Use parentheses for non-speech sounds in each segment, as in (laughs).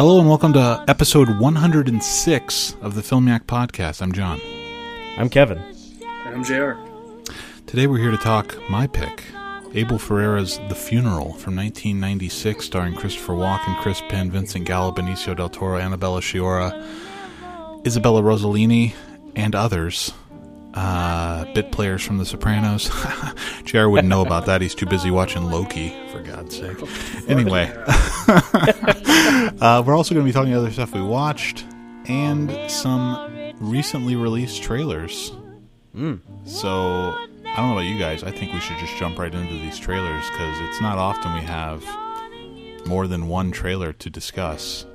Hello and welcome to episode 106 of the Filmiac Podcast. I'm John. I'm Kevin. And I'm JR. Today we're here to talk my pick, Abel Ferrara's The Funeral from 1996, starring Christopher Walken, Chris Penn, Vincent Gallo, Benicio del Toro, Annabella Sciorra, Isabella Rossellini, and others. Uh, bit players from The Sopranos. (laughs) JR wouldn't know about that. He's too busy watching Loki, for God's sake. Anyway, (laughs) uh, we're also going to be talking other stuff we watched and some recently released trailers. So I don't know about you guys. I think we should just jump right into these trailers because it's not often we have more than one trailer to discuss.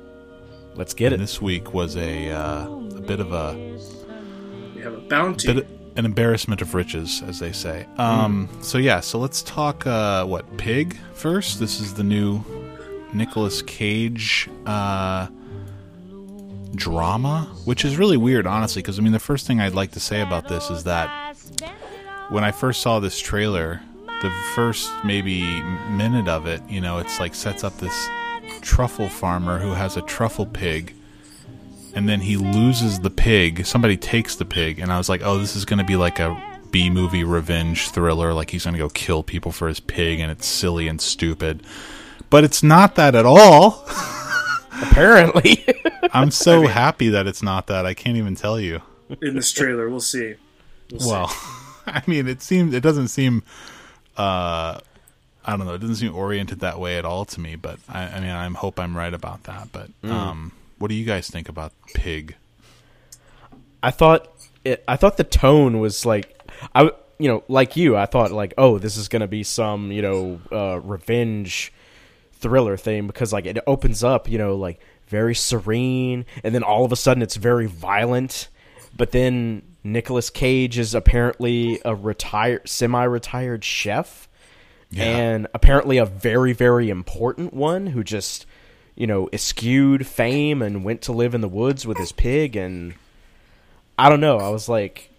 Let's get And it. this week was a uh, a bit of a We have a bounty. bit an embarrassment of riches, as they say. Um, So yeah, so let's talk uh, what Pig first. This is the new Nicolas Cage uh, drama, which is really weird, honestly. Because I mean, the first thing I'd like to say about this is that when I first saw this trailer, the first maybe minute of it, you know, it's like sets up this truffle farmer who has a truffle pig and then he loses the pig. Somebody takes the pig, and I was like, "Oh, this is going to be like a B movie revenge thriller. Like he's going to go kill people for his pig, and it's silly and stupid." But it's not that at all. (laughs) Apparently. I'm so happy that it's not that. I can't even tell you. in this trailer. We'll see. We'll see. (laughs) I mean, it seems it doesn't seem. Uh, I don't know. It doesn't seem oriented that way at all to me. But I, I mean, I hope I'm right about that. But um, what do you guys think about Pig? I thought it I thought the tone was like I you know, like you, I thought like, oh, this is going to be some, you know, uh revenge thriller thing because like it opens up, you know, like very serene and then all of a sudden it's very violent. But then Nicolas Cage is apparently a retired semi-retired chef. and apparently a very very important one who just you know eschewed fame and went to live in the woods with his pig and i don't know i was like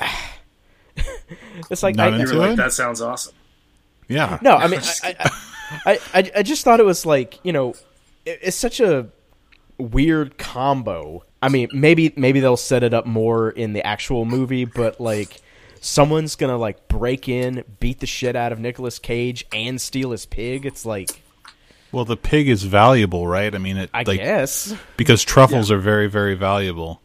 (sighs) it's like Not I, you into were like, that sounds awesome. Yeah. no (laughs) i mean I, I, I, I, I just thought it was like you know it, it's such a weird combo i mean maybe maybe they'll set it up more in the actual movie but like someone's gonna like break in beat the shit out of Nicolas cage and steal his pig it's like Well, the pig is valuable, right? I mean, it i like guess because truffles are very, very valuable,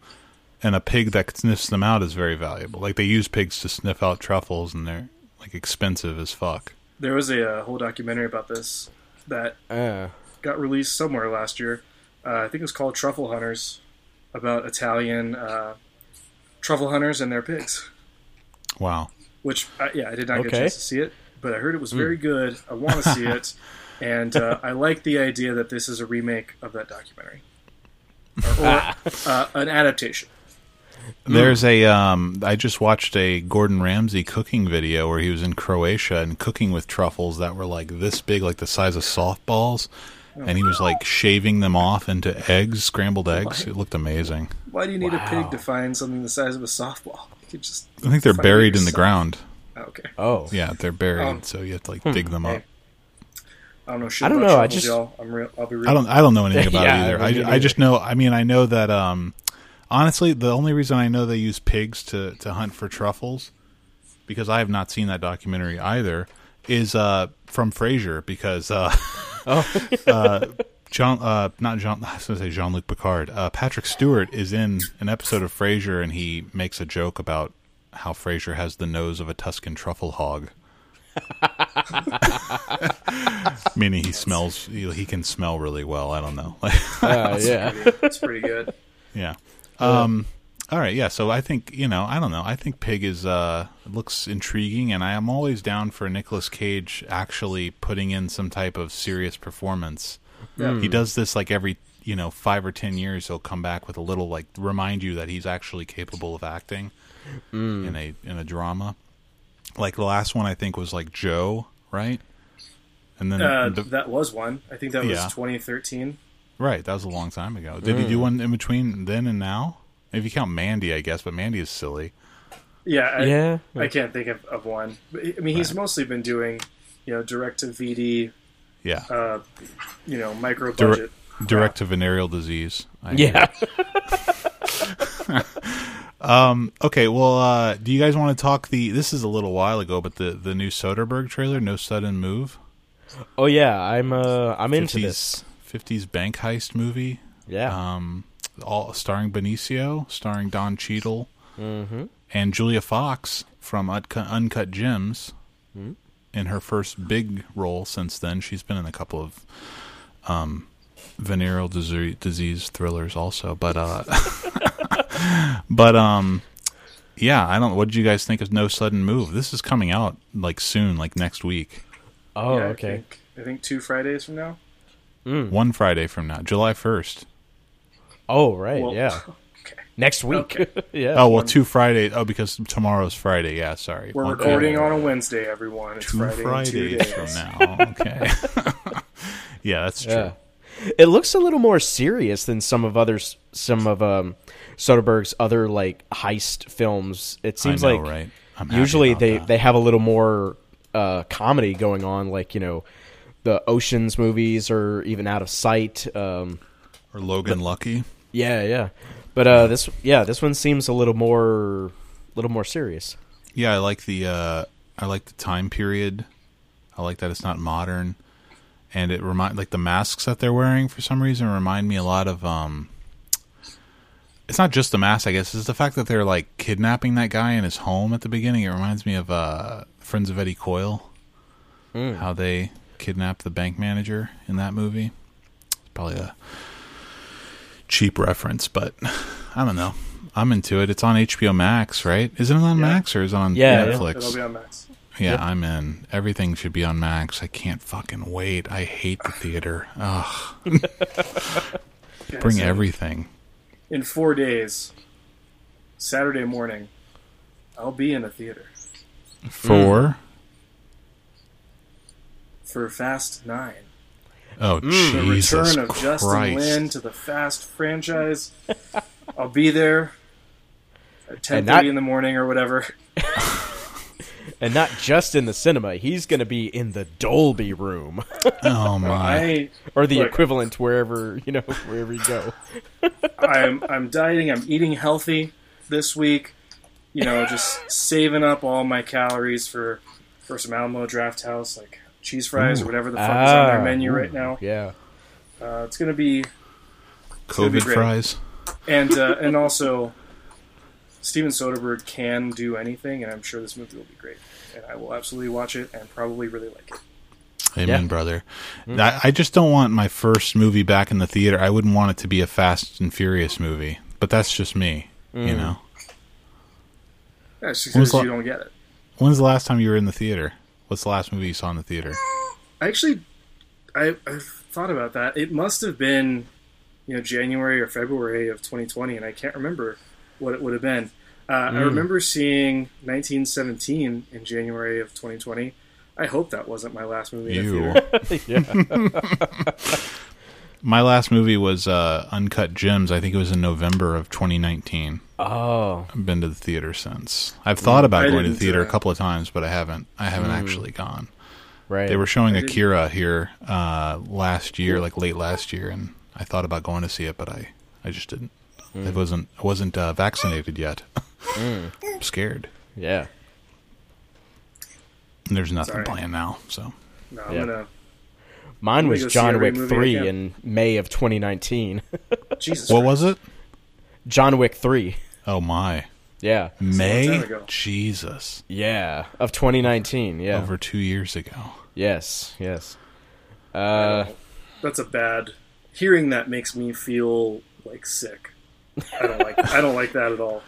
and a pig that sniffs them out is very valuable. Like they use pigs to sniff out truffles, and they're like expensive as fuck. There was a uh, whole documentary about this that uh, got released somewhere last year. Uh, I think it was called Truffle Hunters, about Italian uh, truffle hunters and their pigs. Wow. Which, uh, yeah, I did not get a chance to see it, but I heard it was very good. I want to (laughs) see it, and uh, I like the idea that this is a remake of that documentary, or, or uh, an adaptation. (laughs) There's a um I just watched a Gordon Ramsay cooking video where he was in Croatia and cooking with truffles that were like this big like the size of softballs and he was like shaving them off into eggs, scrambled eggs. It looked amazing. Why do you need a pig to find something the size of a softball? You could just I think they're Find it buried in the ground. oh, okay. oh Yeah, they're buried, Um, so you have to like dig them up. hey. I don't know shit I don't about know, I just- y'all. I'm real. I'll be real. I don't. I don't know anything (laughs) about Yeah, it either. I, neither. I just know. I mean, I know that. Um, honestly, the only reason I know they use pigs to to hunt for truffles, because I have not seen that documentary either, is uh, from Frasier. Because uh, (laughs) (laughs) uh, John, uh, not John. (laughs) I was going to say Jean Luc Picard. Uh, Patrick Stewart is in an episode of Frasier, and he makes a joke about how Frasier has the nose of a Tuscan truffle hog. (laughs) Meaning he smells. He, he can smell really well. I don't know. uh, yeah It's pretty good. yeah. Um. All right. Yeah. So I think you know. I don't know. I think Pig is uh looks intriguing, and I am always down for Nicolas Cage actually putting in some type of serious performance. He does this like every you know five or ten years. He'll come back with a little like remind you that he's actually capable of acting in a in a drama. Like the last one, I think was like Joe, right? And then Uh, the- that was one. I think that was Yeah. 2013. right, that was a long time ago. Did he do Mm. one in between then and now? If you count Mandy, I guess, but Mandy is silly. Yeah, I, Yeah. I can't think of, of one. I mean, he's mostly been doing, you know, direct to VD, Yeah, uh, you know, micro Direct- budget. direct to venereal disease. I Yeah. (laughs) Okay, well, uh, do you guys want to talk the? This is a little while ago, but the the new Soderbergh trailer, No Sudden Move, oh yeah, I'm uh I'm into this. fifties bank heist movie. Yeah. Um, all starring Benicio, starring Don Cheadle, mm-hmm. and Julia Fox from Uncut, Uncut Gems. Hmm? In her first big role since then, she's been in a couple of um, venereal disease, disease thrillers also. But uh, (laughs) but um, yeah, I don't. What did you guys think of No Sudden Move? This is coming out like soon, like next week, Oh Yeah, I okay. think, I think two Fridays from now. one Friday from now, July first. Oh right, Well, yeah. (laughs) Okay. Next week. Okay. (laughs) yeah. Oh well, two Friday. Oh, because tomorrow's Friday. Yeah, sorry. We're One- recording on a Wednesday, everyone. It's two Friday in two Fridays from now. Okay. (laughs) yeah, that's true. Yeah. It looks a little more serious than some of others some of um Soderbergh's other like heist films. It seems I know, like right? Usually they that. they have a little more uh comedy going on like, you know, the Oceans movies or even Out of Sight um or Logan Lucky. Yeah, yeah. But uh this yeah, this one seems a little more little more serious. Yeah, I like the uh I like the time period. I like that it's not modern, and it remind like the masks that they're wearing for some reason remind me a lot of um. It's not just the mask, I guess. It's the fact that they're like kidnapping that guy in his home at the beginning. It reminds me of uh, Friends of Eddie Coyle, how they kidnapped the bank manager in that movie. It's probably a cheap reference, but (sighs) I don't know. I'm into it. It's on HBO Max, right? Isn't it on Yeah. Max or is it on Yeah, yeah. Netflix? It'll be on Max. Yeah, Yep. I'm in. Everything should be on Max. I can't fucking wait. I hate the theater. Ugh. (laughs) Yeah, Bring so everything. In four days, Saturday morning, I'll be in a theater For for Fast Nine. Oh mm. The Jesus return of Justin Christ! Lin to the Fast franchise. (laughs) I'll be there at ten And in the morning or whatever. (laughs) And not just in the cinema, he's going to be in the Dolby room (laughs) Oh my! I or the Look. equivalent wherever, you know, wherever you go. I'm I'm dieting. I'm eating healthy this week. You know, just saving up all my calories for for some Alamo Drafthouse, like cheese fries or whatever the fuck is on their Ah, menu ooh, right now. Yeah. Uh, it's gonna be gonna be COVID fries. and uh, and also Steven Soderbergh can do anything, and I'm sure this movie will be great. And I will absolutely watch it and probably really like it. Amen, Yeah. brother. I, I just don't want my first movie back in the theater. I wouldn't want it to be a Fast and Furious movie, but that's just me. You know. Yeah, it's just because you the- don't get it. When's the last time you were in the theater? What's the last movie you saw in the theater? I actually, I, I thought about that. It must have been, you know, January or February of 2020, and I can't remember what it would have been. Uh, I remember seeing 1917 in January of 2020. I hope that wasn't my last movie. In You. the theater. (laughs) (laughs) yeah. My last movie was uh, Uncut Gems. I think it was in November of 2019. Oh. I've been to the theater since. I've thought about I going to the theater a couple of times, but I haven't. I haven't actually gone. Right. They were showing Akira here uh, last year, like late last year, and I thought about going to see it, but I, I just didn't. I wasn't. I wasn't uh, vaccinated yet. (laughs) I'm scared. Yeah. And there's nothing Sorry. planned now. So No, I'm Yeah. gonna. Mine was John Wick 3 can. in May of 2019. (laughs) Jesus. what Christ. was it? John Wick 3. Oh my Yeah. May. Jesus, Yeah. Of 2019. Yeah. over two years ago. Yes. Yes. Uh That's a bad. Hearing that makes me feel like sick. I don't like. I don't like that at all.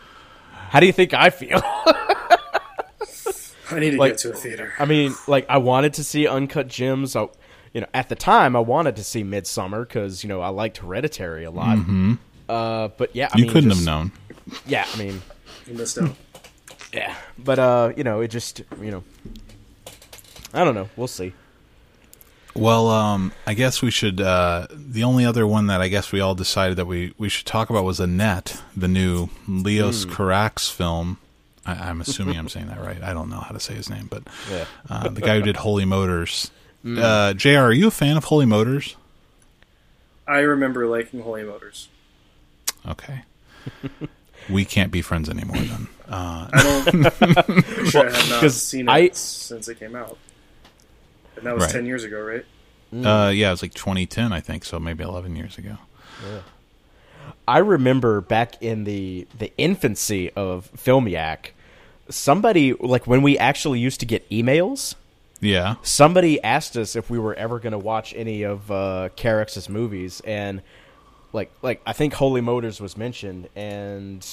how do you think I feel? (laughs) I need to Like- get to a theater. I mean, like I wanted to see Uncut Gems. I, you know, at the time I wanted to see Midsommar cuz you know, I liked Hereditary a lot. Uh but yeah, I you mean, couldn't just- have known. Yeah, I mean, You missed out. yeah. But uh, you know, it just, you know, I don't know. We'll see. Well, um, I guess we should. Uh, the only other one that I guess we all decided that we, we should talk about was Annette, the new Leos Carax film. I, I'm assuming I'm saying that right. I don't know how to say his name, but Yeah. uh, the guy who did Holy Motors. Uh, Jr., are you a fan of Holy Motors? I remember liking Holy Motors. Okay. we can't be friends anymore then. Uh, I don't. (laughs) I'm sure I have not 'cause seen it I- since it came out, and that was Right. ten years ago, right? uh, yeah, it was like 2010, I think, so maybe 11 years ago. Yeah. I remember back in the the infancy of Filmiac, somebody like when we actually used to get emails. Yeah. Somebody asked us if we were ever going to watch any of uh, movies, and like like I think Holy Motors was mentioned, and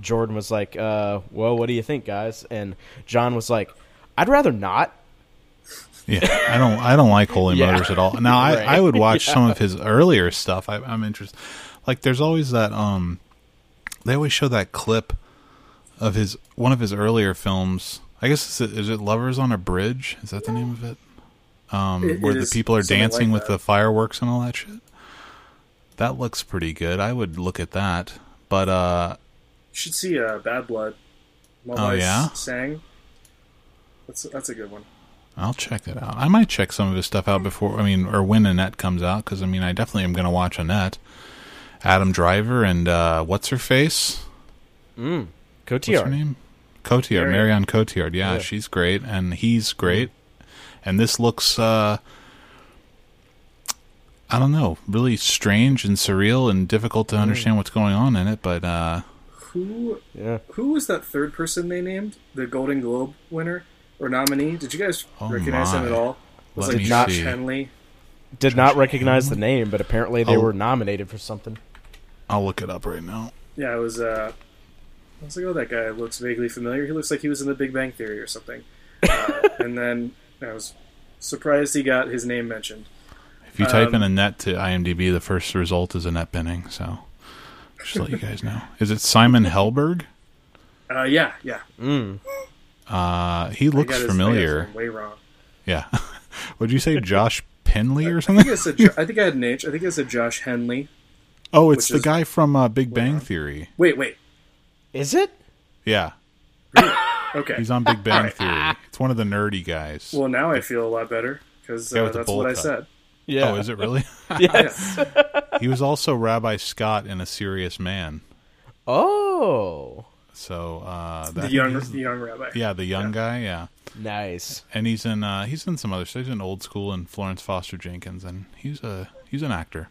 Jordan was like, uh, "Well, what do you think, guys?" And John was like, "I'd rather not." Yeah, I don't. I don't like Holy (laughs) Yeah. Motors at all. Now, I, Right. I would watch (laughs) some of his earlier stuff. I, I'm interested. Like, there's always that. Um, they always show that clip of his one of his earlier films. I guess is it, is it Lovers on a Bridge? Is that the name of it? Um, It- where it the people are dancing like with the fireworks and all that shit. That looks pretty good. I would look at that. But uh, You should see uh, Bad Blood. While Oh, I yeah? sang. That's that's a good one. I'll check it out. I might check some of his stuff out before. I mean, or when Annette comes out, because I mean, I definitely am going to watch Annette. Adam Driver and uh, what's her face? Mm. What's her name? Cotillard, Marion. Marion Cotillard. Yeah, Yeah. she's great, and he's great. And this looks, uh, I don't know, really strange and surreal and difficult to understand what's going on in it. But uh, Who Yeah. who was that third person they named? The Golden Globe winner or nominee? Did you guys Oh recognize him at all? It was Let like me Josh see. Henley. Did not recognize the name, but apparently they Oh. were nominated for something. I'll look it up right now. Yeah, it was. Uh, I was like, oh, that guy looks vaguely familiar. He looks like he was in The Big Bang Theory or something. (laughs) Uh, and then I was surprised he got his name mentioned. If you type Um, in Annette to IMDb, the first result is Annette Bening. So just let you guys know. Is it Simon Helberg? Uh, yeah, yeah. Mm. Uh, he looks I got his familiar. name way wrong. Yeah. (laughs) Would you say (laughs) Josh Penley or I something? think, I, said, Jo- I think I had an H. I think I said Josh Henley. Oh, it's the is- guy from uh, Big Bang Theory. Wait, wait. Is it? Yeah, Okay. he's on Big Bang Alright. Theory. It's one of the nerdy guys. Well, now I feel a lot better because uh, that's bowl what I said. Yeah. Oh, is it really? (laughs) yes. (laughs) he was also Rabbi Scott in A Serious Man. Oh. So uh, that The young, the young rabbi. yeah, the young Yeah. guy, yeah. Nice. And he's in uh, he's in some other stuff. He's in Old School and Florence Foster Jenkins, and he's a he's an actor.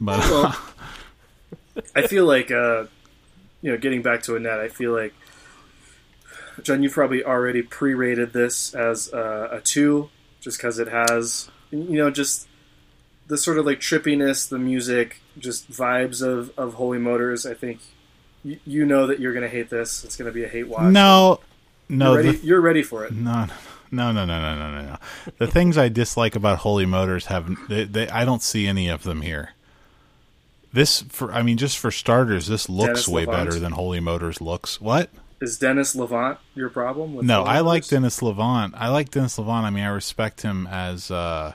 But Well, (laughs) I feel like, uh, you know, getting back to Annette, I feel like, John, you've probably already pre-rated this as uh, a two, just because it has, you know, just the sort of like trippiness, the music, just vibes of, of Holy Motors. I think you, you know that you're going to hate this. It's going to be a hate watch. no, no, you're ready, the- you're ready for it. No, no, no, no, no, no, no, no. The things I dislike about Holy Motors have they, they, I don't see any of them here. This for I mean just for starters, this looks Dennis way Levant. better than Holy Motors looks. What? Is Denis Lavant your problem? With No, Holy I like Denis Lavant. I like Denis Lavant. I mean, I respect him as uh,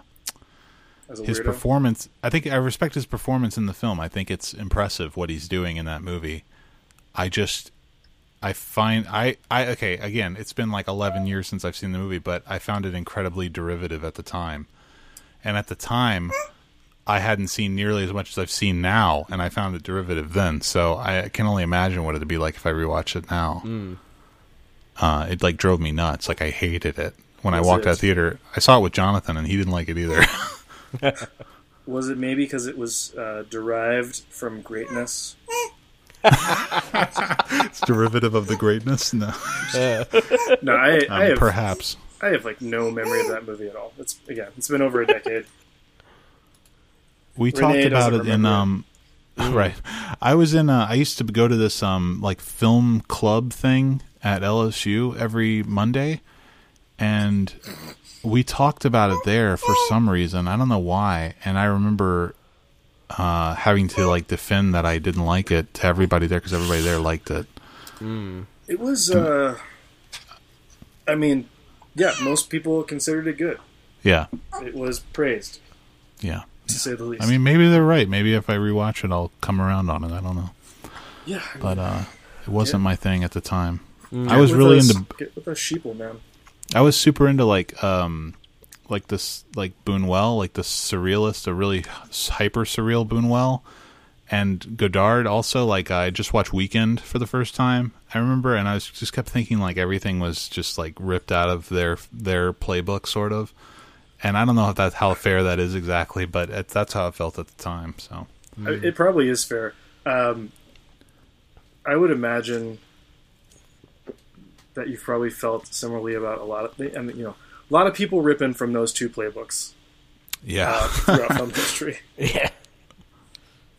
as his weirdo? performance. I think I respect his performance in the film. I think it's impressive what he's doing in that movie. I just I find I I okay, again, it's been like 11 years since I've seen the movie, but I found it incredibly derivative at the time. And at the time, I hadn't seen nearly as much as I've seen now, and I found it derivative then. So I can only imagine what it'd be like if I rewatch it now. Uh, it like drove me nuts. Like I hated it when I walked it- out of theater. I saw it with Jonathan, and he didn't like it either. (laughs) Was it maybe because it was uh, derived from greatness? (laughs) it's derivative of the greatness. No, (laughs) No, I, I um, have perhaps. I have like no memory of that movie at all. It's again, it's been over a decade. We Renee talked about it doesn't in remember um (laughs) right. I was in uh, I used to go to this um like film club thing at LSU every Monday and we talked about it there for some reason. I don't know why. And I remember uh having to like defend that I didn't like it to everybody there cuz everybody there liked it. It was, uh, I mean, yeah, most people considered it good. Yeah, It was praised, yeah. To say the least. I mean, maybe they're right. Maybe if I rewatch it, I'll come around on it. I don't know, yeah. I mean, but uh, it wasn't Yeah. my thing at the time. Mm. I was really us, into. get with us sheeple, man. I was super into like um like this like Buñuel, like the surrealist, a really hyper surreal Buñuel, and Godard also. Like I just watched Weekend for the first time. I remember, and I was just kept thinking like everything was just like ripped out of their their playbook, sort of. And I don't know if that's how fair that is exactly, but it, that's how it felt at the time. So It probably is fair. Um, I would imagine that you've probably felt similarly about a lot of, I mean, you know, a lot of people ripping from those two playbooks yeah, uh, throughout film (laughs) history. Yeah.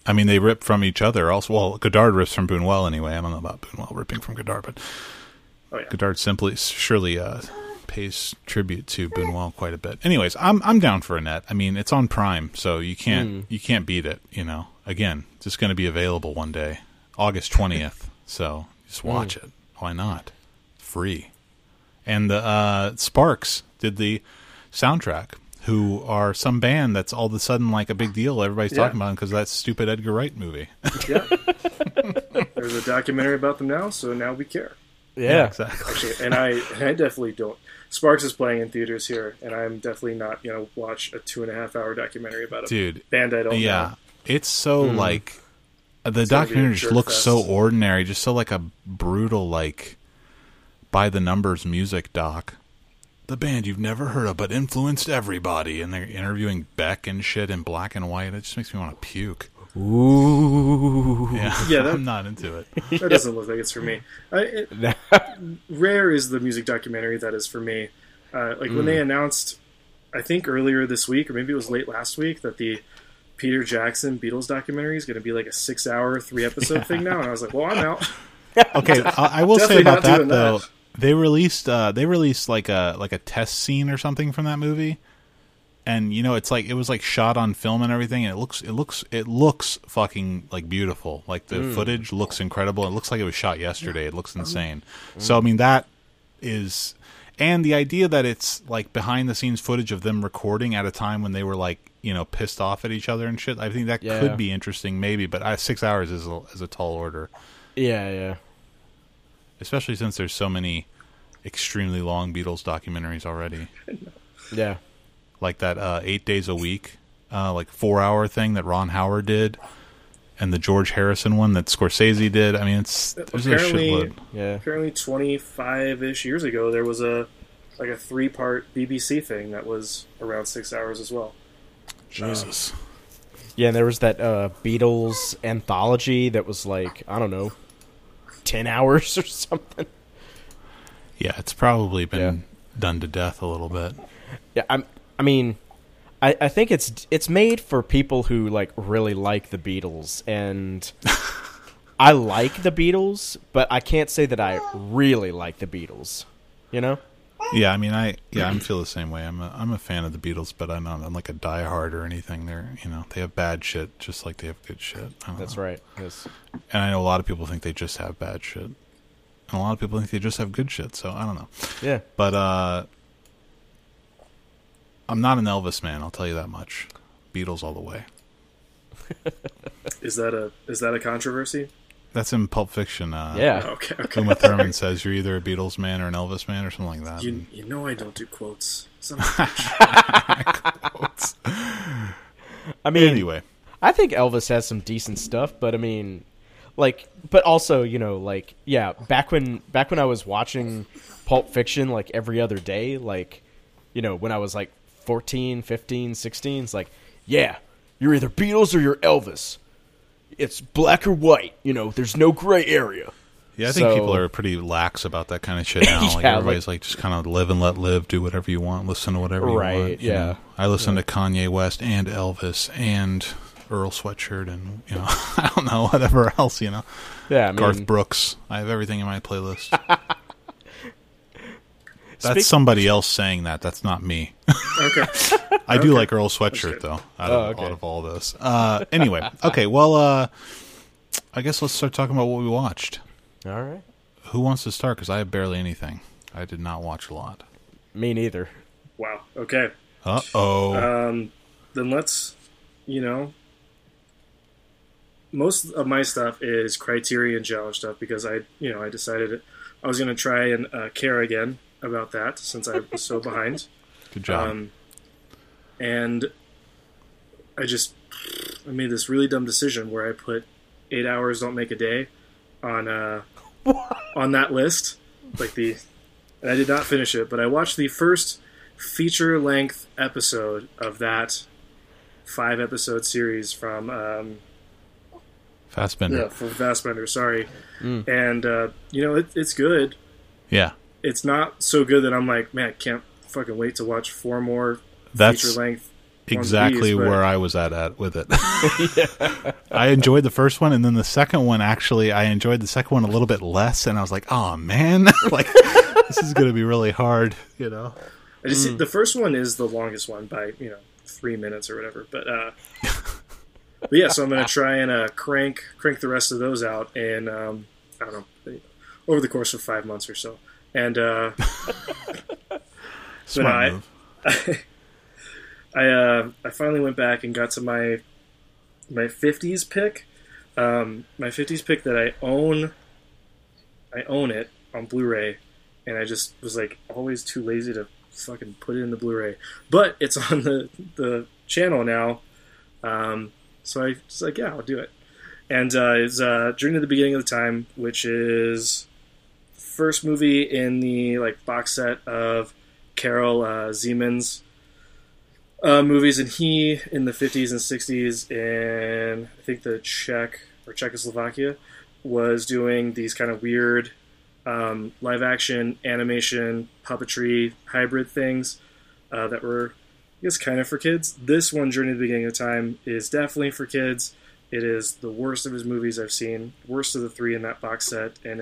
I mean they rip from each other. Also, well, Godard rips from Buñuel anyway. I don't know about Buñuel ripping from Godard, but Oh yeah, Godard simply surely uh, pays tribute to Buñuel quite a bit. Anyways, I'm I'm down for Annette. I mean, it's on Prime, so you can't you can't beat it. You know, again, it's just going to be available one day, August twentieth. (laughs) so just watch it. Why not? Free. And the uh, Sparks did the soundtrack. Who are some band that's all of a sudden like a big deal? Everybody's Yeah. talking about because that stupid Edgar Wright movie. (laughs) yeah. There's a documentary about them now, so now we care. Yeah. exactly. Actually, and I, and I definitely don't. Sparks is playing in theaters here, and I'm definitely not to watch a two and a half hour documentary about a Dude, band I don't yeah. know. it's so hmm. like the gonna a documentary just looks so ordinary just so like a brutal like by the numbers music doc. The band you've never heard of but influenced everybody and they're interviewing beck and shit in black and white. It just makes me want to puke Ooh. yeah, Yeah, (laughs) that- i'm not into it (laughs) That doesn't look like it's for me. I, it, (laughs) rare is the music documentary that is for me. Uh, like when they announced, I think earlier this week, or maybe it was late last week, that the Peter Jackson Beatles documentary is going to be like a six-hour, three-episode thing now, and I was like, "Well, I'm out." okay I, I will say about that though that. they released uh they released like a like a test scene or something from that movie and you know it's like it was like shot on film and everything and it looks it looks it looks fucking like beautiful. Like the footage looks incredible. It looks like it was shot yesterday. It looks insane. So i mean that is and the idea that it's like behind the scenes footage of them recording at a time when they were like you know pissed off at each other and shit i think that Yeah. could be interesting maybe but uh, six hours is a, is a tall order. Yeah, yeah. especially since there's so many extremely long beatles documentaries already. Yeah. Like that uh, eight days a week, uh, like four hour thing that Ron Howard did, and the George Harrison one that Scorsese did. I mean, it's there's a Apparently- shitload. Yeah. Apparently, 25-ish years ago, there was a like a three-part BBC thing that was around six hours as well. Jesus, Yeah, and there was that uh, Beatles anthology that was like, I don't know, 10 hours (laughs) or something. yeah, it's probably been Yeah. done to death a little bit. Yeah, I'm, I mean, I, I think it's it's made for people who like really like the Beatles, and (laughs) I like the Beatles, but I can't say that I really like the Beatles. You know? Yeah, I mean, I yeah, I feel the same way. I'm a I'm a fan of the Beatles, but I'm not I'm like a diehard or anything. They're you know they have bad shit just like they have good shit. That's know. right. Yes. And I know a lot of people think they just have bad shit, and a lot of people think they just have good shit. So I don't know. Yeah. But uh I'm not an Elvis man, I'll tell you that much. Beatles all the way. Is that a is that a controversy? That's in Pulp Fiction. Uh, Yeah. Okay, okay. Uma (laughs) Thurman says you're either a Beatles man or an Elvis man or something like that. You, you know I don't do quotes. Son of a- I mean, anyway, I think Elvis has some decent stuff, but I mean, like, but also, you know, like, yeah, back when back when I was watching Pulp Fiction like every other day, like, you know, when I was like 14, 15, 16, it's like, yeah, you're either Beatles or you're Elvis. It's black or white, you know, there's no gray area. yeah, I think So- people are pretty lax about that kind of shit (laughs) now. like Yeah, everybody's like, just kind of live and let live, do whatever you want, listen to whatever you Right, want. you yeah. know. I listen to Kanye West and Elvis and Earl Sweatshirt and you know (laughs) I don't know whatever else you know Yeah, I mean, Garth Brooks. I have everything in my playlist. (laughs) That's Speak- somebody else saying that. That's not me. okay. (laughs) I do Okay. like Earl Sweatshirt though. Out Oh, of, okay. out of all this. Uh, anyway, (laughs) okay. Well, uh, I guess let's start talking about what we watched. all right. Who wants to start? Because I have barely anything. I did not watch a lot. Me neither. Wow. Okay. Uh oh. um, then let's, you know, most of my stuff is Criterion Challenge stuff because I, you know, I decided I was going to try and uh, care again about that since I was so (laughs) behind. Good job. Um, and I just I made this really dumb decision where I put eight hours don't make a day on uh, on that list, like the. And I did not finish it, but I watched the first feature length episode of that five episode series from um, Fassbinder. yeah from Fassbinder. Sorry, and uh, you know it, it's good. Yeah. It's not so good that I'm like, man, I can't fucking wait to watch four more That's feature length. exactly but- where I was at, at with it. (laughs) (laughs) I enjoyed the first one, and then the second one. Actually, I enjoyed the second one a little bit less, and I was like, "Oh man, (laughs) like this is going to be really hard," you know. I just the first one is the longest one by you know three minutes or whatever. But uh, but yeah, so I'm gonna try and uh, crank crank the rest of those out and um, I don't know over the course of five months or so. And uh, (laughs) Smart I- move. (laughs) I uh, I finally went back and got to my my 50s pick. Um, my 50s pick that I own. I own it on Blu-ray, and I just was like always too lazy to fucking put it in the Blu-ray. But it's (laughs) on the the channel now, um, so I was like, yeah, I'll do it. And uh, it's uh, to the Beginning of the Time, which is first movie in the like box set of Karel uh, Zeman uh, movies, and he in the 50s and 60s in I think the Czech or Czechoslovakia was doing these kind of weird um, live action animation puppetry hybrid things uh, that were I guess kind of for kids. This one, Journey to the Beginning of Time, is definitely for kids. It is the worst of his movies I've seen, worst of the three in that box set, and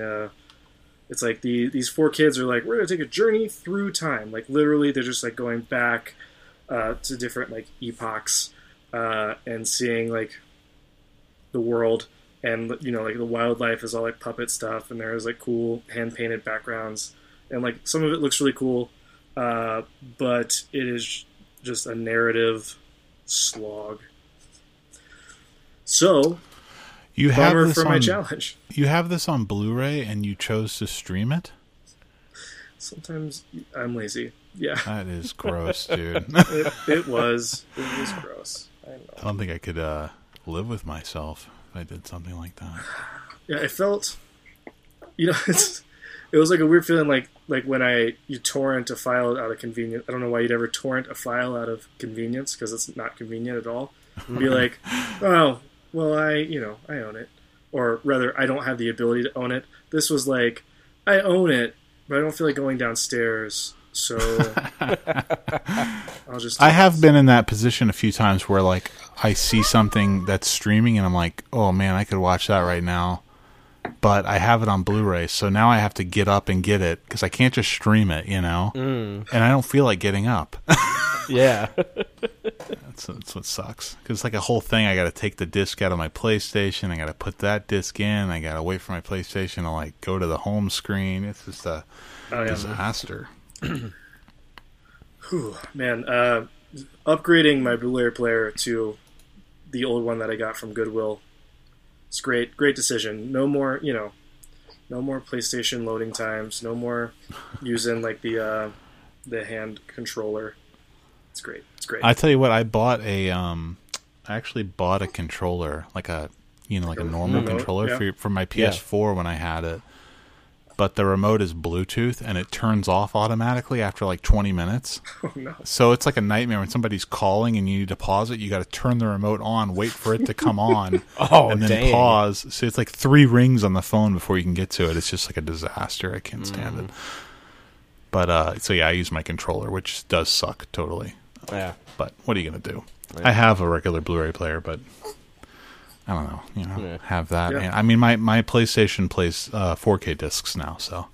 it's like the these four kids are like we're gonna take a journey through time, like literally they're just like going back uh, to different like epochs uh, and seeing like the world and you know like the wildlife is all like puppet stuff and there's like cool hand painted backgrounds and like some of it looks really cool uh, but it is just a narrative slog. So You have bummer this for my on, challenge You have this on Blu-ray, and you chose to stream it. sometimes i'm lazy yeah That is gross, (laughs) dude. it, it was it was gross i know I don't think I could uh, live with myself if I did something like that. Yeah, I felt, you know, (laughs) it's, it was like a weird feeling, like like when I you torrent a file out of convenience. I don't know why you'd ever torrent a file out of convenience because it's not convenient at all. And be (laughs) like, oh, well, I you know I own it, or rather, I don't have the ability to own it. This was like, I own it, but I don't feel like going downstairs, so (laughs) I'll just. I have been in that position a few times where like I see something that's streaming and I'm like, "Oh man, I could watch that right now." But I have it on Blu-ray, so now I have to get up and get it because I can't just stream it, you know. Mm. And I don't feel like getting up. (laughs) Yeah. (laughs) that's, that's what sucks. Because it's like a whole thing. I got to take the disc out of my PlayStation. I got to put that disc in. I got to wait for my PlayStation to like go to the home screen. It's just a Oh, yeah, disaster. (clears throat) Whew, man, uh, upgrading my Blu-ray player to the old one that I got from Goodwill. It's great, great decision. No more, you know, no more PlayStation loading times. No more using like the uh, the hand controller. It's great. It's great. I tell you what, I bought a um, I actually bought a controller, like a you know, like a normal remote, controller yeah. for for my PS4 when I had it. But the remote is Bluetooth and it turns off automatically after like 20 minutes. (laughs) oh no. So it's like a nightmare when somebody's calling and you need to pause it. You got to turn the remote on, wait for it to come on, (laughs) Oh, and then dang. pause. So it's like three rings on the phone before you can get to it. It's just like a disaster. I can't stand Mm. it. But uh, so yeah, I use my controller, which does suck totally. Yeah. But what are you gonna do? I have a regular Blu-ray player, but I don't know. You know, Yeah. have that. Yeah. And, I mean, my my PlayStation plays uh, 4K discs now, so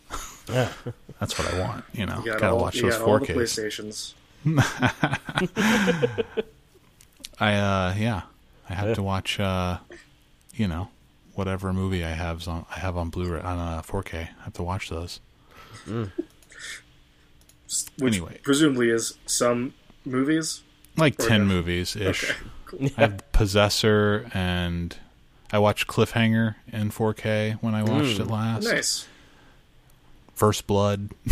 Yeah. (laughs) that's what I want. You know, You got gotta all, watch you those got all the 4Ks. PlayStations. (laughs) I uh, yeah, I have Yeah. to watch. Uh, you know, whatever movie I have on I have on Blu-ray on uh, 4K. I have to watch those. Which Anyway. presumably is some movies? like Or ten no? movies ish. (laughs) Okay, cool. I have Possessor and I watched Cliffhanger in 4K when I watched Mm. it last. Nice. First Blood. (laughs)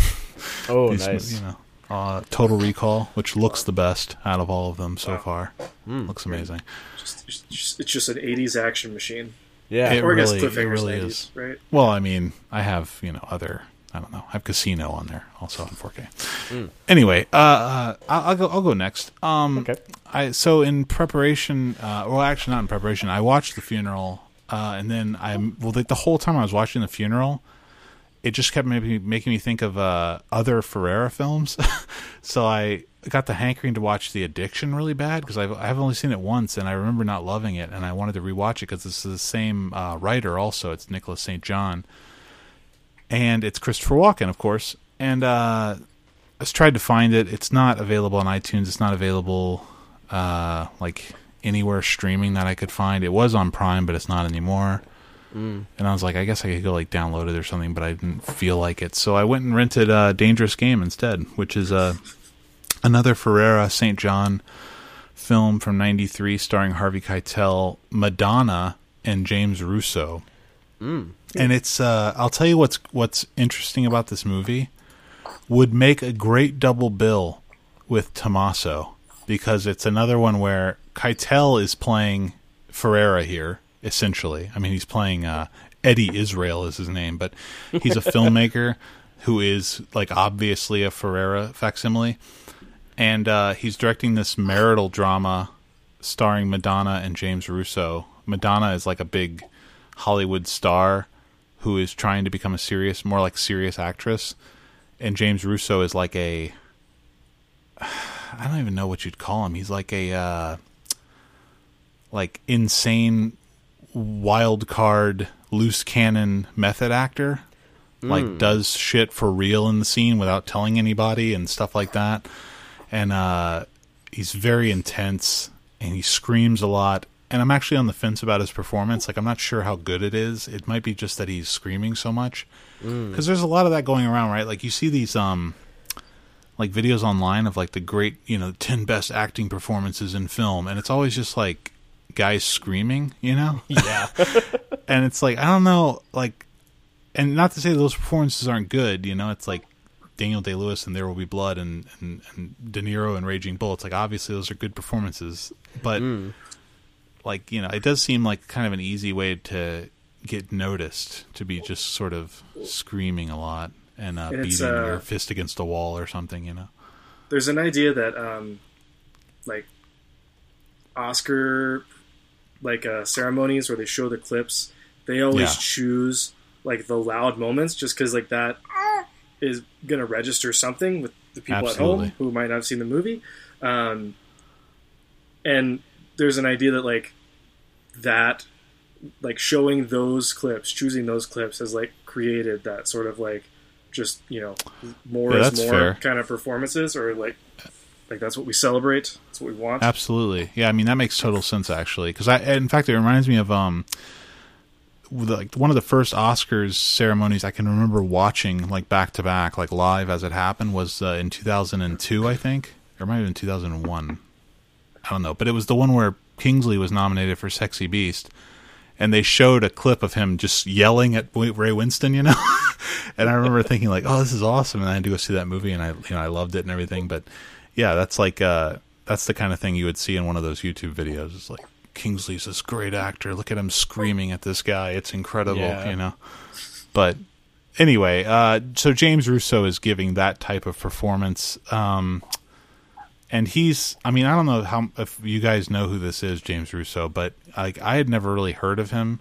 Oh, These, nice. You know, uh, Total Recall, which looks the best out of all of them so Wow. far. Mm. Looks amazing. Just, it's just, it's just an '80s action machine. Yeah. It or I guess really- it really 90s, is. right? Well, I mean, I have you know other. I don't know. I have Casino on there also in 4K. Mm. Anyway, uh, uh, I'll, I'll go. I'll go next. Um, Okay. I so in preparation. Uh, well, actually, not in preparation. I watched the funeral, uh, and then I well the, the whole time I was watching the funeral, it just kept making making me think of uh, other Ferrara films. (laughs) so I got the hankering to watch The Addiction really bad because I've I've only seen it once, and I remember not loving it, and I wanted to rewatch it because it's the same uh, writer. Also, it's Nicholas St. John, and it's Christopher Walken, of course. And uh, I just tried to find it. It's not available on iTunes. It's not available uh, like anywhere streaming that I could find. It was on Prime, but it's not anymore. Mm. And I was like, I guess I could go like download it or something, but I didn't feel like it. So I went and rented uh, Dangerous Game instead, which is uh, another Ferrara St. John film from '93, starring Harvey Keitel, Madonna, and James Russo. Mm. And it's uh, I'll tell you what's what's interesting about this movie would make a great double bill with Tommaso because it's another one where Keitel is playing Ferrara here essentially. I mean, he's playing uh, Eddie Israel is his name, but he's a (laughs) filmmaker who is like obviously a Ferrara facsimile, and uh, he's directing this marital drama starring Madonna and James Russo. Madonna is like a big Hollywood star who is trying to become a serious, more like serious actress, and James Russo is like a I don't even know what you'd call him. He's like a uh, like insane wild card loose cannon method actor. Like does shit for real in the scene without telling anybody and stuff like that. And uh he's very intense and he screams a lot. And I'm actually on the fence about his performance. Like I'm not sure how good it is. It might be just that he's screaming so much. Cuz there's a lot of that going around, right? Like you see these um like videos online of like the great, you know, (laughs) 10 best acting performances in film and it's always just like guys screaming, you know? (laughs) Yeah. (laughs) and it's like I don't know, like, and not to say those performances aren't good. You know, it's like Daniel Day Lewis and There Will Be Blood and, and and De Niro and Raging Bull. It's like obviously those are good performances, but Mm. Like you know, it does seem like kind of an easy way to get noticed to be just sort of screaming a lot and uh, beating uh, your fist against a wall or something. You know, There's an idea that, um, like, Oscar, like uh, ceremonies where they show the clips, they always Yeah. choose like the loud moments just because like that is gonna register something with the people Absolutely. at home who might not have seen the movie. Um, and there's an idea that like that like showing those clips choosing those clips has like created that sort of like just you know more Yeah, is more fair. kind of performances or like like that's what we celebrate that's what we want Absolutely. Yeah, I mean that makes total sense actually cuz I in fact it reminds me of um like one of the first Oscars ceremonies I can remember watching like back to back like live as it happened was uh, in 2002 I think or it might have been 2001. I don't know, but it was the one where Kingsley was nominated for Sexy Beast and they showed a clip of him just yelling at Ray Winstone, you know. (laughs) and I remember thinking like, "Oh, this is awesome!" And I had to go see that movie, and I, you know, I loved it and everything. But yeah, that's like uh, that's the kind of thing you would see in one of those YouTube videos. It's like Kingsley's this great actor. Look at him screaming at this guy. It's incredible, Yeah. you know. But anyway, uh, so James Russo is giving that type of performance. Um, and he's I mean, I don't know how if you guys know who this is, James Russo, but like I had never really heard of him.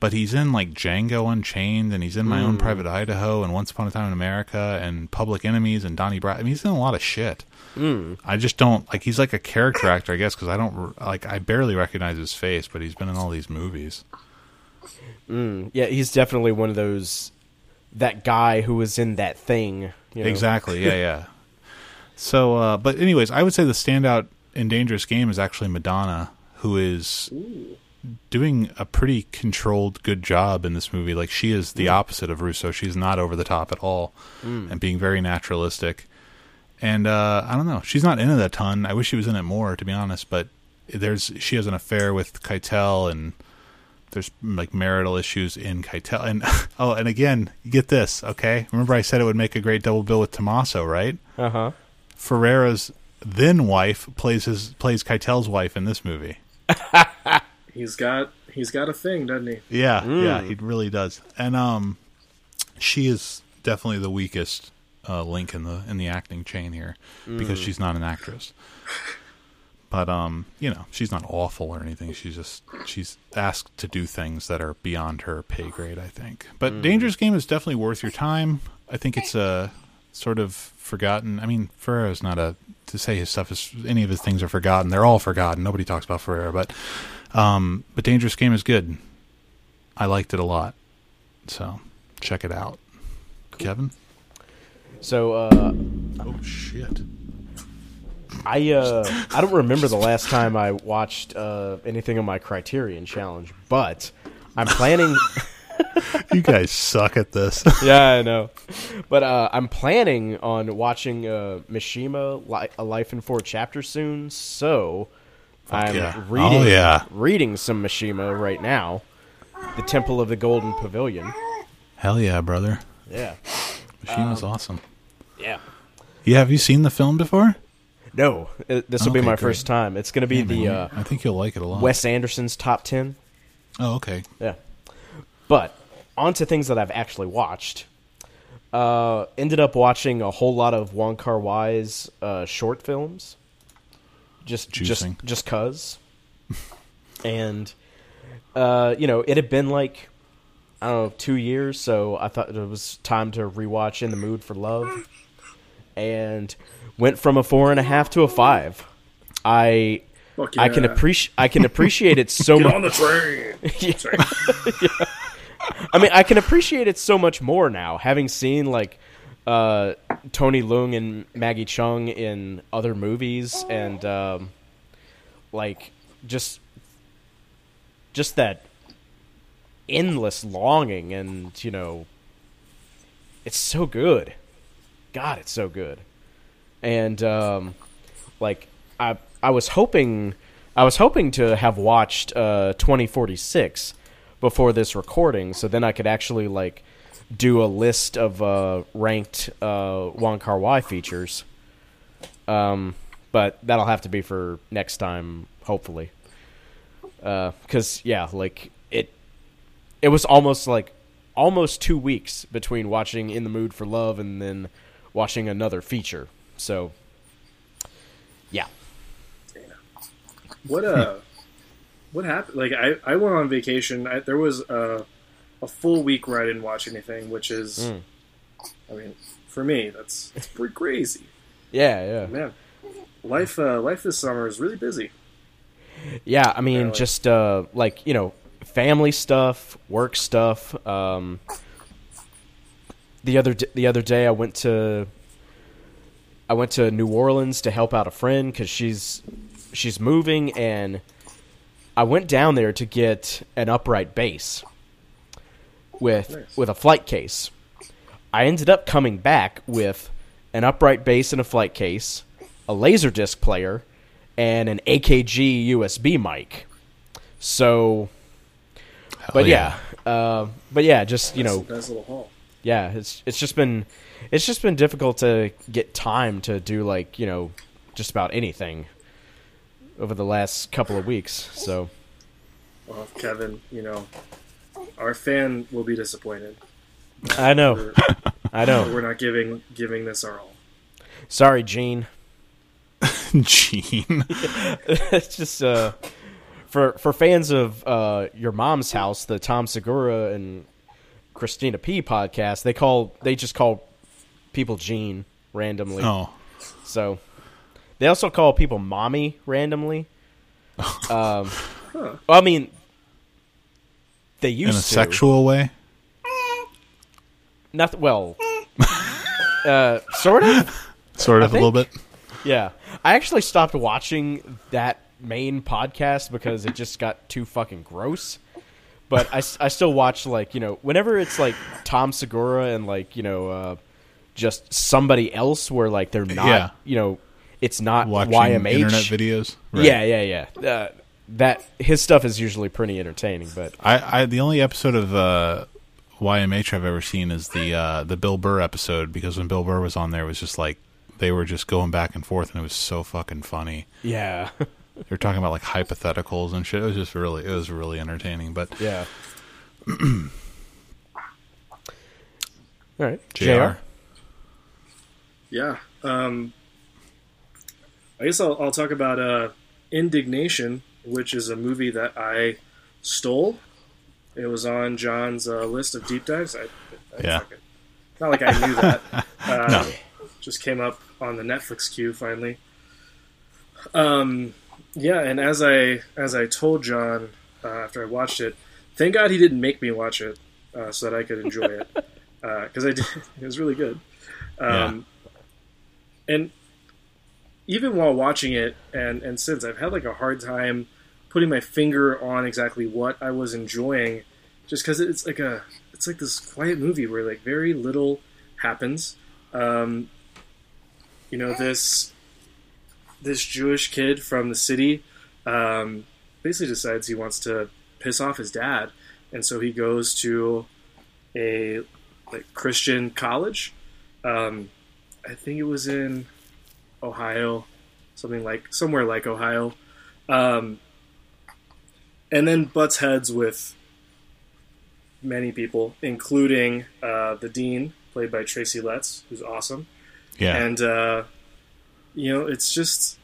But he's in like Django Unchained and he's in My Own Private Idaho and Once Upon a Time in America and Public Enemies and Donnie Brasco. I mean, he's in a lot of shit. Mm. I just don't like he's like a character actor, I guess, because I don't like I barely recognize his face, but he's been in all these movies. Mm. Yeah, he's definitely one of those that guy who was in that thing. You know? Exactly. Yeah, yeah. (laughs) So, uh, but anyways, I would say the standout in Dangerous Game is actually Madonna, who is doing a pretty controlled, good job in this movie. Like she is the opposite of Russo. She's not over the top at all, and being very naturalistic. and uh, I don't know. She's not in it a ton. I wish she was in it more, to be honest. But there's she has an affair with Keitel, and there's like marital issues in Keitel. And (laughs) oh, and again, get this, okay? Remember I said it would make a great double bill with Tommaso, right? Uh huh. Ferrara's then wife plays his plays Keitel's wife in this movie. (laughs) He's got he's got a thing, doesn't he? Yeah, yeah, he really does. And um, she is definitely the weakest uh, link in the in the acting chain here because she's not an actress. (laughs) But um, you know, she's not awful or anything. She's just she's asked to do things that are beyond her pay grade. I think. But Dangerous Game is definitely worth your time. I think it's a sort of forgotten. I mean, Ferrara's not a to say his stuff is any of his things are forgotten. They're all forgotten. Nobody talks about Ferrera, but um, but Dangerous Game is good. I liked it a lot. So check it out. Kevin? So uh, Oh shit. I uh, I don't remember the last time I watched uh, anything on my Criterion challenge, but I'm planning. (laughs) You guys suck at this. (laughs) yeah, I know, but uh, I'm planning on watching uh, Mishima: Li- A Life in Four Chapters soon. So I'm yeah. reading Oh, yeah. reading some Mishima right now. The Temple of the Golden Pavilion. Hell yeah, brother. Yeah, Mishima's awesome. yeah. Yeah, have you seen the film before? No, this will be my great. first time. It's going to be Yeah, the man, uh, I think you'll like it a lot. Wes Anderson's top ten. Oh, okay. Yeah. But on to things that I've actually watched. Uh, ended up watching a whole lot of Wong Kar Wai's uh, short films. Just Juicing. just just cuz. (laughs) and uh, you know, it had been like I don't know, 2 years, so I thought it was time to rewatch In the Mood for Love. And went from a four and a half to a five. I Fuck I can appreciate I can appreciate it so (laughs) Get much. on the train. (laughs) Sorry. I mean, I can appreciate it so much more now, having seen like uh, Tony Leung and Maggie Cheung in other movies, and um, like just just that endless longing, and you know, it's so good. God, it's so good, and um, like I I was hoping I was hoping to have watched uh, 2046 before this recording, so then I could actually like do a list of uh, ranked uh, Wong Kar Wai features. Um, but that'll have to be for next time, hopefully. Because yeah, like it, it was almost like almost two weeks between watching In the Mood for Love and then watching another feature. So yeah, What uh, what happened? Like I, I went on vacation. I, there was a, a full week where I didn't watch anything, which is, Mm. I mean, for me, that's it's (laughs) pretty crazy, yeah, yeah. man. Life, uh, life this summer is really busy. Yeah, I mean, Really? just uh, like you know, family stuff, work stuff. Um, the other d- the other day, I went to I went to New Orleans to help out a friend because she's she's moving, and I went down there to get an upright base with Nice. with a flight case. I ended up coming back with an upright base and a flight case, a laser disc player, and an AKG USB mic. So, Hell but yeah, uh, but yeah, just you Nice- know, nice little haul. yeah, it's it's just been it's just been difficult to get time to do like you know just about anything over the last couple of weeks. So Well, Kevin, you know, our fan will be disappointed. I know, We're, (laughs) I know. we're not giving giving this our all. Sorry, Gene. (laughs) Gene. (laughs) it's just uh, for for fans of uh, your mom's house, the Tom Segura and Christina P podcast. They call they just call people Gene randomly. oh, So they also call people mommy randomly. (laughs) Um, well, I mean, they in used a to. sexual way. Not well, (laughs) uh, sort of. Sort I of a little bit. Yeah, I actually stopped watching that main podcast because it just got too fucking gross. But I, I still watch like you know whenever it's like Tom Segura and like you know uh, just somebody else where like they're not Yeah. you know it's not Watching YMH internet videos. Right. Yeah, yeah, yeah. Uh, that his stuff is usually pretty entertaining, but I, I the only episode of uh, YMH I've ever seen is the uh, the Bill Burr episode because when Bill Burr was on there, it was just like they were just going back and forth, and it was so fucking funny. yeah, (laughs) They were talking about like hypotheticals and shit. It was just really, it was really entertaining. But yeah. (clears throat) All right, Jr. Jr. Yeah. Um, I guess I'll, I'll talk about uh, Indignation, which is a movie that I stole. It was on John's uh, list of deep dives. I, I Yeah. fucking- not like I knew that. (laughs) Uh, Just came up on the Netflix queue finally. Um, yeah, and as I as I told John uh, after I watched it, thank God he didn't make me watch it uh, so that I could enjoy it because I did. (laughs) It was really good. Um, and even while watching it and and since I've had like a hard time putting my finger on exactly what I was enjoying just because it's like a it's like this quiet movie where like very little happens. Um, you know this this Jewish kid from the city um, basically decides he wants to piss off his dad. And so he goes to a like Christian college. Um, I think it was in Ohio, something like somewhere like Ohio, um, and then butts heads with many people, including uh, the dean, played by Tracy Letts, who's awesome, yeah, and uh, you know, it's just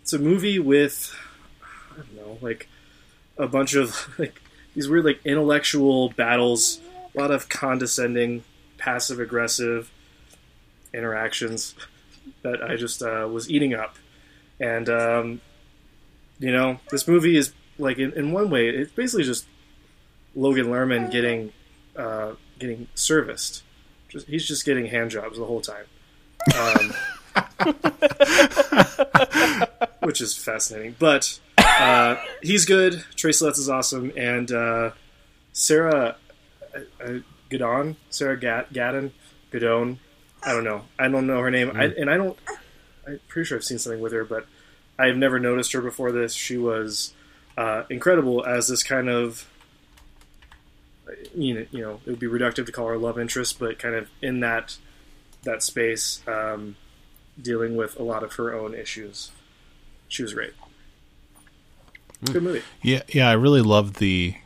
it's a movie with I don't know, like a bunch of (laughs) like these weird like intellectual battles, a lot of condescending, passive aggressive interactions (laughs) that I just uh, was eating up, and um, you know, this movie is like in, in one way, it's basically just Logan Lerman getting uh, getting serviced. Just, he's just getting hand jobs the whole time, um, (laughs) which is fascinating. But uh, he's good. Trace Letts is awesome, and uh, Sarah uh, uh, Gadon, Sarah Gad- Gadon, Gadon. I don't know. I don't know her name, I, and I don't. I'm pretty sure I've seen something with her, but I've never noticed her before this. She was uh, incredible as this kind of you know, you know, it would be reductive to call her love interest, but kind of in that that space, um, dealing with a lot of her own issues. She was great. Good movie. yeah, yeah. I really loved the.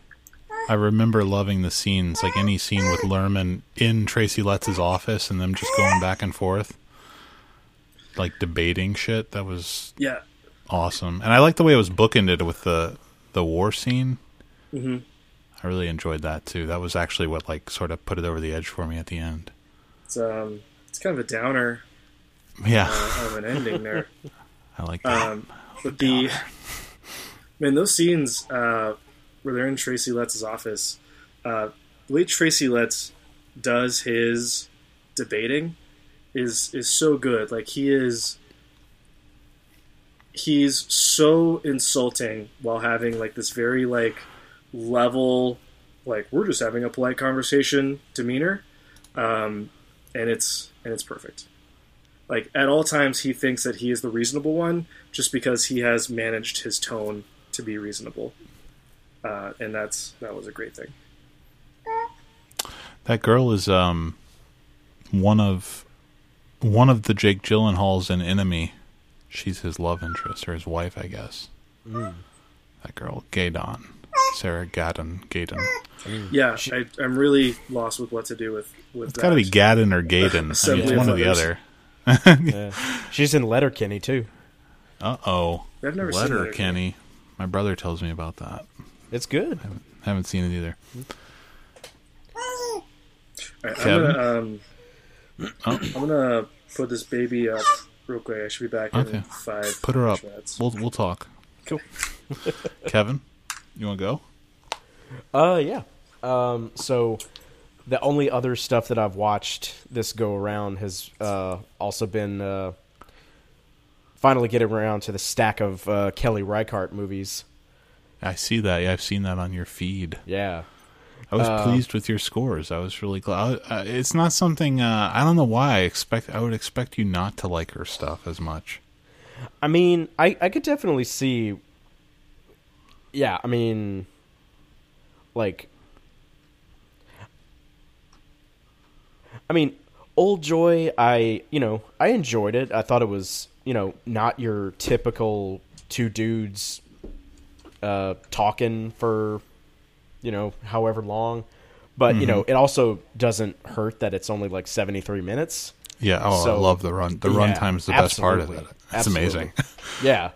I remember loving the scenes, like any scene with Lerman in Tracy Letts' office and them just going back and forth, like debating shit. That was Yeah. awesome, and I like the way it was bookended with the the war scene. hmm I really enjoyed that too. That was actually what like sort of put it over the edge for me at the end. It's um, it's kind of a downer Yeah, uh, of an ending there. (laughs) I like that. Um, but the man, those scenes uh, where they're in Tracy Letts' office, uh, the way Tracy Letts does his debating is is so good. Like he is, he's so insulting while having like this very like level, like we're just having a polite conversation demeanor, um, and it's and it's perfect like at all times he thinks that he is the reasonable one just because he has managed his tone to be reasonable uh, and that's that was a great thing That girl is um one of one of the Jake Gyllenhaals in Enemy. She's his love interest or his wife, I guess. That girl, Gaydon, Sarah Gaddon, Gaydon. yeah I, i'm really lost with what to do with with It's got to be Gaddon or Gaydon. (laughs) I mean, it's of one or the other. Yeah. She's in Letterkenny too. Uh oh, I've never seen Letter Letterkenny. Kenny. My brother tells me about that. It's good. I Haven't seen it either. All right, I'm Kevin? gonna um, Oh. i'm gonna put this baby up real quick i should be back Okay. in five Put her up. minutes. We'll we'll talk. Cool. (laughs) Kevin, you want to go? Uh, yeah. Um, so the only other stuff that I've watched this go around has uh, also been uh, finally getting around to the stack of uh, Kelly Reichardt movies. I see that. Yeah, I've seen that on your feed. Yeah. I was pleased with your scores. I was really glad. Uh, it's not something uh, I don't know why I expect. I would expect you not to like her stuff as much. I mean, I I could definitely see. Yeah, I mean, like, I mean, Old Joy. I you know I enjoyed it. I thought it was you know not your typical two dudes uh, talking for you know however long, but you know it also doesn't hurt that it's only like seventy three minutes. Yeah. Oh, So- I love the run. The Yeah, run time is the best part of it. It's amazing. (laughs) Yeah,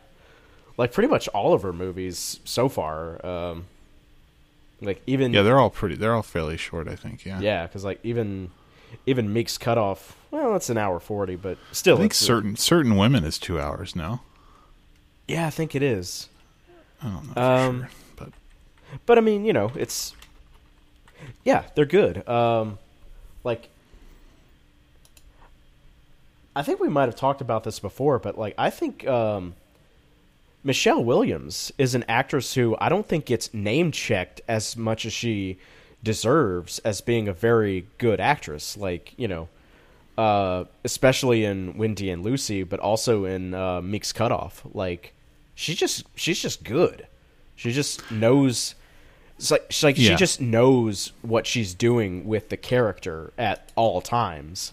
like pretty much all of her movies so far. Um, like even yeah, they're all pretty. They're all fairly short. I think. Yeah. yeah, because like even even Meek's cutoff. Well, it's an hour forty, but still, I think certain certain women is two hours. No. Yeah, I think it is. I don't know for Um, sure, but But I mean, you know, it's yeah, they're good. Um, like I think we might have talked about this before, but like I think um, Michelle Williams is an actress who I don't think gets name checked as much as she deserves as being a very good actress. Like you know, uh, especially in Wendy and Lucy, but also in uh, Meek's Cutoff. Like she just she's just good. She just knows. It's like she's like she just knows what she's doing with the character at all times,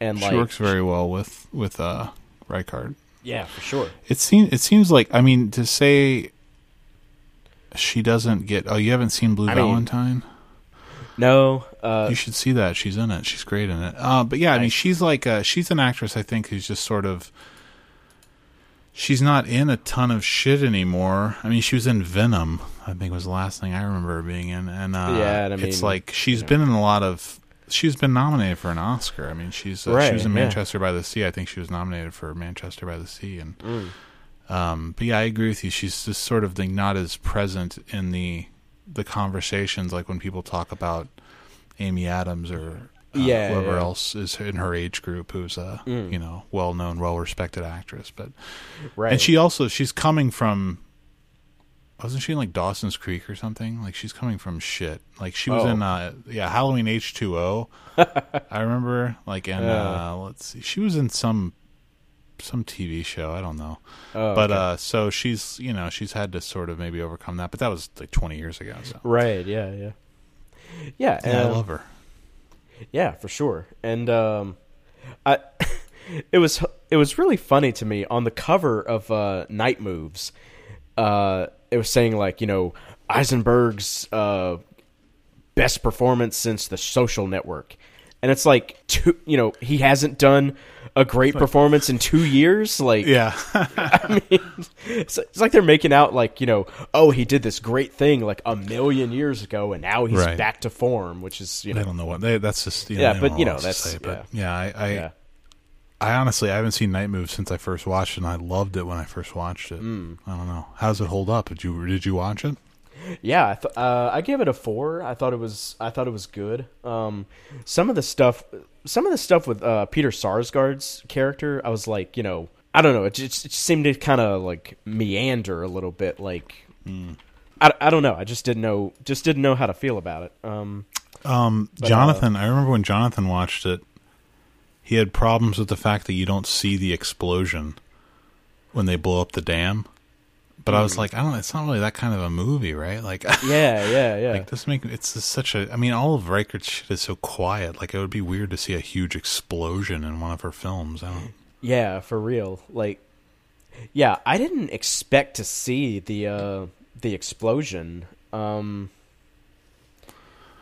and she like works very well with with uh Reichardt. yeah, for sure. It seems it seems like I mean to say she doesn't get. Oh, you haven't seen Blue I mean, Valentine? No, uh, you should see that. She's in it. She's great in it. Uh, but yeah, I mean, she's like uh, she's an actress. I think who's just sort of. She's not in a ton of shit anymore. I mean, she was in Venom. I think was the last thing I remember her being in, and uh, Yeah, and I it's like she's you know. been in a lot of. She's been nominated for an Oscar. I mean, she's uh, she was in yeah. Manchester by the Sea. I think she was nominated for Manchester by the Sea, and Mm. um, but yeah, I agree with you. She's just sort of like not as present in the the conversations, like when people talk about Amy Adams or Yeah, whoever yeah. else is in her age group who's a Mm. you know well known, well respected actress. But right. and she also she's coming from wasn't she in like Dawson's Creek or something? Like she's coming from shit. Like she was Oh. in uh yeah Halloween H two O. (laughs) I remember like and uh, let's see, she was in some some TV show. I don't know Oh, but okay. uh so she's you know she's had to sort of maybe overcome that but that was like 20 years ago so right, yeah, yeah, yeah. yeah, i um, love her Yeah, for sure. And um, I, (laughs) it was it was really funny to me on the cover of uh, Night Moves. Uh, it was saying like you know Eisenberg's uh, best performance since The Social Network, and it's like two, you know he hasn't done a great performance in two years. Like yeah (laughs) I mean, it's, it's like they're making out like you know, oh, he did this great thing like a million years ago, and now he's Right. back to form, which is you know, i don't know what they, that's just you know, Yeah, but, you know, that's- say, but yeah, I I, yeah, I honestly I haven't seen Night Moves since I first watched it and I loved it when I first watched it Mm. I don't know how does it hold up did you did you watch it yeah. I, th- uh, I gave it a four. I thought it was I thought it was good. Um, some of the stuff, some of the stuff with uh, Peter Sarsgaard's character, I was like, you know, I don't know, it just, it just seemed to kind of like meander a little bit, like. I, I don't know. I just didn't know. Just didn't know how to feel about it. Um, um But, uh, Jonathan I remember when Jonathan watched it he had problems with the fact that you don't see the explosion when they blow up the dam but I was Hmm. like I don't it's not really that kind of a movie right like (laughs) yeah, yeah, yeah. Like this make it's such a. I mean, all of Reichardt's shit is so quiet. Like it would be weird to see a huge explosion in one of her films. Yeah, for real. Like, yeah, I didn't expect to see the uh, the explosion. Um,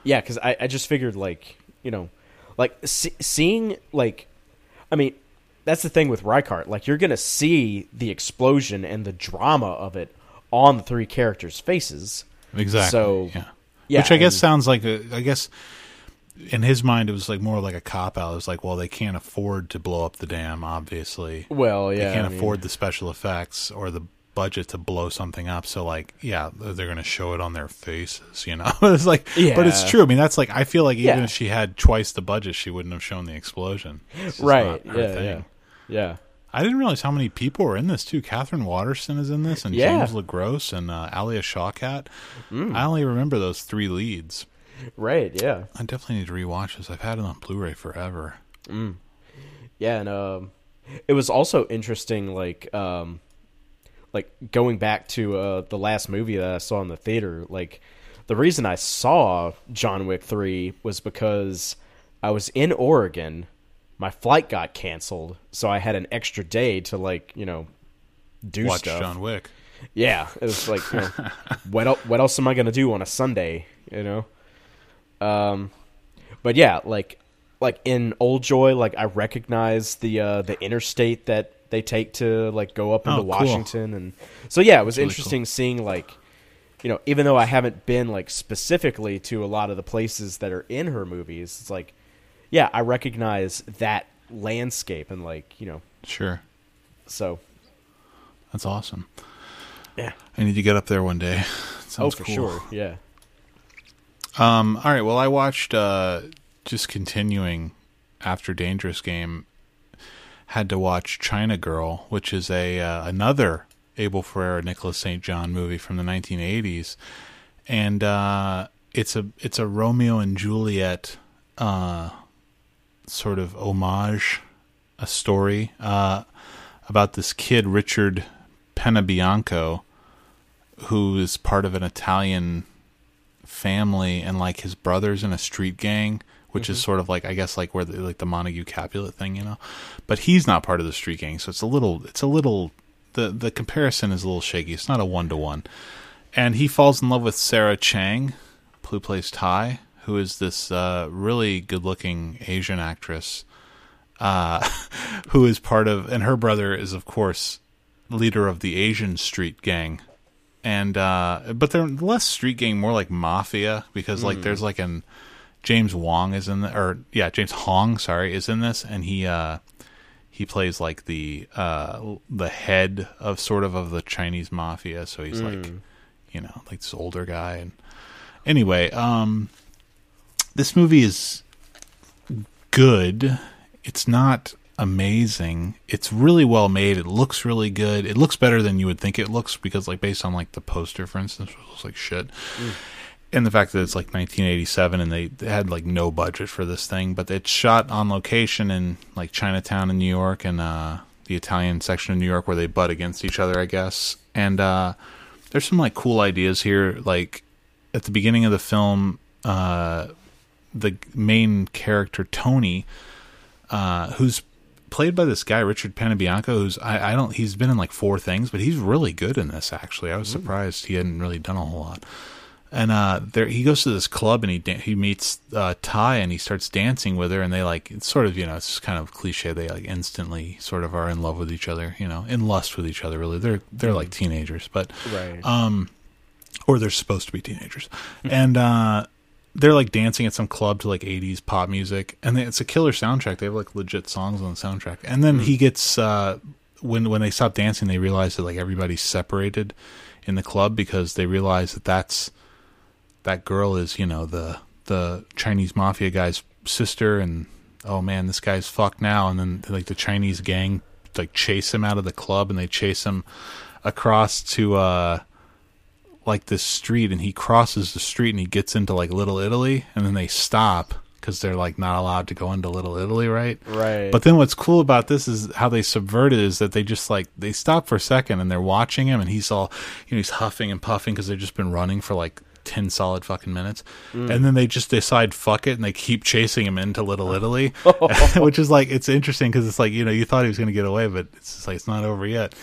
yeah, because I, I just figured like you know, like see, seeing like, I mean, that's the thing with Reichardt. Like you're gonna see the explosion and the drama of it on the three characters' faces. Exactly. So, yeah. Yeah, Which I guess and- sounds like a. I guess in his mind it was like more like a cop out. It was like, well, they can't afford to blow up the dam. Obviously, well, yeah, they can't I mean, afford the special effects or the budget to blow something up. So like, yeah, they're going to show it on their faces. You know, (laughs) it's like, yeah. but it's true. I mean, that's like, I feel like even Yeah. if she had twice the budget, she wouldn't have shown the explosion. It's right? Yeah, thing. yeah, yeah. I didn't realize how many people were in this too. Katherine Waterston is in this, and Yeah. James Le Gros and uh, Alia Shawkat. I only remember those three leads. Right, yeah. I definitely need to rewatch this. I've had it on Blu-ray forever. Yeah, and um, it was also interesting, like um, like going back to uh, the last movie that I saw in the theater. Like the reason I saw John Wick three was because I was in Oregon. My flight got canceled, so I had an extra day to like you know do Watch stuff. John Wick. Yeah, it was like, you know, (laughs) what el- what else am I gonna do on a Sunday? You know, um, but yeah, like like in Old Joy, like I recognize the uh, the interstate that they take to like go up into Oh, cool. Washington, and so yeah, it was really interesting seeing like you know, even though I haven't been like specifically to a lot of the places that are in her movies, it's like yeah, I recognize that landscape and like you know, Sure, so that's awesome. yeah, I need to get up there one day. (laughs) oh for cool. sure, yeah. Um, all right. Well, I watched uh, just continuing after Dangerous Game. Had to watch China Girl, which is a uh, another Abel Ferrara Nicholas St. John movie from the 1980s, and uh, it's a it's a Romeo and Juliet uh, sort of homage, a story uh, about this kid Richard Panebianco, who is part of an Italian family and like his brothers in a street gang which is sort of like i guess like where the, like the montague capulet thing you know? But he's not part of the street gang so it's a little it's a little the the comparison is a little shaky. It's not a one-to-one. And he falls in love with Sari Chang who plays ty who is this uh, really good-looking asian actress uh, (laughs) who is part of and her brother is of course leader of the asian street gang. And uh but they're less street gang more like mafia because like there's like an james wong is in the or yeah james hong sorry is in this and he uh he plays like the uh the head of sort of of the chinese mafia. So he's like you know like this older guy. And anyway um this movie is good it's not amazing. It's really well made. It looks really good. It looks better than you would think it looks because, like, based on like the poster, for instance, it looks like shit. And the fact that it's like 1987 and they, they had like no budget for this thing, but it's shot on location in like Chinatown in New York and uh, the Italian section of New York where they butt against each other, I guess. And uh, there's some like cool ideas here. Like at the beginning of the film, uh, the main character Tony, uh, who's played by this guy Richard Panebianco, who's I, I don't he's been in like four things, but he's really good in this. Actually, I was surprised he hadn't really done a whole lot. And uh, there he goes to this club and he dan- he meets uh, Ty and he starts dancing with her and they like it's sort of you know it's kind of cliche they like instantly sort of are in love with each other you know in lust with each other really they're they're like teenagers but Right. um, or they're supposed to be teenagers, and uh, they're like dancing at some club to like '80s pop music, and they, it's a killer soundtrack. They have like legit songs on the soundtrack, and then he gets uh, when when they stop dancing, they realize that like everybody's separated in the club because they realize that that's that girl is you know the the Chinese mafia guy's sister, and oh man, this guy's fucked now, and then like the Chinese gang like chase him out of the club, and they chase him across to uh like this street and he crosses the street and he gets into like little italy and then they stop because they're like not allowed to go into little italy right? Right. but then what's cool about this is how they subvert it is that they just like they stop for a second and they're watching him and he's all you know he's huffing and puffing because they've just been running for like 10 solid fucking minutes. Mm. And then they just decide fuck it and they keep chasing him into little italy (laughs) (laughs) which is like it's interesting because it's like you know you thought he was going to get away but it's just like it's not over yet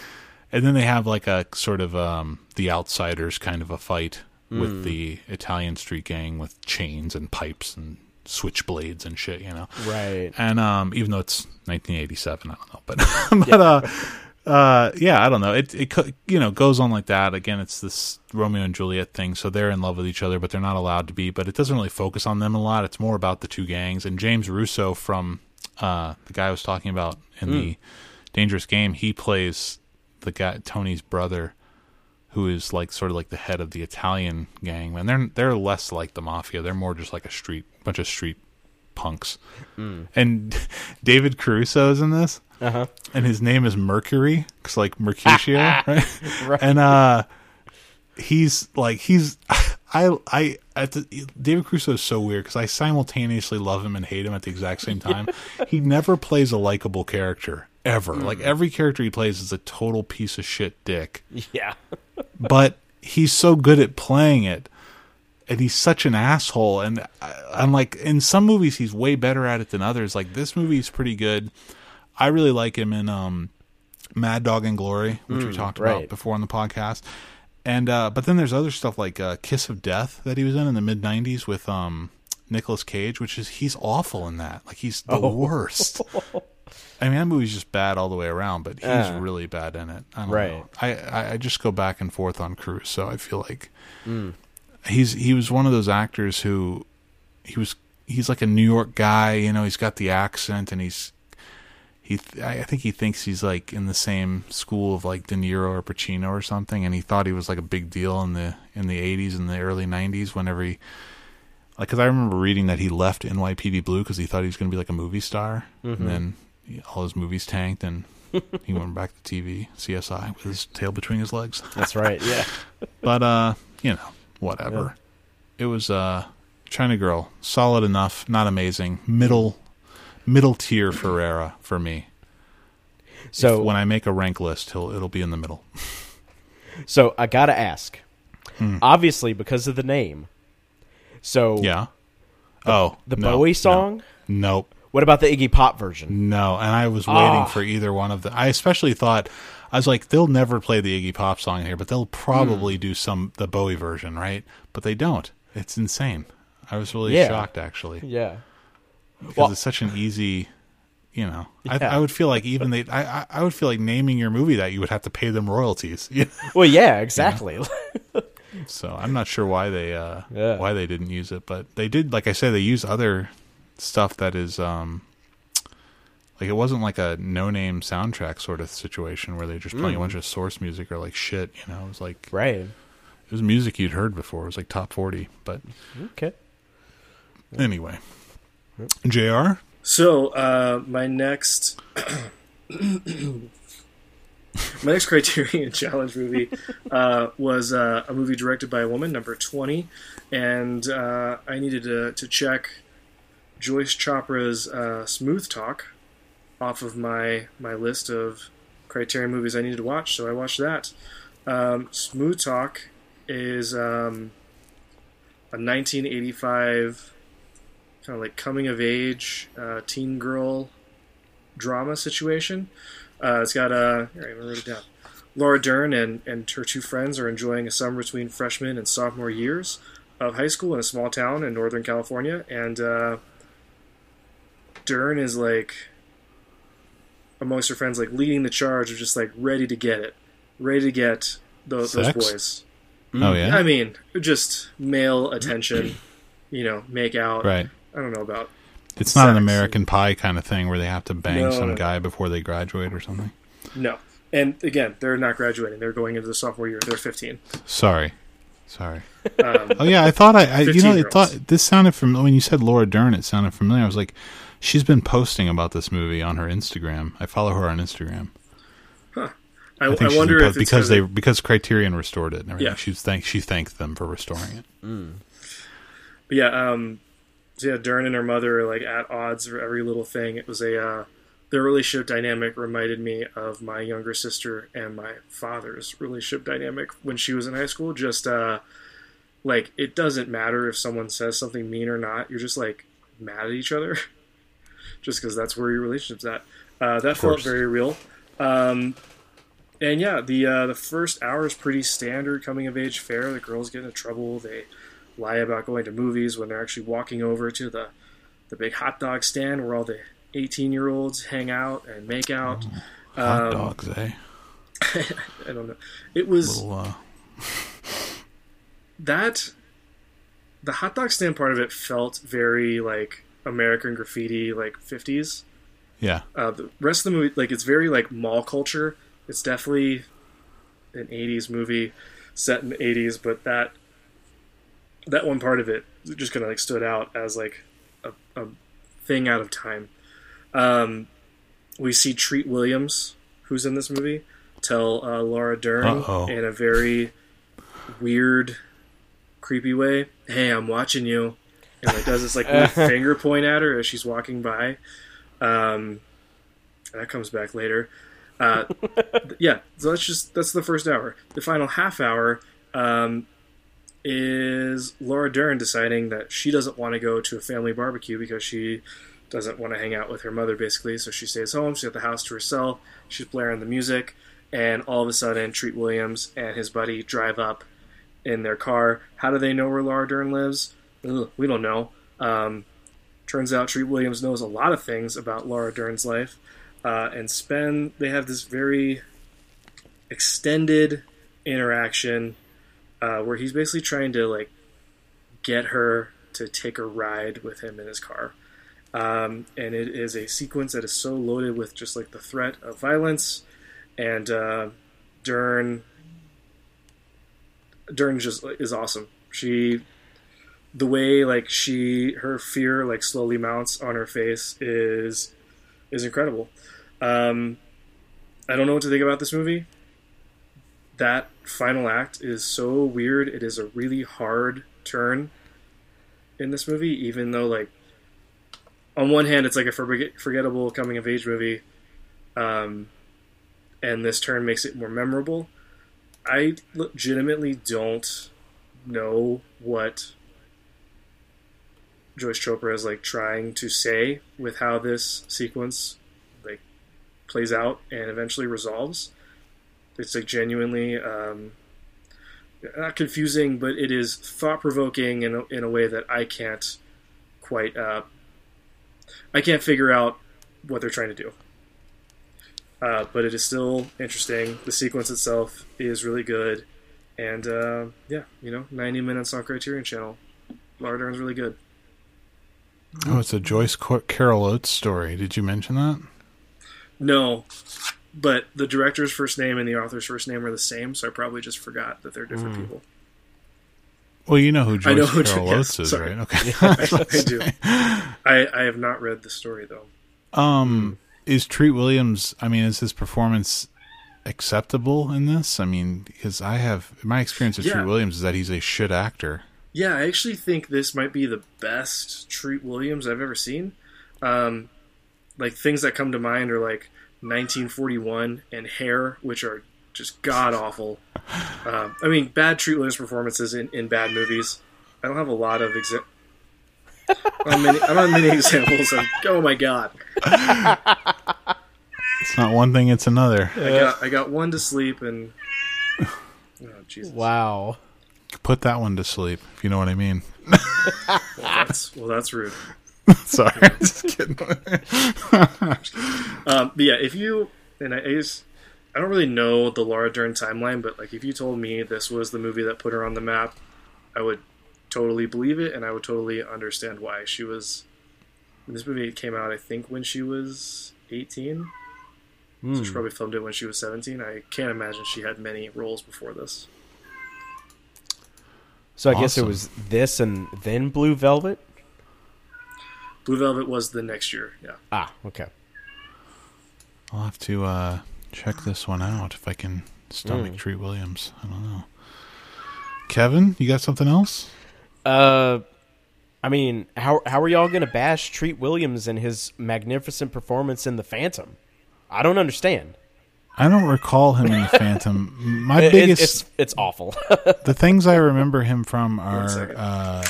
and then they have like a sort of um the outsiders kind of a fight with the italian street gang with chains and pipes and switchblades and shit you know right. and um, even though it's 1987, I don't know, but (laughs) but uh, uh, yeah, I don't know. It it you know goes on like that. Again, it's this Romeo and Juliet thing. So they're in love with each other, but they're not allowed to be. But it doesn't really focus on them a lot. It's more about the two gangs. And James Russo from uh, the guy I was talking about in the Dangerous Game, he plays the guy Tony's brother. Who is like sort of like the head of the Italian gang? And they're they're less like the mafia. They're more just like a street bunch of street punks. And (laughs) David Caruso is in this, Uh huh. and his name is Mercury, because like Mercutio, (laughs) right? And uh, he's like he's. I I at the, David Caruso is so weird because I simultaneously love him and hate him at the exact same time. (laughs) he never plays a likable character ever. Like every character he plays is a total piece of shit dick. (laughs) Yeah. (laughs) but he's so good at playing it and he's such an asshole and I, i'm like in some movies he's way better at it than others like this movie is pretty good i really like him in um mad dog and glory which we talked about before on the podcast and uh but then there's other stuff like uh kiss of death that he was in in the mid 90s with um Nicolas Cage, which is he's awful in that. Like he's the worst. (laughs) I mean, that movie's just bad all the way around, but he's Yeah. really bad in it. I don't Right. know. I, I just go back and forth on Cruz, so I feel like hmm. he's he was one of those actors who he was he's like a New York guy, you know. He's got the accent, and he's he. I I think he thinks he's like in the same school of like De Niro or Pacino or something, and he thought he was like a big deal in the in the '80s and the early '90s. Whenever he like, because I remember reading that he left NYPD Blue because he thought he was going to be like a movie star, and mm-hmm. then he- all his movies tanked, and he went back to TV, CSI, with his tail between his legs. That's right. Yeah. (laughs) but uh, you know, whatever. It was uh, China Girl, solid enough, not amazing, middle, middle tier Ferrara for me. So when I make a rank list, he'll it'll be in the middle. (laughs) So I gotta ask. Hmm. Obviously, because of the name. So Yeah. oh, the no, Bowie no. song. Nope. What about the Iggy Pop version? No, and I was waiting Ah. for either one of them. I especially thought I was like, they'll never play the Iggy Pop song here, but they'll probably do some the Bowie version, right? But they don't. It's insane. I was really Yeah. shocked actually Yeah. because Well- it's such an easy. You know, I, Yeah. I would feel like even they, I, I- I would feel like naming your movie that you would have to pay them royalties. (laughs) Well, yeah, (laughs) exactly. (laughs) So I'm not sure why they, uh, why they didn't use it, but they did. Like I said, they use other stuff that is, um, like it wasn't like a no-name soundtrack sort of situation where they're just playing a bunch of source music or like shit. You know, it was like right. it was music you'd heard before. It was like top forty. But Okay. anyway, Jr. So uh, my next (clears throat) my next Criterion (laughs) Challenge movie uh, was uh, a movie directed by a woman, number twenty, and uh, I needed to, to check Joyce Chopra's uh, Smooth Talk off of my my list of Criterion movies I needed to watch. So I watched that. Um, Smooth Talk is um, a 1985 kind of like coming of age uh, teen girl drama situation. Uh, it's got a here, I even wrote it down. Laura Dern and, and her two friends are enjoying a summer between freshman and sophomore years of high school in a small town in Northern California, and uh, Dern is like amongst her friends, like leading the charge of just like ready to get it, ready to get those, those boys. Oh yeah, I mean, just male attention, you know, make out. right. I don't know about. It's not an American Pie kind of thing where they have to bang No, some no. guy before they graduate or something. No. And again, they're not graduating. They're going into the sophomore year. They're 15. Sorry, sorry. Um, Oh yeah, I thought I, I you know, it thought this sounded familiar when you said Laura Dern. It sounded familiar. I was like, she's been posting about this movie on her Instagram. I follow her on Instagram. I, I I, think she's wonder been if it's because they kinda- because Criterion restored it and everything. Yeah. She's thank she thanked them for restoring it. But yeah, um, so yeah, Dern and her mother are like at odds for every little thing. It was a uh, their relationship dynamic reminded me of my younger sister and my father's relationship dynamic when she was in high school. Just uh, like it doesn't matter if someone says something mean or not. You're just like mad at each other, (laughs) just because that's where your relationship's at. Uh, that felt very real. Um, and yeah, the uh, the first hour is pretty standard coming of age fare. The girls get into trouble. They lie about going to movies when they're actually walking over to the the big hot dog stand where all the 18 year olds hang out and make out. Hot Um, dogs, eh? (laughs) I don't know. It was Little, uh, (laughs) that the hot dog stand part of it felt very like American graffiti, like 50s. yeah, Uh, the rest of the movie, like it's very like mall culture. It's definitely an '80s movie set in the '80s, but that that one part of it just kind of like stood out as like a, a thing out of time. Um, we see Treat Williams, who's in this movie, tell uh, Laura Dern Uh-oh. in a very weird, creepy way, "Hey, I'm watching you," and like does this like (laughs) finger point at her as she's walking by. Um, that comes back later. Uh, (laughs) yeah, so that's just that's the first hour. The final half hour um, is Laura Dern deciding that she doesn't want to go to a family barbecue because she doesn't want to hang out with her mother, basically. So she stays home. She's got the house to herself. She's blaring the music, and all of a sudden, Treat Williams and his buddy drive up in their car. How do they know where Laura Dern lives? We don't know. Um, turns out Treat Williams knows a lot of things about Laura Dern's life. Uh, and Spen, they have this very extended interaction uh, where he's basically trying to like get her to take a ride with him in his car. Um, and it is a sequence that is so loaded with just like the threat of violence and uh, Dern. Dern just is awesome. She, the way like she her fear like slowly mounts on her face is is incredible. Um, I don't know what to think about this movie. That final act is so weird. It is a really hard turn in this movie, even though like on one hand it's like a forgettable coming of age movie, um, and this turn makes it more memorable. I legitimately don't know what Joyce Chopra is like trying to say with how this sequence like plays out and eventually resolves. It's like genuinely um, not confusing, but it is thought provoking in a, in a way that I can't quite uh, I can't figure out what they're trying to do. Uh, but it is still interesting. The sequence itself is really good, and uh, yeah, you know, ninety minutes on Criterion Channel. Laura Dern's really good. Oh, it's a Joyce Carol Oates story. Did you mention that? No, but the director's first name and the author's first name are the same, so I probably just forgot that they're different people. Well, you know who Joyce know who Carol Oates yes, is, sorry. right? Okay. (laughs) I, I do. I, I have not read the story though. Um, is Treat Williams? I mean, is his performance acceptable in this? I mean, because I have my experience with Yeah. Treat Williams is that he's a shit actor. Yeah, I actually think this might be the best Treat Williams I've ever seen. Um, like things that come to mind are like 1941 and Hair, which are just god awful. Um, I mean, bad Treat Williams performances in, in bad movies. I don't have a lot of exa- I don't have many, I don't have many (laughs) examples of. Oh my god! It's not one thing; it's another. I got I got one to sleep and. Oh Jesus! Wow. Put that one to sleep, if you know what I mean. Well, (laughs) that's well, that's rude. Sorry, just kidding. (laughs) Um, but yeah, if you and I, I just I don't really know the Laura Dern timeline, but like if you told me this was the movie that put her on the map, I would totally believe it, and I would totally understand why she was. This movie came out, I think, when she was eighteen. So she probably filmed it when she was seventeen. I can't imagine she had many roles before this. So I guess it was this and then Blue Velvet. Blue Velvet was the next year. Yeah. Ah, okay. I'll have to uh, check this one out if I can stomach Mm. Treat Williams. I don't know. Kevin, you got something else? Uh, I mean, how how are y'all gonna bash Treat Williams and his magnificent performance in The Phantom? I don't understand. I don't recall him in the (laughs) Phantom. My It- biggest, it's it's awful. the (laughs) things I remember him from are uh,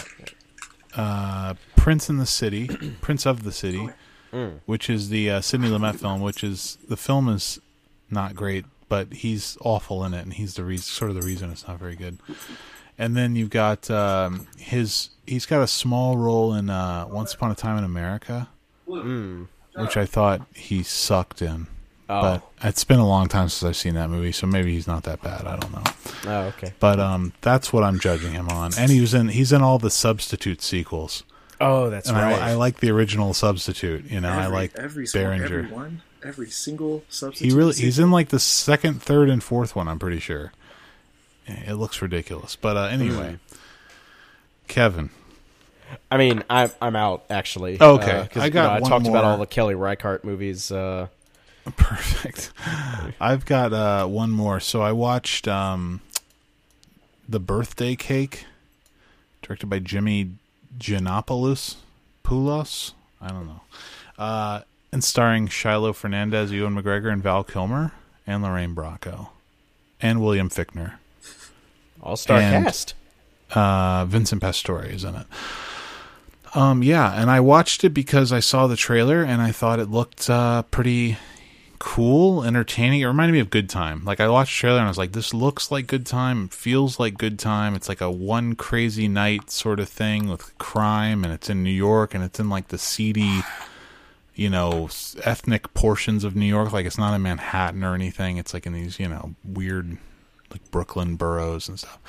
uh, Prince in the City, (clears throat) Prince of the City, which is the uh, Sidney Lumet film. Which is the film is not great, but he's awful in it, and he's the reason, sort of the reason it's not very good. And then you've got um, his. He's got a small role in uh, Once Upon a Time in America, which I thought he sucked in. Oh, But it's been a long time since I've seen that movie, so maybe he's not that bad. I don't know. oh, okay. But um, that's what I'm judging him on. And he was in he's in all the substitute sequels, Oh, that's and right. I, I like the original substitute. You know, I like every single- Berenger. every one, every single substitute. He really he's in like the second, third, and fourth one. I'm pretty sure. It looks ridiculous, but uh, anyway, Hmm. Kevin. I mean, I'm I'm out actually. Oh, okay. Uh, 'cause, I you got know, I one talked about all the Kelly Reichardt movies. Uh, (laughs) Perfect. I've got uh, one more. So I watched um, the birthday cake directed by Jimmy Giannopoulos. Poulos? I don't know. Uh, and starring Shiloh Fernandez, Ewan McGregor, and Val Kilmer, and Lorraine Bracco, and William Fichtner. All star cast. Uh, Vincent Pastore is in it. Um, yeah, and I watched it because I saw the trailer and I thought it looked uh, pretty cool, entertaining. It reminded me of Good Time. Like I watched trailer and I was like, this looks like Good Time, feels like Good Time. It's like a one crazy night sort of thing with crime, and it's in New York, and it's in like the seedy, you know, ethnic portions of New York. Like it's not in Manhattan or anything. It's like in these, you know, weird like Brooklyn boroughs and stuff.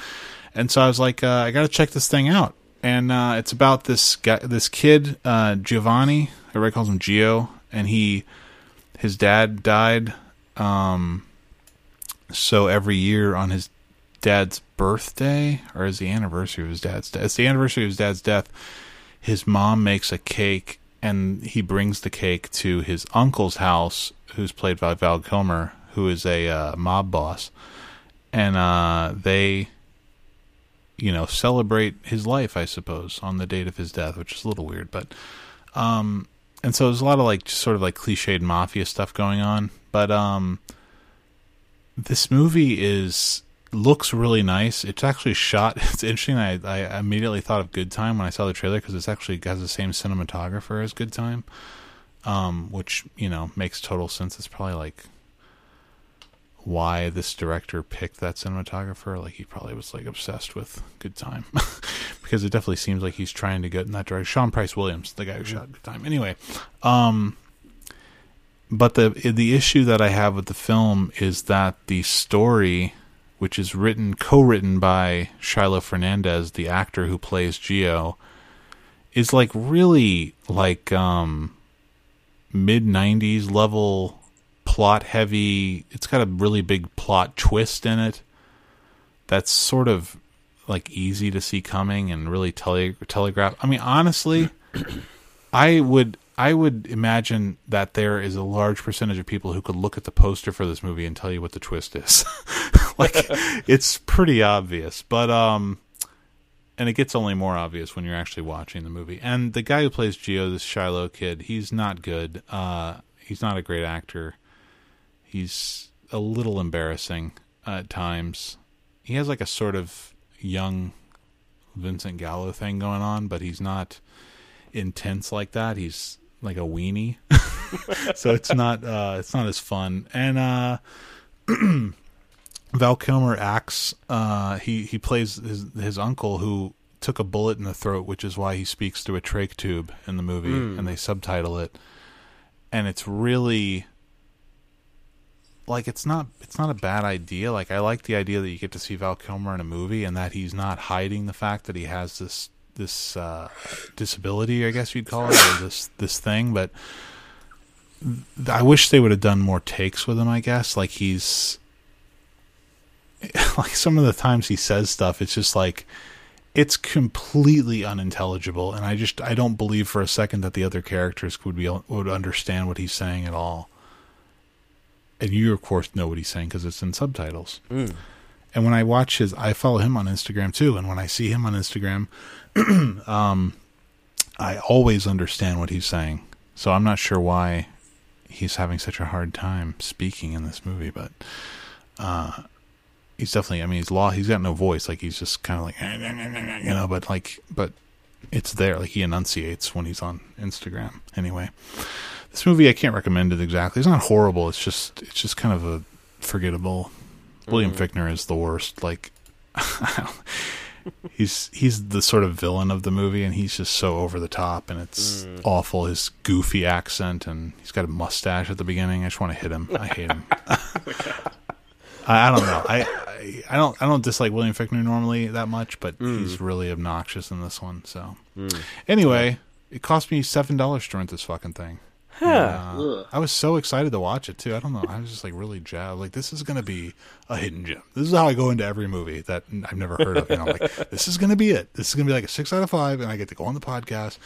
And so I was like, uh, I got to check this thing out. And uh, it's about this guy, this kid, uh, Giovanni. Everybody calls him Gio, and he, his dad died. Um, so every year on his dad's birthday, or is the anniversary of his dad's death? It's the anniversary of his dad's death. His mom makes a cake, and he brings the cake to his uncle's house, who's played by Val Kilmer, who is a uh, mob boss and uh, they, you know, celebrate his life, I suppose, on the date of his death, which is a little weird, but, um, and so there's a lot of like just sort of like cliched mafia stuff going on, but um, this movie is looks really nice. It's actually shot. (laughs) It's interesting. I I immediately thought of Good Time when I saw the trailer because it's actually has the same cinematographer as Good Time, um, which you know makes total sense. It's probably like why this director picked that cinematographer. Like he probably was like obsessed with Good Time, (laughs) because it definitely seems like he's trying to get in that direction. Sean Price Williams, the guy who shot Good Time. Anyway, um, but the the issue that I have with the film is that the story, which is written co-written by Shiloh Fernandez, the actor who plays Gio, is like really like um mid 90s level plot heavy. It's got a really big plot twist in it. That's sort of like easy to see coming and really tele- telegraph. I mean, honestly, (coughs) I would I would imagine that there is a large percentage of people who could look at the poster for this movie and tell you what the twist is. (laughs) like (laughs) it's pretty obvious, but um and it gets only more obvious when you're actually watching the movie. And the guy who plays Gio, this Shiloh kid, he's not good. Uh he's not a great actor. He's a little embarrassing at times. He has like a sort of young Vincent Gallo thing going on, but he's not intense like that. He's like a weenie. (laughs) so it's not uh it's not as fun. And uh (clears throat) Val Kilmer acts uh he he plays his his uncle who took a bullet in the throat, which is why he speaks through a trach tube in the movie and they subtitle it. And it's really like it's not it's not a bad idea. Like I like the idea that you get to see Val Kilmer in a movie and that he's not hiding the fact that he has this this uh, disability, I guess you'd call it, or this this thing. But I wish they would have done more takes with him. I guess like he's (laughs) like some of the times he says stuff, it's just like it's completely unintelligible, and I just I don't believe for a second that the other characters would be would understand what he's saying at all. And you, of course, know what he's saying because it's in subtitles. And when I watch his, I follow him on Instagram too. And when I see him on Instagram, (clears throat) um, I always understand what he's saying. So I'm not sure why he's having such a hard time speaking in this movie, but uh, he's definitely. I mean, he's law. He's got no voice. Like he's just kind of like you know, but like, but it's there. Like he enunciates when he's on Instagram. Anyway, this movie I can't recommend it exactly. It's not horrible. It's just it's just kind of a forgettable. William mm. Fichtner is the worst. Like (laughs) he's he's the sort of villain of the movie, and he's just so over the top, and it's mm. awful. His goofy accent, and he's got a mustache at the beginning. I just want to hit him. I hate him. (laughs) I, I don't know. I, I I don't I don't dislike William Fichtner normally that much, but mm. he's really obnoxious in this one. So anyway, it cost me seven dollars to rent this fucking thing. Uh, I was so excited to watch it too. I don't know. I was just like really jazzed. Like this is gonna be a hidden gem. This is how I go into every movie that I've never heard of. You know, like (laughs) this is gonna be it. This is gonna be like a six out of five, and I get to go on the podcast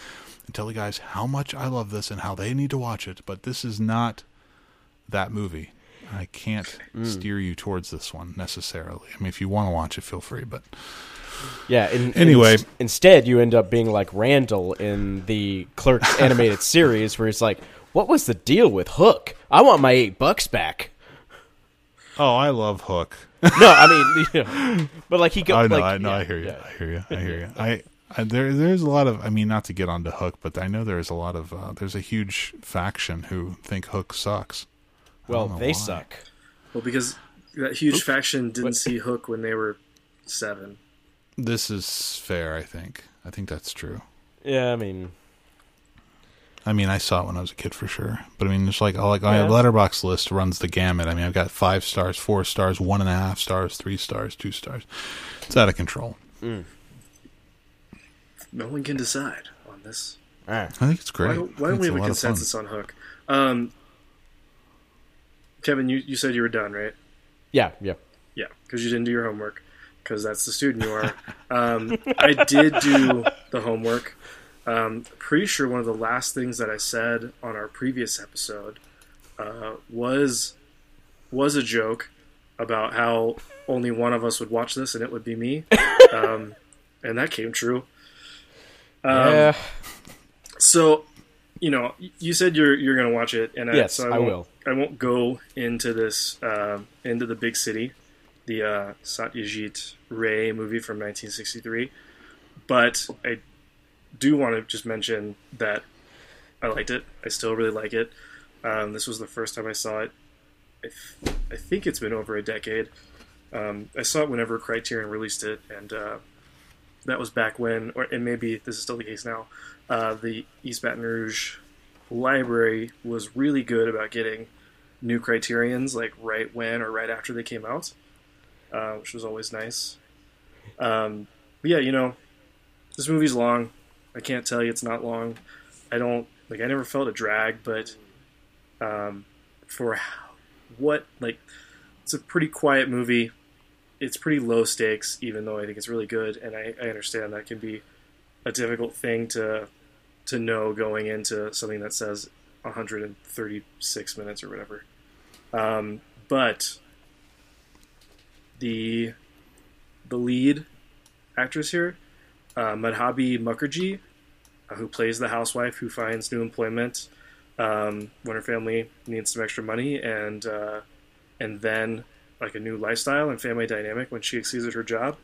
and tell the guys how much I love this and how they need to watch it. But this is not that movie. I can't steer you towards this one necessarily. I mean, if you want to watch it, feel free. But Yeah. And, Anyway. and ins- instead you end up being like Randall in the Clerks (laughs) animated series, where he's like, "What was the deal with Hook? I want my eight bucks back." Oh, I love Hook. No, I mean, (laughs) you know, but like he goes. I know, like, I know, yeah, I hear you, yeah. I hear you, I hear you. I, I there, there's a lot of. I mean, not to get onto Hook, but I know there's a lot of. Uh, there's a huge faction who think Hook sucks. Well, they why. suck. Well, because that huge faction didn't see Hook when they were seven. This is fair. I think. I think that's true. Yeah, I mean, I mean, I saw it when I was a kid for sure. But I mean, it's like all like my letterbox list runs the gamut. I mean, I've got five stars, four stars, one and a half stars, three stars, two stars. It's out of control. No one can decide on this. all right. I think it's great. Why don't, why don't we have a lot of fun. consensus on Hook? Um, Kevin, you, you said you were done, right? Yeah, yeah. Yeah, because you didn't do your homework, because that's the student you are. um, I did do the homework. Um, pretty sure one of the last things that I said on our previous episode uh, was was a joke about how only one of us would watch this, and it would be me. (laughs) um, and that came true. Um, yeah. So, you know, you said you're you're going to watch it, and I, Yes, so I, I won't. I won't go into this um into the big city, the uh, Satyajit Ray movie from 1963, but I do want to just mention that I liked it. I still really like it. Um, this was the first time I saw it. I, th- I think it's been over a decade. Um, I saw it whenever Criterion released it, and uh, that was back when, or and maybe this is still the case now. Uh, the East Baton Rouge library was really good about getting new Criterions, like right when or right after they came out, uh, which was always nice. Um, but yeah, you know, this movie's long. I can't tell you it's not long. I don't like. I never felt a drag, but um, for what like, it's a pretty quiet movie. It's pretty low stakes, even though I think it's really good, and I, I understand that can be a difficult thing to to know going into something that says 136 minutes or whatever. Um, but the the lead actress here, uh, Madhabi Mukherjee, uh, who plays the housewife who finds new employment um, when her family needs some extra money, and uh, and then like a new lifestyle and family dynamic when she exceeds at her job.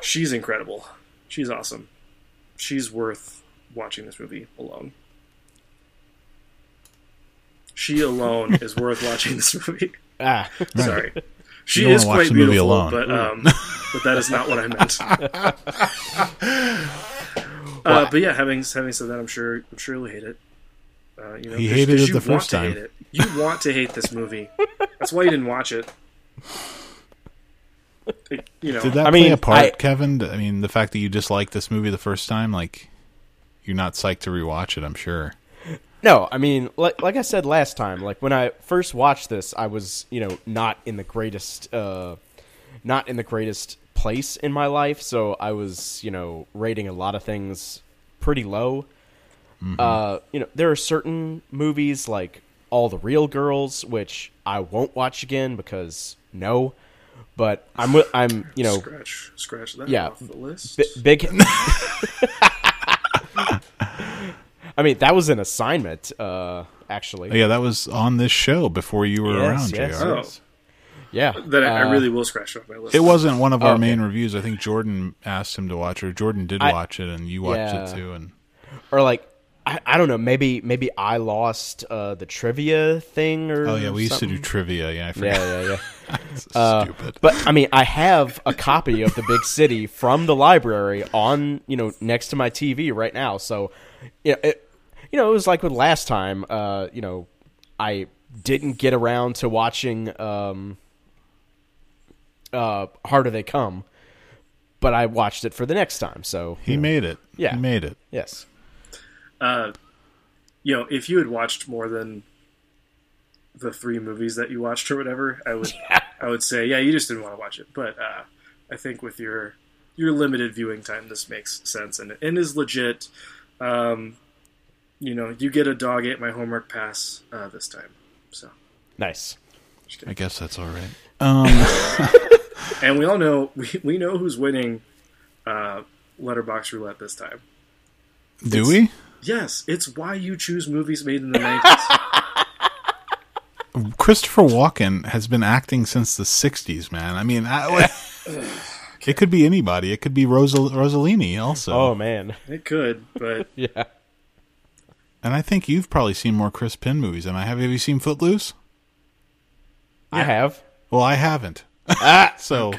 She's incredible. She's awesome. She's worth watching this movie alone. She alone is worth watching this movie. Ah, (laughs) Sorry. She is quite movie beautiful, alone. but um, (laughs) but that is not what I meant. (laughs) uh, but yeah, having having said that, I'm sure I'm sure you'll hate it. Uh, you know, He 'cause- hated 'cause it you the want first to time. hate it. You want to hate this movie. That's why you didn't watch it. It- you know, Did that I play mean, a part, I- Kevin? I mean, the fact that you disliked this movie the first time, like you're not psyched to rewatch it. I'm sure. No, I mean, like like I said last time, like when I first watched this, I was you know not in the greatest, uh, not in the greatest place in my life, so I was you know rating a lot of things pretty low. Uh, you know, there are certain movies like All the Real Girls, which I won't watch again because no, but I'm wi- I'm you know scratch scratch that yeah, off the list. bi- big. (laughs) I mean, that was an assignment, uh, actually. Yeah, that was on this show before you were Yes, around, yes, Jr. Oh. yes. Yeah. Then I, I uh, really will scratch it off my list. It wasn't one of our okay. main reviews. I think Jordan asked him to watch it. Or Jordan did I- watch it, and you watched Yeah. it too. And or like I, I don't know, maybe maybe I lost uh, the trivia thing or oh yeah, we used to do trivia. Yeah, I forgot. Yeah, yeah, yeah. It's (laughs) (laughs) Uh, stupid. But I mean, I have a copy of the Big City from the library on you know next to my TV right now. So, you know, it, you know, it was like with last time. Uh, you know, I didn't get around to watching um, uh, Harder They Come, but I watched it for the next time. So he made it. Yeah. he made it. yes, uh, you know, if you had watched more than the three movies that you watched or whatever, I would (laughs) I would say, yeah, you just didn't want to watch it. But uh, I think with your your limited viewing time, this makes sense and and is legit. Um, you know, you get a dog ate my homework pass uh, this time. So nice. I guess that's all right. Um, (laughs) and we all know we, we know who's winning uh, letterbox roulette this time. Do we? Yes, it's why you choose movies made in the nineties. (laughs) Christopher Walken has been acting since the '60s, man. I mean, I, (laughs) it could be anybody. It could be Rosal- Rossellini also. Oh man, it could, but yeah. And I think you've probably seen more Chris Penn movies than I have. Have you seen Footloose? I have. Well, I haven't. Ah, (laughs) so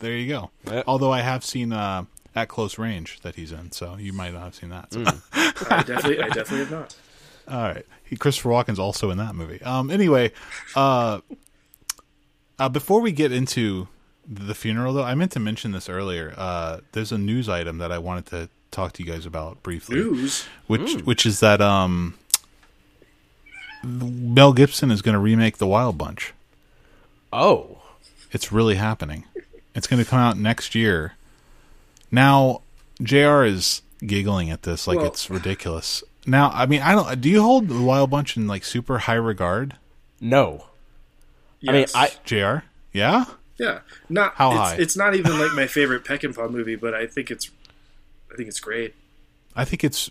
there you go. Yep. Although I have seen uh, At Close Range that he's in, so you might not have seen that. So. (laughs) I definitely, I definitely have not. All right. He, Christopher Walken's also in that movie. Um. Anyway, uh, uh, before we get into the funeral, though, I meant to mention this earlier. Uh, there's a news item that I wanted to talk to you guys about briefly. News. which which is that um, Mel Gibson is going to remake The Wild Bunch. Oh, It's really happening. It's going to come out next year. Now, Jr. is giggling at this like Well- it's ridiculous. Now, I mean, I don't. Do you hold The Wild Bunch in like super high regard, no. I mean, I Jr. Yeah. yeah, not How it's, high? It's not even like my favorite Peckinpah movie, but I think it's, I think it's great. I think it's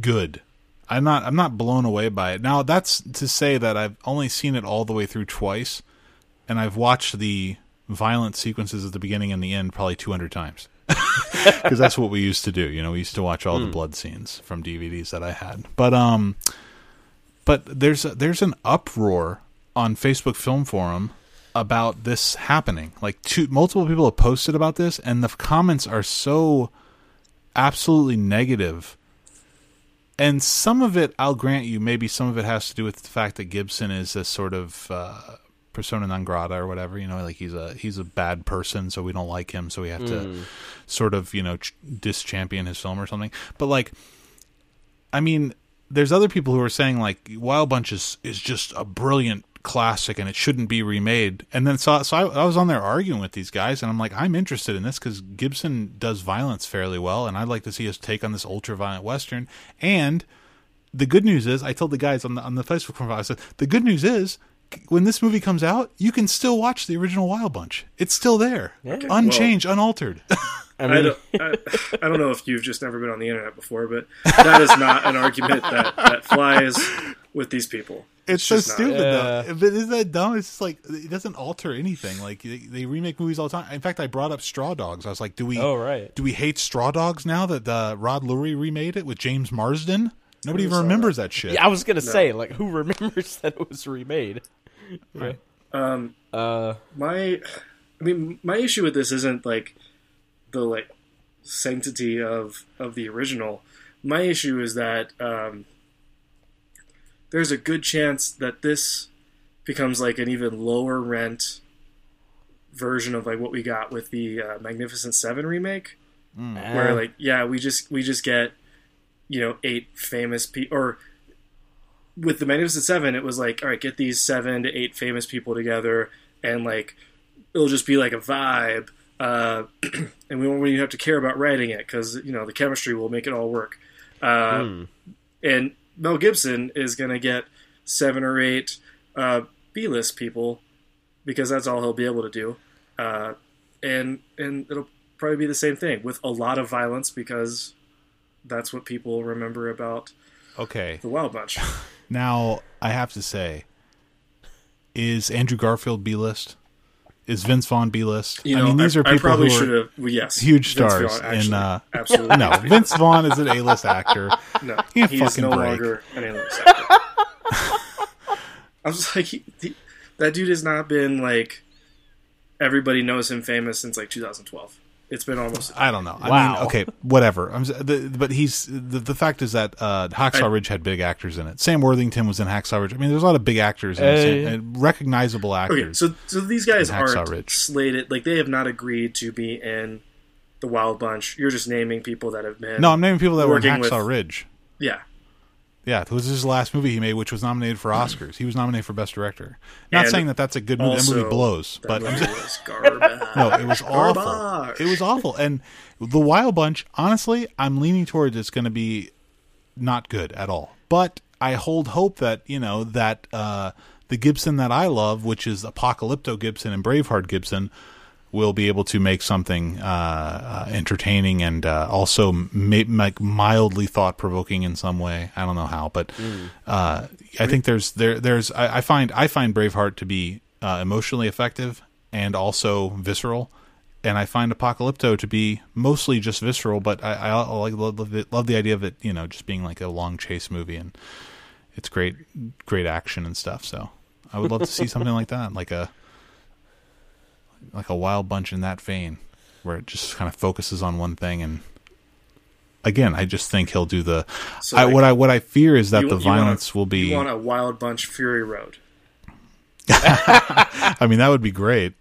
good. I'm not I'm not blown away by it. Now that's to say that I've only seen it all the way through twice and I've watched the violent sequences at the beginning and the end probably 200 times. (laughs) Cuz that's what we used to do, you know, we used to watch all the blood scenes from DVDs that I had. But um but there's a, there's an uproar on Facebook Film Forum about this happening. Like two multiple people have posted about this and the comments are so absolutely negative. And some of it, I'll grant you, maybe some of it has to do with the fact that Gibson is a sort of uh, persona non grata or whatever. You know, like he's a he's a bad person, so we don't like him, so we have to hmm. sort of you know ch- dischampion his film or something. But like, I mean, there's other people who are saying like Wild Bunch is is just a brilliant classic and it shouldn't be remade. And then so so I, I was on there arguing with these guys, and I'm like, I'm interested in this because Gibson does violence fairly well, and I'd like to see his take on this ultra violent western. And the good news is, I told the guys on the on the Facebook forum, I said, the good news is. When this movie comes out, you can still watch the original Wild Bunch. It's still there, unchanged, unaltered. I (laughs) I mean, don't, I, I don't know if you've just never been on the internet before, but that is not an argument that, that flies with these people. It's, so just not. stupid Yeah. though. But isn't that dumb? It's just like it doesn't alter anything. Like they, they remake movies all the time. In fact, I brought up Straw Dogs. I was like, do we? Oh, right. Do we hate Straw Dogs now that uh, Rod Lurie remade it with James Marsden? Nobody even remembers that, shit. yeah, I was gonna say, like, who remembers (laughs) that it was remade? Um, Uh, my, I mean, my issue with this isn't like the like sanctity of of the original. My issue is that um, there's a good chance that this becomes like an even lower rent version of like what we got with the uh, Magnificent Seven remake. where eh, like yeah we just we just get you know eight famous people or with the magnificent seven it was like all right get these seven to eight famous people together and like it'll just be like a vibe uh, (clears throat) and we won't really have to care about writing it because you know the chemistry will make it all work uh, hmm. and mel gibson is going to get seven or eight uh, b-list people because that's all he'll be able to do uh, and and it'll probably be the same thing with a lot of violence because that's what people remember about Okay. the Wild Bunch. (laughs) Now I have to say, is Andrew Garfield B list? Is Vince Vaughn B list? You know, I mean, these are I people probably who should are have. Well, yes, huge stars in. Uh, absolutely. no, Vince Vaughn is an A list actor. (laughs) no, a he's fucking no break. longer an A-list actor. (laughs) I was like, he, he, that dude has not been like everybody knows him famous since like 2012. It's been almost. I don't know. I Wow. mean, okay, whatever. I'm, the, but he's the, the fact is that uh, Hacksaw Ridge had big actors in it. Sam Worthington was in Hacksaw Ridge. I mean, there's a lot of big actors in Uh, it, and recognizable actors. Okay, so so these guys aren't Ridge. slated. Like they have not agreed to be in the Wild Bunch. You're just naming people that have been. no, I'm naming people that were in Working with- Hacksaw Ridge. Yeah, Yeah, it was his last movie he made, which was nominated for Oscars. He was nominated for Best Director. Not And saying that that's a good movie. That movie blows, that but I'm movie just, was garbage. (laughs) no, it was awful. Garbage. It was awful. And the Wild Bunch, honestly, I'm leaning towards it's going to be not good at all. But I hold hope that you know that uh, the Gibson that I love, which is Apocalypto Gibson and Braveheart Gibson, will be able to make something uh, uh, entertaining and uh, also ma- like mildly thought provoking in some way. I don't know how, but uh, I think there's there there's I, I find I find Braveheart to be uh, emotionally effective and also visceral, and I find Apocalypto to be mostly just visceral. But I, I like love, love, it, love the idea of it, you know, just being like a long chase movie and it's great great action and stuff. So I would love to see something like that, like a like a wild bunch in that vein, where it just kind of focuses on one thing. And again, I just think he'll do the. So, I, like, what I what I fear is that You- the you wanna- violence will be. You want a Wild Bunch Fury Road. (laughs) I mean, that would be great,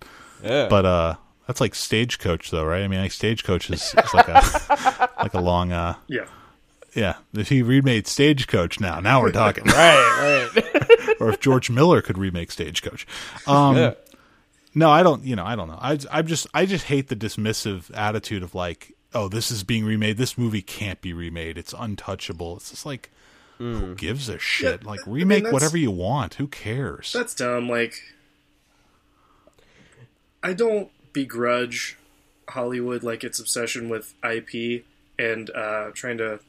Yeah. but uh, that's like Stagecoach, though, right? I mean, like Stagecoach is, is like a (laughs) like a long. uh Yeah. Yeah, if he remade Stagecoach now, now we're talking. (laughs) right, right. or if George Miller could remake Stagecoach. Um, Yeah. No, I don't. You know, I don't know. I I just I just hate the dismissive attitude of like, oh, this is being remade. This movie can't be remade. It's untouchable. It's just like, who gives a shit? Yeah, like I mean, remake whatever you want. Who cares? That's dumb. Like, I don't begrudge Hollywood like its obsession with IP and uh, trying to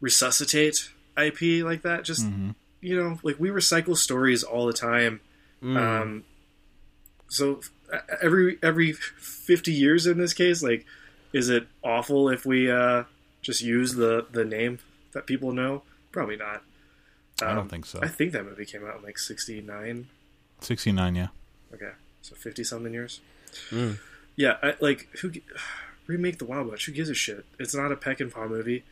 resuscitate IP like that. Just you know, like we recycle stories all the time. Um, so uh, every every fifty years in this case, like, is it awful if we uh, just use the the name that people know? Probably not. I don't Um, think so. I think that movie came out in like '69. Sixty nine, yeah. Okay, so fifty something years. Mm. Yeah, I, like who (sighs) remake the Wild Bunch? Who gives a shit? It's not a Peckinpah movie.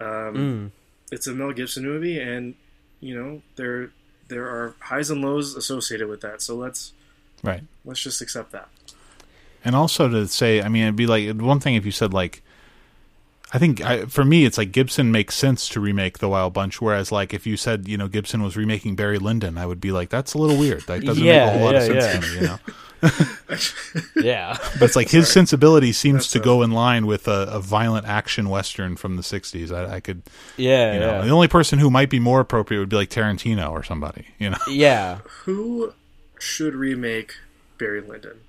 Um, Mm. It's a Mel Gibson movie, and you know there there are highs and lows associated with that. So let's Right. let's just accept that. And also to say, I mean, it'd be like one thing if you said like, I think I, for me, it's like Gibson makes sense to remake the Wild Bunch, whereas like if you said you know Gibson was remaking Barry Lyndon, I would be like, that's a little weird. That doesn't Yeah, make a whole lot of yeah, sense yeah. to me, you know. (laughs) (laughs) Yeah. But it's like his sensibility seems That's to a- go in line with a, a violent action western from the '60s. I, I could, Yeah. you know, yeah. the only person who might be more appropriate would be like Tarantino or somebody, you know. yeah. Who should remake Barry Lyndon?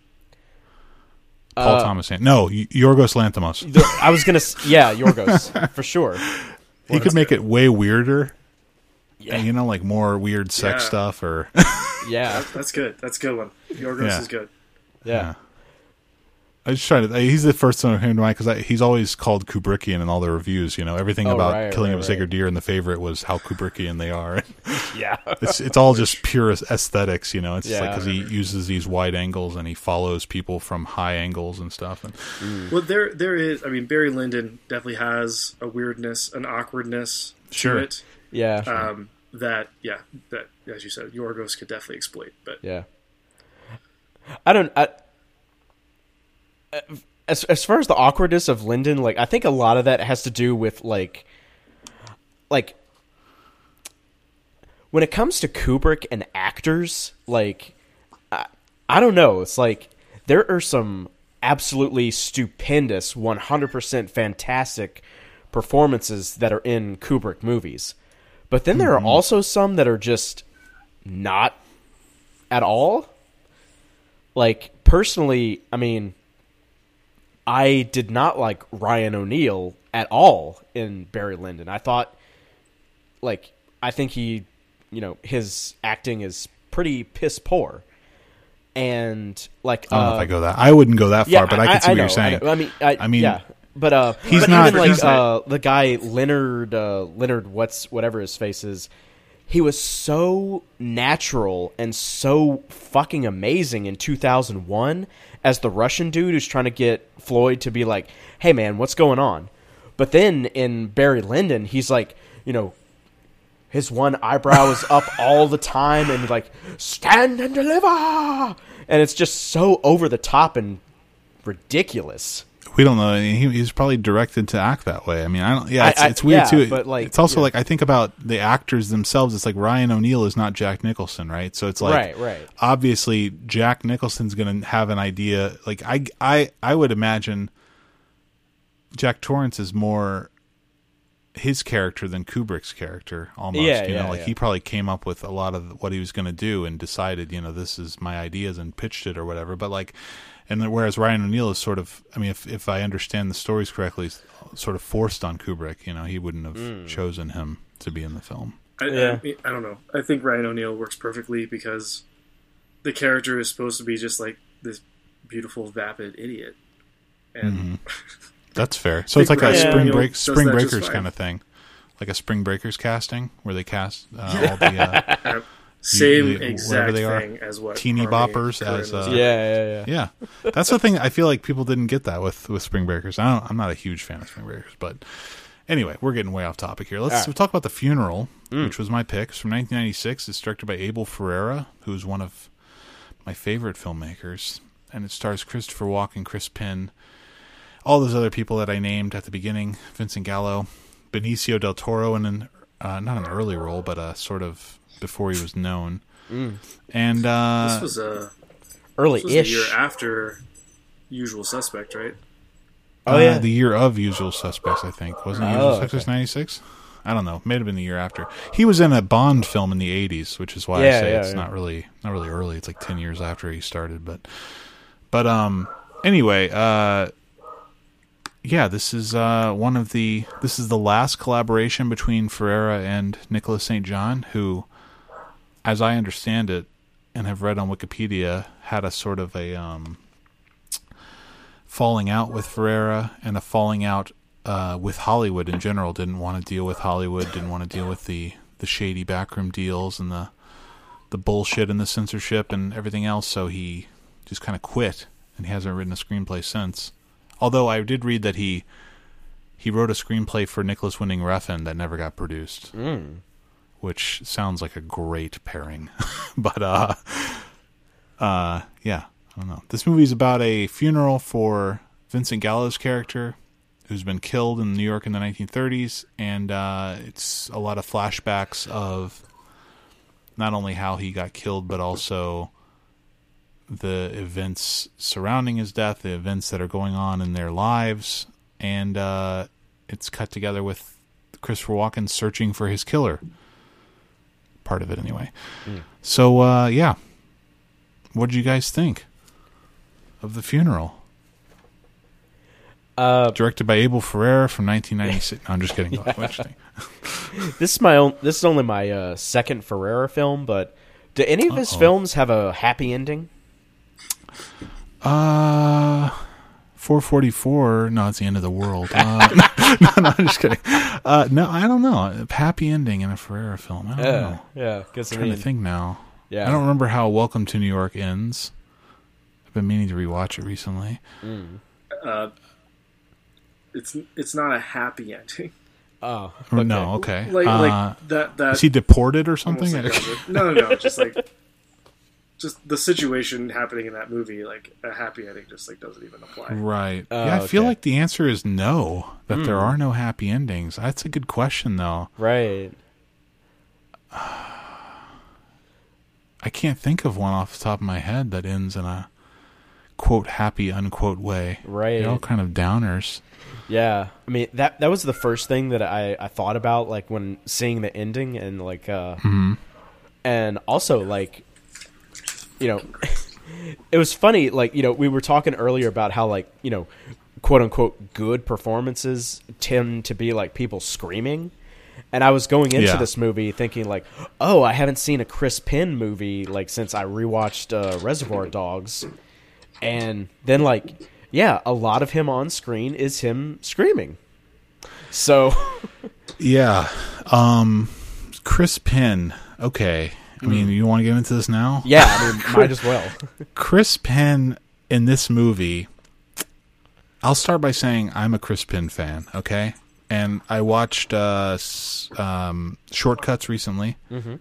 Paul Uh, Thomas Anderson. No, Y- Yorgos Lanthimos. the- I was gonna. s- Yeah, Yorgos for sure. (laughs) He could make it way weirder. Yeah. You know, like more weird sex Yeah. stuff or Yeah. That's good. That's a good one. Yorgos Yeah. is good. Yeah. I just try to. He's the first one who came to mind because he's always called Kubrickian in all the reviews. You know, everything Oh, about right, killing right, of a sacred right. deer and the favorite was how Kubrickian they are. (laughs) Yeah. it's it's all just (laughs) pure aesthetics. You know, it's just like Yeah. because he uses these wide angles and he follows people from high angles and stuff. And Well, there there is. I mean, Barry Lyndon definitely has a weirdness, an awkwardness Sure. to it. Yeah. Um, that yeah, that as you said, Yorgos could definitely exploit. But Yeah. I don't. I, as as far as the awkwardness of Lyndon, like I think a lot of that has to do with like, like when it comes to Kubrick and actors, like I, I don't know. It's like there are some absolutely stupendous, one hundred percent fantastic performances that are in Kubrick movies, but then there are mm-hmm. also some that are just not at all. Like personally, I mean, I did not like Ryan O'Neal at all in Barry Lyndon. I thought, like, I think he, you know, his acting is pretty piss poor, and like, I don't know if I go that. I wouldn't go that far, but I, can see what know, you're saying. I. I mean, I, I mean, yeah, but uh, he's but not- even like he's- uh, the guy Leonard uh, Leonard what's whatever his face is. He was so natural and so fucking amazing in 2001 as the Russian dude who's trying to get Floyd to be like, "Hey man, what's going on?" But then in Barry Lyndon, he's like, you know, his one eyebrow is (laughs) up all the time and like stand and deliver and it's just so over the top and ridiculous we don't know. He, he's probably directed to act that way. I mean, I don't. Yeah, it's, I- it's weird yeah, too. but, like, it's also yeah. like I think about the actors themselves. It's like Ryan O'Neal is not Jack Nicholson, right? So it's like Right, right. Obviously, Jack Nicholson's going to have an idea. Like I, I, I would imagine Jack Torrance is more his character than Kubrick's character almost. Yeah, you yeah, know, like yeah. he probably came up with a lot of what he was going to do and decided, you know, this is my ideas and pitched it or whatever. But like, and whereas Ryan O'Neal is sort of, I mean, if if I understand the stories correctly, is sort of forced on Kubrick. You know, he wouldn't have Hmm. chosen him to be in the film. I, Yeah. I, I don't know. I think Ryan O'Neal works perfectly because the character is supposed to be just like this beautiful, vapid idiot. And Mm-hmm. (laughs) That's fair. So it's like Ryan a spring break, does spring breakers kind of thing, like a spring breakers casting where they cast uh, (laughs) all the uh, same you- exact whatever they are, thing as what teeny Harmony boppers as, uh. Yeah, yeah, yeah. Yeah, that's the thing. I feel like people didn't get that with with Spring Breakers. I don't. I'm not a huge fan of Spring Breakers, but anyway, we're getting way off topic here. Let's All right. talk about the funeral, which was my pick. It's from 1996. It's directed by Abel Ferrara, who is one of my favorite filmmakers, and it stars Christopher Walken, Chris Penn, all those other people that I named at the beginning, Vincent Gallo, Benicio del Toro, in an uh, not an early role, but a sort of before he was known. And uh, This was a Early this was the ish. year after Usual Suspect, right? Oh uh, yeah. the year of Usual Suspects, I think. Wasn't it Oh, Usual okay. Suspects ninety six? I don't know. May have been the year after. He was in a Bond film in the eighties, which is why I say yeah, it's yeah. not really not really early. It's like ten years after he started, but but um anyway, uh yeah, this is uh one of the this is the last collaboration between Ferrara and Nicholas St. John, who as I understand it and have read on Wikipedia, had a sort of a um falling out with Ferrara and a falling out uh, with Hollywood in general. Didn't want to deal with Hollywood. Didn't want to deal with the the shady backroom deals and the the bullshit and the censorship and everything else. So he just kind of quit, and he hasn't written a screenplay since. Although I did read that he he wrote a screenplay for Nicolas Winding Refn that never got produced, Mm. Which sounds like a great pairing. (laughs) but uh, uh, yeah, I don't know. This movie is about a funeral for Vincent Gallo's character, who's been killed in New York in the 1930s, and uh, it's a lot of flashbacks of not only how he got killed, but also the events surrounding his death, the events that are going on in their lives, and uh, it's cut together with Christopher Walken searching for his killer. Part of it, anyway. So, uh, yeah. What did you guys think of the funeral? Uh, Directed by Abel Ferrara from 1996. (laughs) No, I'm just kidding. Go ahead. What'd you think? (laughs) this is my own. This is only my uh, second Ferrara film, but do any of his Uh-oh. films have a happy ending? Uh, 444. No, it's the end of the world. Uh, (laughs) (laughs) no, no, I'm just kidding. Uh, no, I don't know. Happy ending in a Ferrara film. I don't know. yeah. Because I I'm trying mean, to think now. yeah, I don't remember how Welcome to New York ends. I've been meaning to rewatch it recently. Uh, it's it's not a happy ending. Oh, Or No, okay. Like uh, like that that is he deported or something? almost like (laughs) no no no just like just the situation happening in that movie like a happy ending just like doesn't even apply. Right. Oh, yeah, I feel like the answer is no. That there Hmm. are no happy endings. That's a good question, though. right. I can't think of one off the top of my head that ends in a quote happy unquote way. Right. They're all kind of downers. Yeah, I mean that that was the first thing that I I thought about like when seeing the ending and like uh and also like you know (laughs) it was funny like you know we were talking earlier about how like you know quote unquote good performances tend to be like people screaming and I was going into Yeah. this movie thinking like oh I haven't seen a Chris Penn movie like since I rewatched uh, Reservoir Dogs and then like yeah a lot of him on screen is him screaming so (laughs) Yeah. Um, Chris Penn. Okay. I mean, you want to get into this now? yeah i mean (laughs) might as well Chris Penn in this movie. I'll start by saying I'm a Chris Penn fan. Okay. And I watched uh, um, Shortcuts recently,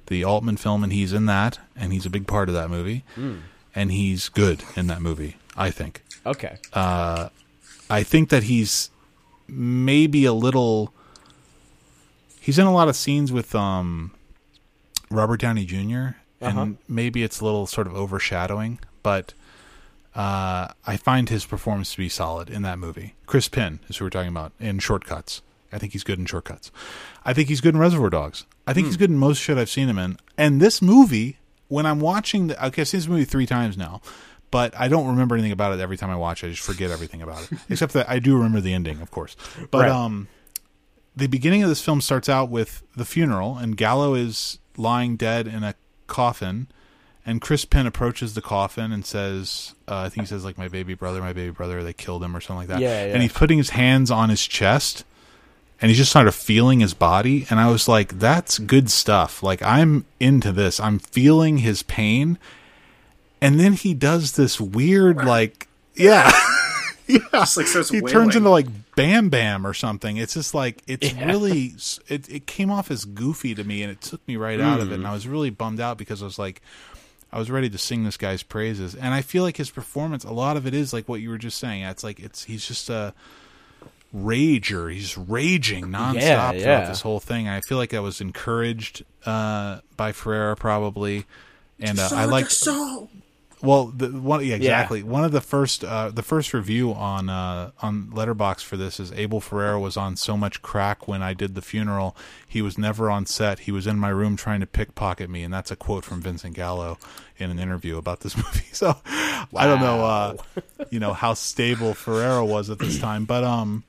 the Altman film, and he's in that, and he's a big part of that movie, and he's good in that movie. I think. okay Uh, I think that he's maybe a little. He's in a lot of scenes with um, Robert Downey Jr. and Uh-huh. maybe it's a little sort of overshadowing, but uh, I find his performance to be solid in that movie. Chris Penn is who we're talking about in Shortcuts, I think he's good in Shortcuts. I think he's good in Reservoir Dogs. I think he's good in most shit I've seen him in. And this movie, when I'm watching the, okay, I've seen this movie three times now, but I don't remember anything about it every time I watch it. I just forget everything about it, (laughs) except that I do remember the ending, of course. But Right. um, the beginning of this film starts out with the funeral, and Gallo is lying dead in a coffin, and Chris Penn approaches the coffin and says, uh, I think he says like my baby brother, my baby brother, they killed him or something like that. Yeah, yeah. And he's putting his hands on his chest, and he's just sort of feeling his body, and I was like, that's good stuff. Like I'm into this. I'm feeling his pain, and then he does this weird like, yeah. (laughs) (laughs) Just like starts he wailing. turns into like Bam Bam or something. It's just like it's really it it came off as goofy to me, and it took me right out of it. And I was really bummed out because I was like, I was ready to sing this guy's praises, and I feel like his performance, a lot of it is like what you were just saying. It's like it's he's just a rager. He's raging nonstop Yeah, throughout this whole thing. I feel like I was encouraged uh, by Ferrara probably, and uh, I like so. Well, the one yeah, exactly. One of the first uh, the first review on uh, on Letterbox for this is Abel Ferrara was on so much crack when I did the funeral. He was never on set. He was in my room trying to pickpocket me, and that's a quote from Vincent Gallo in an interview about this (laughs) movie. So I don't know, uh, you know, how stable Ferrara was at this time, but um,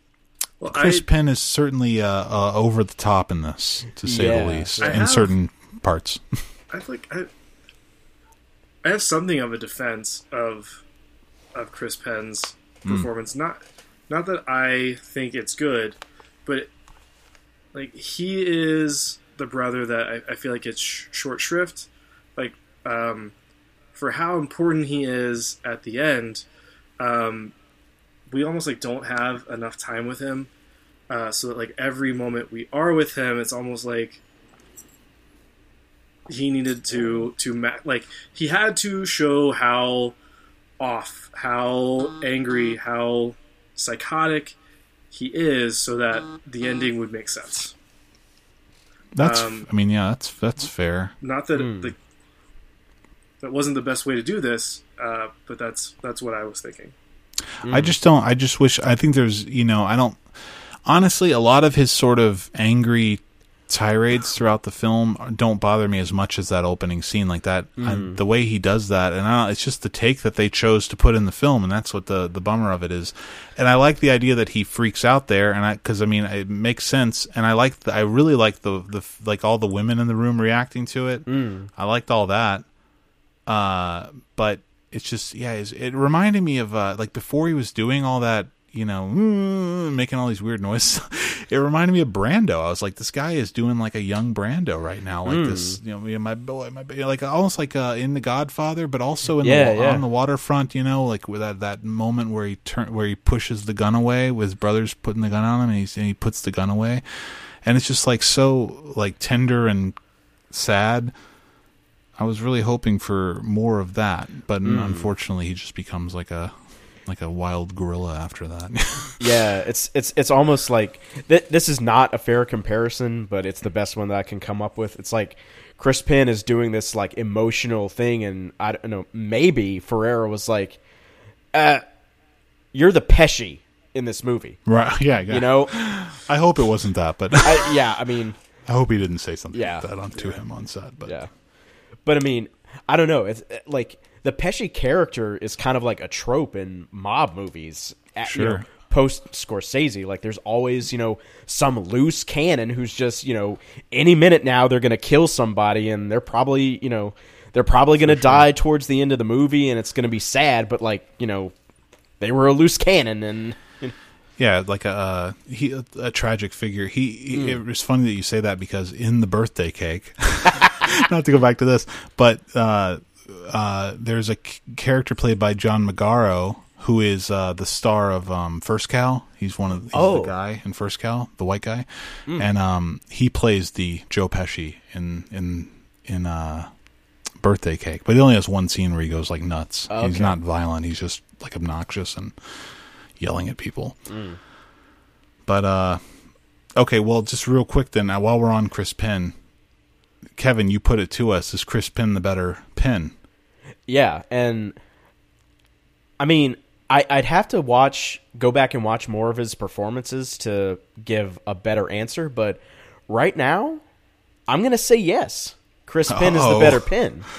Well, Chris I, Penn is certainly uh, uh, over the top in this, to say Yeah. the least, I in have- certain parts. (laughs) I like I, I have something of a defense of of Chris Penn's Hmm. performance. Not not that I think it's good, but like he is the brother that I, I feel like it's sh- short shrift. Like um, for how important he is at the end, um, we almost like don't have enough time with him. Uh, so that like every moment we are with him, it's almost like he needed to to ma- like he had to show how off, how angry, how psychotic he is, so that the ending would make sense. That's, Um, I mean, yeah, that's that's fair. Not that the, that wasn't the best way to do this, uh, but that's that's what I was thinking. I just don't. I just wish. I think there's. You know. I don't. Honestly, a lot of his sort of angry tirades throughout the film don't bother me as much as that opening scene. Like that, I, the way he does that, and I it's just the take that they chose to put in the film, and that's what the the bummer of it is. And I like the idea that he freaks out there, and I because I mean it makes sense, and I like. The, I really like the the like all the women in the room reacting to it. I liked all that. Uh, but it's just yeah, it's, it reminded me of uh, like before he was doing all that, you know, mm, making all these weird noises. (laughs) it reminded me of Brando. I was like, this guy is doing like a young Brando right now, like this, you know, my boy, my baby, like almost like uh, in The Godfather, but also in Yeah, the, yeah. on the waterfront, you know, like with that that moment where he turn where he pushes the gun away with his brothers putting the gun on him, and, he's, and he puts the gun away, and it's just like so like tender and sad. I was really hoping for more of that, but Hmm. unfortunately, he just becomes like a like a wild gorilla after that. (laughs) yeah, it's it's it's almost like th- this is not a fair comparison, but it's the best one that I can come up with. It's like Chris Penn is doing this like emotional thing, and I don't know, maybe Ferrara was like, uh, "You're the Pesci in this movie," right? (laughs) Yeah, yeah. you know? (gasps) I hope it wasn't that, but I, yeah, I mean, (laughs) I hope he didn't say something Yeah. like that on to him on set. But yeah, but I mean, I don't know. It's like the Pesci character is kind of like a trope in mob movies. At, you know, Sure. post Scorsese, like there's always you know some loose cannon who's just you know any minute now they're gonna kill somebody and they're probably you know they're probably gonna die towards the end of the movie and it's gonna be sad, but like you know they were a loose cannon and. yeah, like a uh, he a, a tragic figure. He, he it was funny that you say that because in the birthday cake, (laughs) not to go back to this, but uh, uh, there's a c- character played by John Magaro who is uh, the star of um, First Cow. He's one of he's Oh. the guy in First Cow, the white guy, and um, he plays the Joe Pesci in in in uh, Birthday Cake. But he only has one scene where he goes like nuts. He's not violent. He's just like obnoxious and yelling at people. But uh, okay, well, just real quick then. Uh, while we're on Chris Penn, Kevin, you put it to us: is Chris Penn the better Penn? Yeah, and I mean, I, I'd have to watch, go back and watch more of his performances to give a better answer. But right now, I'm gonna say yes. Chris Penn is the Oh. better Penn. (laughs)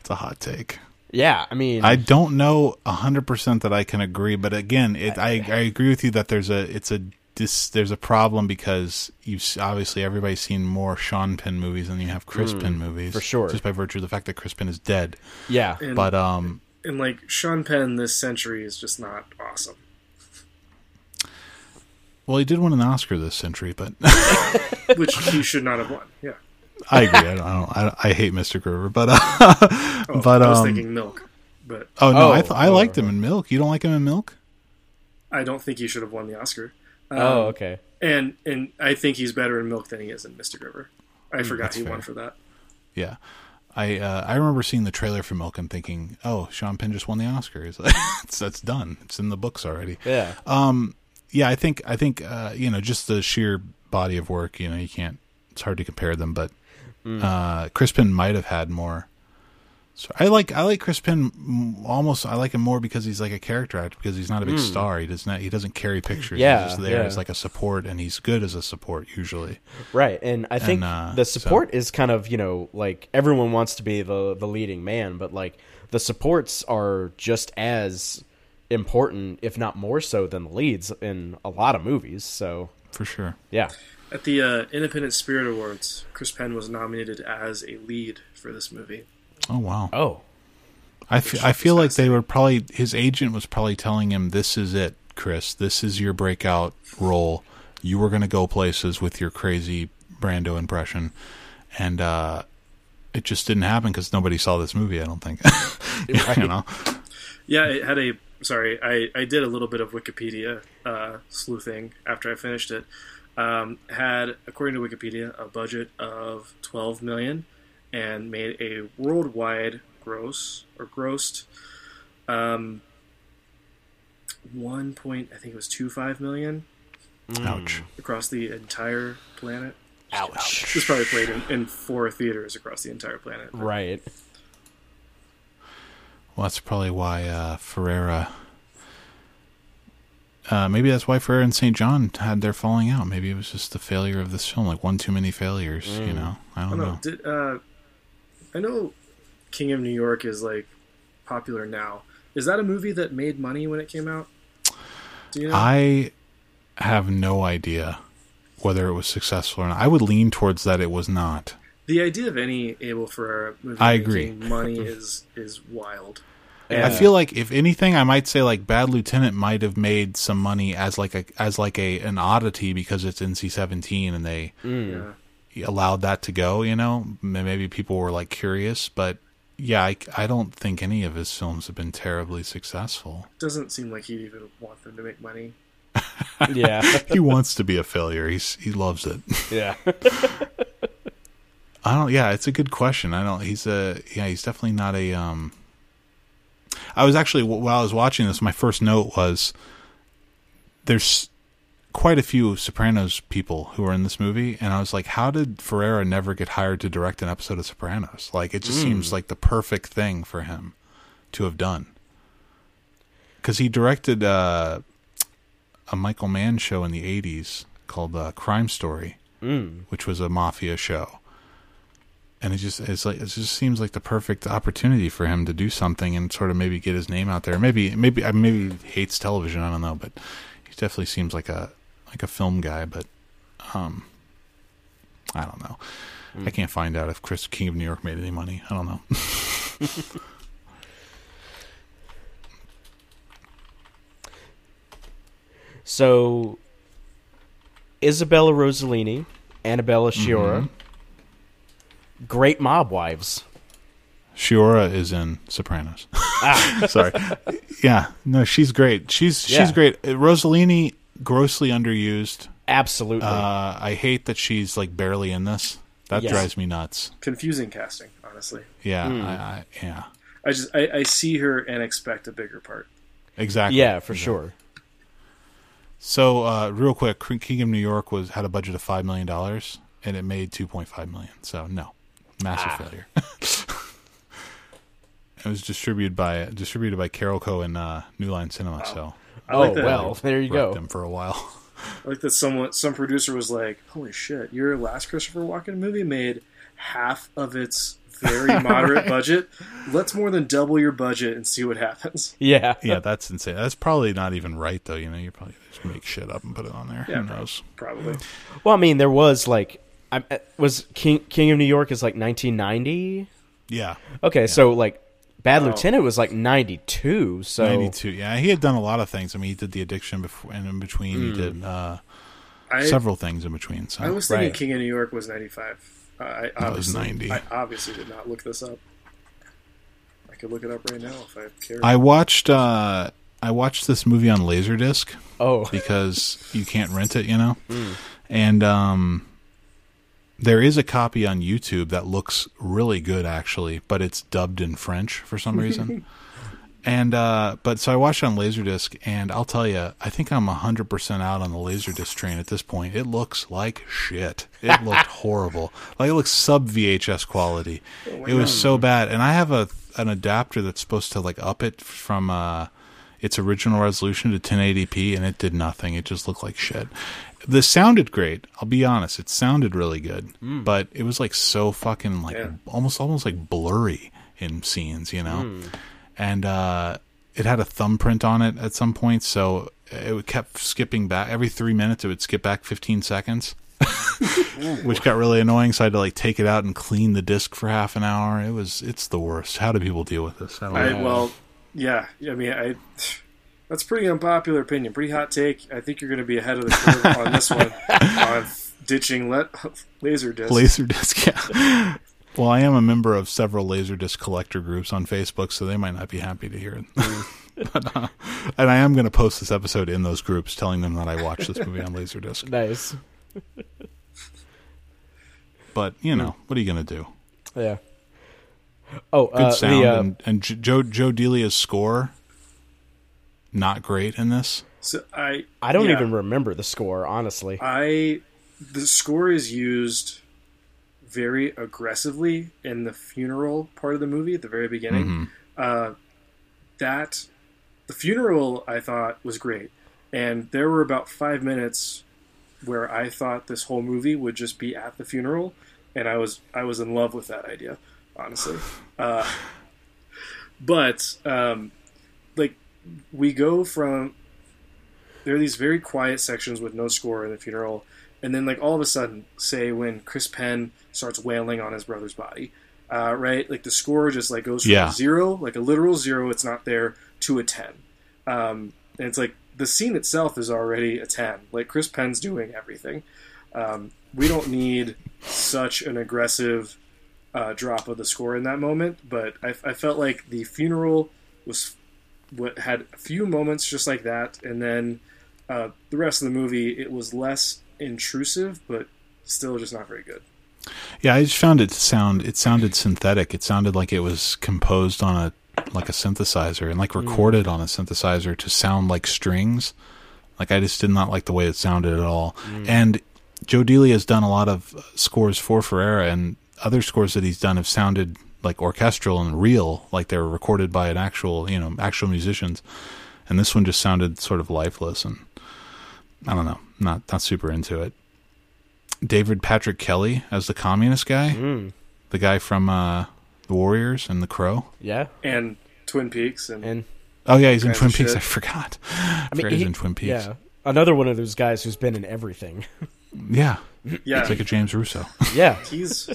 It's a hot take. Yeah, I mean, I don't know hundred percent that I can agree, but again, it, I I agree with you that there's a it's a this there's a problem because you've obviously everybody's seen more Sean Penn movies than you have Chris Penn movies Mm, for sure. just by virtue of the fact that Chris Penn is dead. yeah, And, But um, and like Sean Penn this century is just not awesome. well, he did win an Oscar this century, but (laughs) Which he should not have won. Yeah. I agree. I don't, I, don't, I, I hate Mystic River, but uh, (laughs) Oh, but I was um, thinking Milk, but oh no, Oh, I th- I oh, liked him in Milk. You don't like him in Milk? I don't think he should have won the Oscar. Um, oh, okay. And and I think he's better in Milk than he is in Mystic River. I forgot Mm, that's he fair. won for that. Yeah. I uh, I remember seeing the trailer for Milk and thinking, "Oh, Sean Penn just won the Oscar. He's (laughs) that's done. It's in the books already." Yeah, Um. yeah, I think I think uh, you know just the sheer body of work. You know, you can't. It's hard to compare them, but uh, Chris Penn might have had more. So I like I like Chris Penn mm, almost. I like him more because he's like a character actor because he's not a big star. He does not. He doesn't carry pictures. Yeah, he's just there yeah. as like a support, and he's good as a support usually. right. And I think uh, the so- support is kind of you know like everyone wants to be the the leading man, but like the supports are just as important, if not more so, than the leads in a lot of movies. So For sure. yeah, At the uh, Independent Spirit Awards, Chris Penn was nominated as a lead for this movie. Oh wow. oh. I, f- I feel like they were probably his agent was probably telling him this is it chris. This is your breakout role. You were going to go places with your crazy brando impression. And uh it just didn't happen because nobody saw this movie i don't think. (laughs) You know? Yeah, it had a. Sorry, I, I did a little bit of Wikipedia uh, sleuthing after I finished it. Um, had, according to Wikipedia, a budget of 12 million and made a worldwide gross or grossed um, one point I think it was two five million ouch across the entire planet. ouch. This probably played in, in four theaters across the entire planet. Right. well that's probably why uh Ferrara uh, maybe that's why Ferrara and St. John had their falling out. Maybe it was just the failure of this film, like one too many failures. You know, I I don't don't know. know. Did uh, I know King of New York is like popular now? Is that a movie that made money when it came out? Do you know? I have no idea whether it was successful or not. I would lean towards that it was not. the idea of any Abel Ferrara movie I making agree. money is is wild. I feel like if anything, I might say like Bad Lieutenant might have made some money as like a as like a an oddity because it's NC seventeen and they Mm. Yeah. allowed that to go. You know, maybe people were like curious, but yeah, I, I don't think any of his films have been terribly successful. Doesn't seem like he'd even want them to make money. (laughs) Yeah. (laughs) he wants to be a failure. He's he loves it. yeah. (laughs) I don't. Yeah, it's a good question. I don't. He's a. Yeah, he's definitely not a. Um. I was actually while I was watching this, my first note was there's quite a few Sopranos people who are in this movie, and I was like, how did Ferrara never get hired to direct an episode of Sopranos? Like, it just seems like the perfect thing for him to have done. Because he directed uh, a Michael Mann show in the '80s called uh, Crime Story Mm. which was a mafia show. And it just it's like it just seems like the perfect opportunity for him to do something and sort of maybe get his name out there. Maybe maybe maybe he hates television. I don't know, but he definitely seems like a like a film guy. But um, I don't know. I can't find out if Chris King of New York made any money. I don't know. (laughs) So, Isabella Rossellini, Annabella Sciorra, great mob wives. Sciorra is in Sopranos. Ah, (laughs) Sorry. Yeah, no, she's great. She's Yeah. she's great. Rossellini grossly underused. absolutely. Uh, I hate that she's like barely in this. That Yes. drives me nuts. Confusing casting, honestly. Yeah, Hmm. I, I, yeah, I just I, I see her and expect a bigger part. exactly. yeah, for Exactly. sure. So, uh, real quick, King of New York was had a budget of five million dollars, and it made two point five million. So, no, massive Ah. failure. (laughs) It was distributed by distributed by Carolco and uh, New Line Cinema. So I like oh that. well, there you go. them for a while. (laughs) I like that someone, some producer was like, "Holy shit, your last Christopher Walken movie made half of its very (laughs) moderate budget. Let's more than double your budget and see what happens." Yeah, (laughs) yeah, that's insane. That's probably not even right though. You know, you probably just make shit up and put it on there. Yeah, Who knows? Probably. Well, I mean, there was like, I uh, was King King of New York is like 1990. Yeah, Okay, so like Bad Oh. Lieutenant was like 92. So ninety two. Yeah, he had done a lot of things. I mean, he did the addiction before, and in between, Hmm. he did uh, I, several things in between. So I was thinking Right. King of New York was 95. Uh, I was 90. I obviously did not look this up. I could look it up right now if I care. I watched uh, I watched this movie on Laserdisc oh because you can't rent it, you know, and um, there is a copy on YouTube that looks really good actually, but it's dubbed in French for some reason. (laughs) And uh, but so I watched it on Laserdisc, and I'll tell you, I think I'm hundred percent out on the Laserdisc train at this point. It looks like shit. It looked (laughs) horrible. Like it looks sub VHS quality. it was so bad. And I have a an adapter that's supposed to like up it from uh, its original resolution to 1080p, and it did nothing. It just looked like shit. This sounded great. I'll be honest. It sounded really good, but it was like so fucking like Yeah. almost almost like blurry in scenes, you know and uh, it had a thumbprint on it at some point, so it kept skipping back every three minutes. It would skip back 15 seconds, (laughs) which got really annoying. So I had to like take it out and clean the disc for half an hour. It was it's the worst. How do people deal with this? I don't I, know. well, yeah. I mean, I. That's a pretty unpopular opinion. Pretty hot take. I think you're going to be ahead of the curve on this one (laughs) on ditching let laser disc. Laserdisc, yeah. Well, I am a member of several Laserdisc collector groups on Facebook, so they might not be happy to hear it. (laughs) but, uh, and I am going to post this episode in those groups, telling them that I watched this movie on Laserdisc. (laughs) nice. But you know, what are you going to do? Yeah. Oh, Good uh, sound the, uh, and, and Joe Joe Delia's score. Not great in this. So I. I don't yeah, even remember the score, honestly. I. The score is used very aggressively in the funeral part of the movie at the very beginning. Mm-hmm. Uh, that the funeral I thought was great, and there were about five minutes where I thought this whole movie would just be at the funeral, and I was I was in love with that idea, honestly. Uh, (laughs) but um, like we go from there are these very quiet sections with no score in the funeral, and then like all of a sudden, say when Chris Penn starts wailing on his brother's body, uh, right? Like the score just like goes from Yeah. zero, like a literal zero, it's not there, to a ten, um, and it's like the scene itself is already a ten. Like Chris Penn's doing everything. Um, we don't need such an aggressive uh, drop of the score in that moment, but I, I felt like the funeral was what had a few moments just like that, and then uh, the rest of the movie it was less intrusive, but still just not very good. Yeah, I just found it to sound. It sounded synthetic. It sounded like it was composed on a like a synthesizer and like recorded on a synthesizer to sound like strings. Like I just did not like the way it sounded at all. And Joe Delia has done a lot of scores for Ferrara, and other scores that he's done have sounded like orchestral and real, like they were recorded by an actual, you know, actual musicians. And this one just sounded sort of lifeless, and I don't know, not not super into it. David Patrick Kelly as the communist guy, Mm. the guy from uh, the Warriors and the Crow. Yeah, And Twin Peaks and, and Oh yeah, he's in Twin Peaks. shit. I forgot. I, I mean, forgot he's in Twin Peaks. yeah, another one of those guys who's been in everything. yeah. yeah, It's like a James Russo. yeah, he's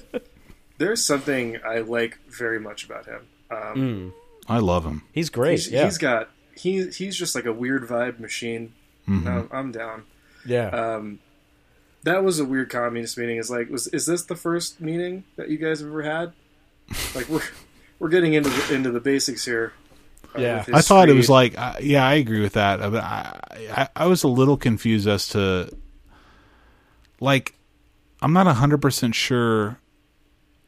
there's something I like very much about him. Um, Mm. I love him. he's great. he's, yeah, he's got he he's just like a weird vibe machine. Mhm. Um, I'm down. yeah. Um, that was a weird communist meeting. Is like, was is this the first meeting that you guys have ever had? (laughs) Like we're we're getting into the, into the basics here. uh, Yeah. with I thought it was like, uh, yeah, I agree with that. But I, I, I was a little confused as to, like, I'm not hundred percent sure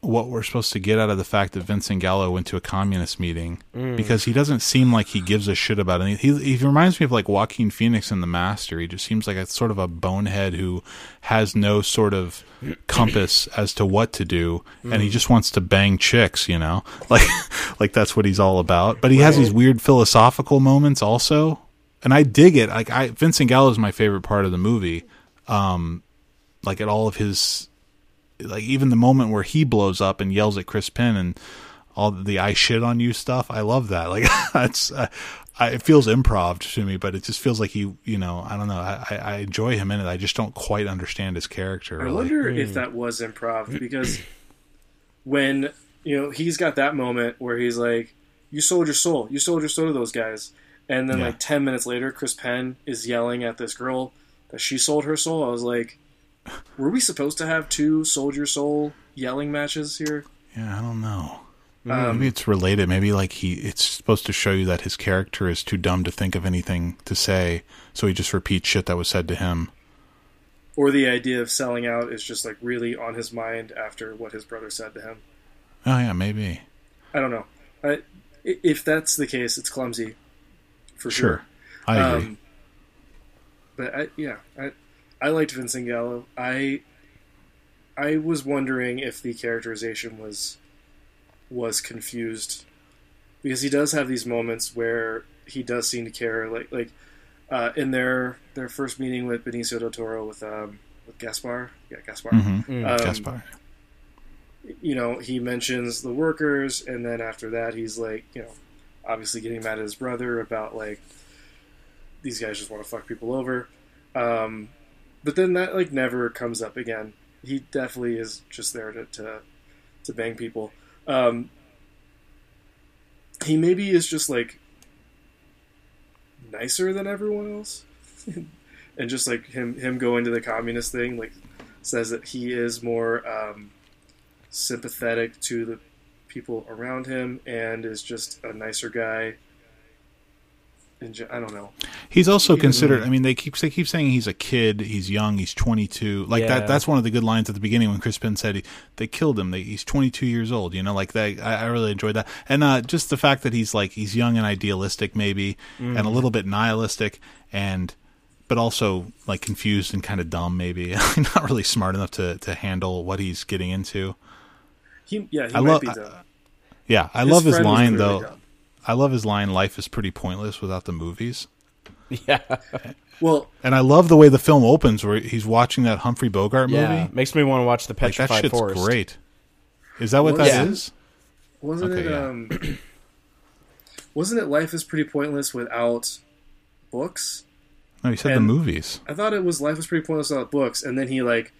what we're supposed to get out of the fact that Vincent Gallo went to a communist meeting Mm. because he doesn't seem like he gives a shit about anything. He, he reminds me of like Joaquin Phoenix in The Master. He just seems like a sort of a bonehead who has no sort of (clears throat) compass as to what to do, and Mm. he just wants to bang chicks, you know, (laughs) like like that's what he's all about. But he has these weird philosophical moments also, and I dig it. Like I, Vincent Gallo is my favorite part of the movie. Um, like at all of his like even the moment where he blows up and yells at Chris Penn and all the I shit on you stuff. I love that. (laughs) Like that's uh, I, it feels improv to me, but it just feels like he, you know, I don't know. I, I- I enjoy him in it. I just don't quite understand his character. I Really. wonder if that was improv because when you know he's got that moment where he's like, "You sold your soul. You sold your soul to those guys," and then Yeah. like ten minutes later, Chris Penn is yelling at this girl that she sold her soul. I was like, "Were we supposed to have two Soldier soul yelling matches here?" Yeah, I don't know. Um, Maybe it's related. Maybe like he, it's supposed to show you that his character is too dumb to think of anything to say, so he just repeats shit that was said to him. or the idea of selling out is just like really on his mind after what his brother said to him. Oh yeah, maybe. I don't know. I, if that's the case, it's clumsy, for sure. Sure, I agree. Um, but I, yeah, I I liked Vincent Gallo. I I was wondering if the characterization was was confused because he does have these moments where he does seem to care. Like like uh, in their their first meeting with Benicio del Toro with um, with Gaspar, yeah, Gaspar. hmm Mm. Um, Gaspar. you know, he mentions the workers, and then after that, he's like, you know, obviously getting mad at his brother about like these guys just want to fuck people over. Um, but then that like never comes up again. He definitely is just there to to, to bang people. Um, he maybe is just like nicer than everyone else, (laughs) and just like him him going to the communist thing like says that he is more. Um, sympathetic to the people around him and is just a nicer guy. And I don't know. He's also Even- considered. I mean, they keep they keep saying he's a kid. He's young. He's 22. Like Yeah. that. That's one of the good lines at the beginning when Chris Penn said he, they killed him. They, he's 22 years old. You know, like that. I, I really enjoyed that, and uh, just the fact that he's like he's young and idealistic, maybe, and a little bit nihilistic, and but also like confused and kind of dumb, maybe (laughs) not really smart enough to to handle what he's getting into. He, yeah, he I might love. be dumb. Yeah, I love his line though. dumb. I love his line. Life is pretty pointless without the movies. (laughs) Yeah, Well, And I love the way the film opens, where he's watching that Humphrey Bogart movie. yeah. Makes me want to watch the Petrified Like that Petrified shit's Forest. great. Is that what Was that it? is? wasn't Okay, it? yeah. Um, (clears throat) wasn't it? Life is pretty pointless without books. No, he said the movies. I thought it was life was pretty pointless without books, and then he like,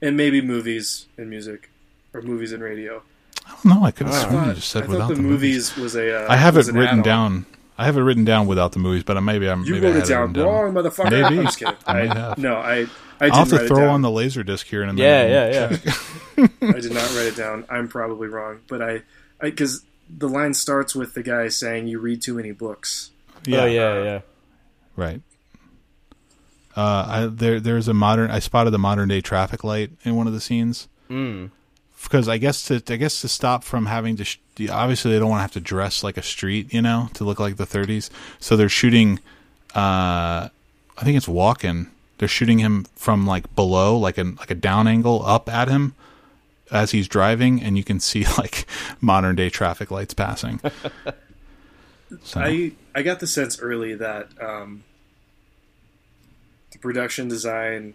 and maybe movies and music, or movies and radio. I don't know. I could have I sworn thought, you just said I without the, the, movies, was a. Uh, I have was it written add-on. down. I have it written down without the movies, but I maybe I'm. You maybe I wrote had it down written wrong, motherfucker. Maybe. (laughs) I'm just kidding. I I, might have. No, I. I I'll have to throw on the laser disc here in a Yeah, minute. yeah, yeah. (laughs) I did not write it down. I'm probably wrong, but I, because the line starts with the guy saying, "You read too many books." yeah, Oh yeah, yeah. right. Uh, I there there's a modern. I spotted the modern day traffic light in one of the scenes. Mm. Because I guess to I guess to stop from having to sh- obviously they don't want to have to dress like a street, you know, to look like the 30s. So they're shooting. Uh, I think it's walking. They're shooting him from like below, like a like a down angle up at him as he's driving, and you can see (laughs) like modern day traffic lights passing. (laughs) So, I I got the sense early that um, the production design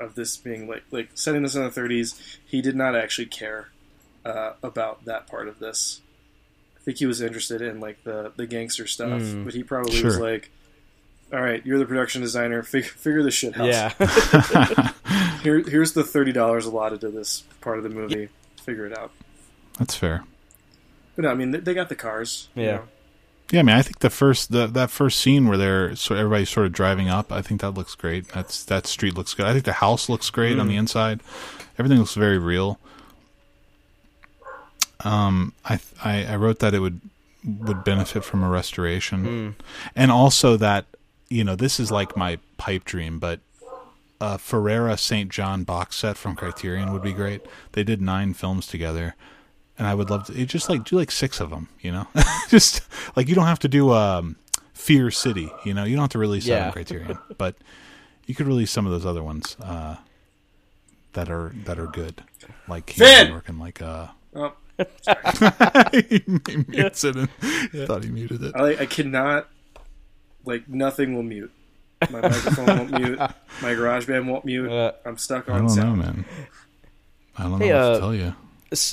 of this being like like setting this in the 30s, he did not actually care uh, about that part of this. I think he was interested in like the the gangster stuff, Mm. but he probably was like, "All right, you're the production designer. Fig- figure this shit out. Yeah. (laughs) (laughs) Here, here's the thirty dollars allotted to this part of the movie. Figure it out." that's fair. But no, I mean, they, they got the cars. you Yeah. know. Yeah, I mean, I think the first the, that first scene where they're so everybody's sort of driving up, I think that looks great. That's that street looks good. I think the house looks great on the inside. Everything looks very real. Um, I, I I wrote that it would would benefit from a restoration, and also that you know this is like my pipe dream, but a Ferrara St. John box set from Criterion would be great. They did nine films together. And I would love to. Just like do like six of them, you know. (laughs) just like you don't have to do um, Fear City, you know. You don't have to release that Yeah. on Criterion, (laughs) but you could release some of those other ones uh, that are that are good, like King Finn! of York and like uh. Oh, (laughs) he mutes it and thought he muted it. I, I cannot. Like nothing will mute. My microphone won't mute. My GarageBand won't mute. Uh, I'm stuck on I on don't know, man. I don't know what uh, to tell you.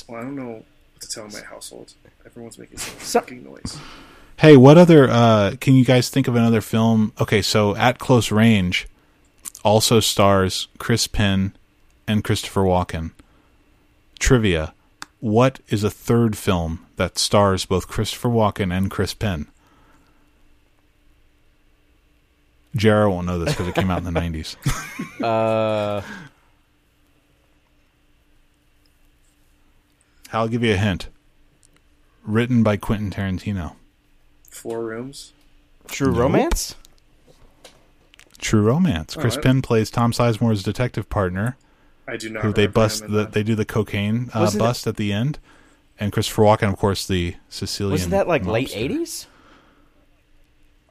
Well, I don't know what to tell my household. Everyone's making some So- fucking noise. Hey, what other? Uh, can you guys think of another film? Okay, so At Close Range also stars Chris Penn and Christopher Walken. Trivia: What is a third film that stars both Christopher Walken and Chris Penn? Jarrah won't know this because it came out in the (laughs) nineties. uh, I'll give you a hint. Written by Quentin Tarantino. Four rooms. True Nope. Romance. True Romance. Oh, Chris I- Penn plays Tom Sizemore's detective partner. I do not. who they bust the, that. they do the cocaine uh, Wasn't it- bust at the end and christopher walken of course the sicilian Wasn't that like late eighties?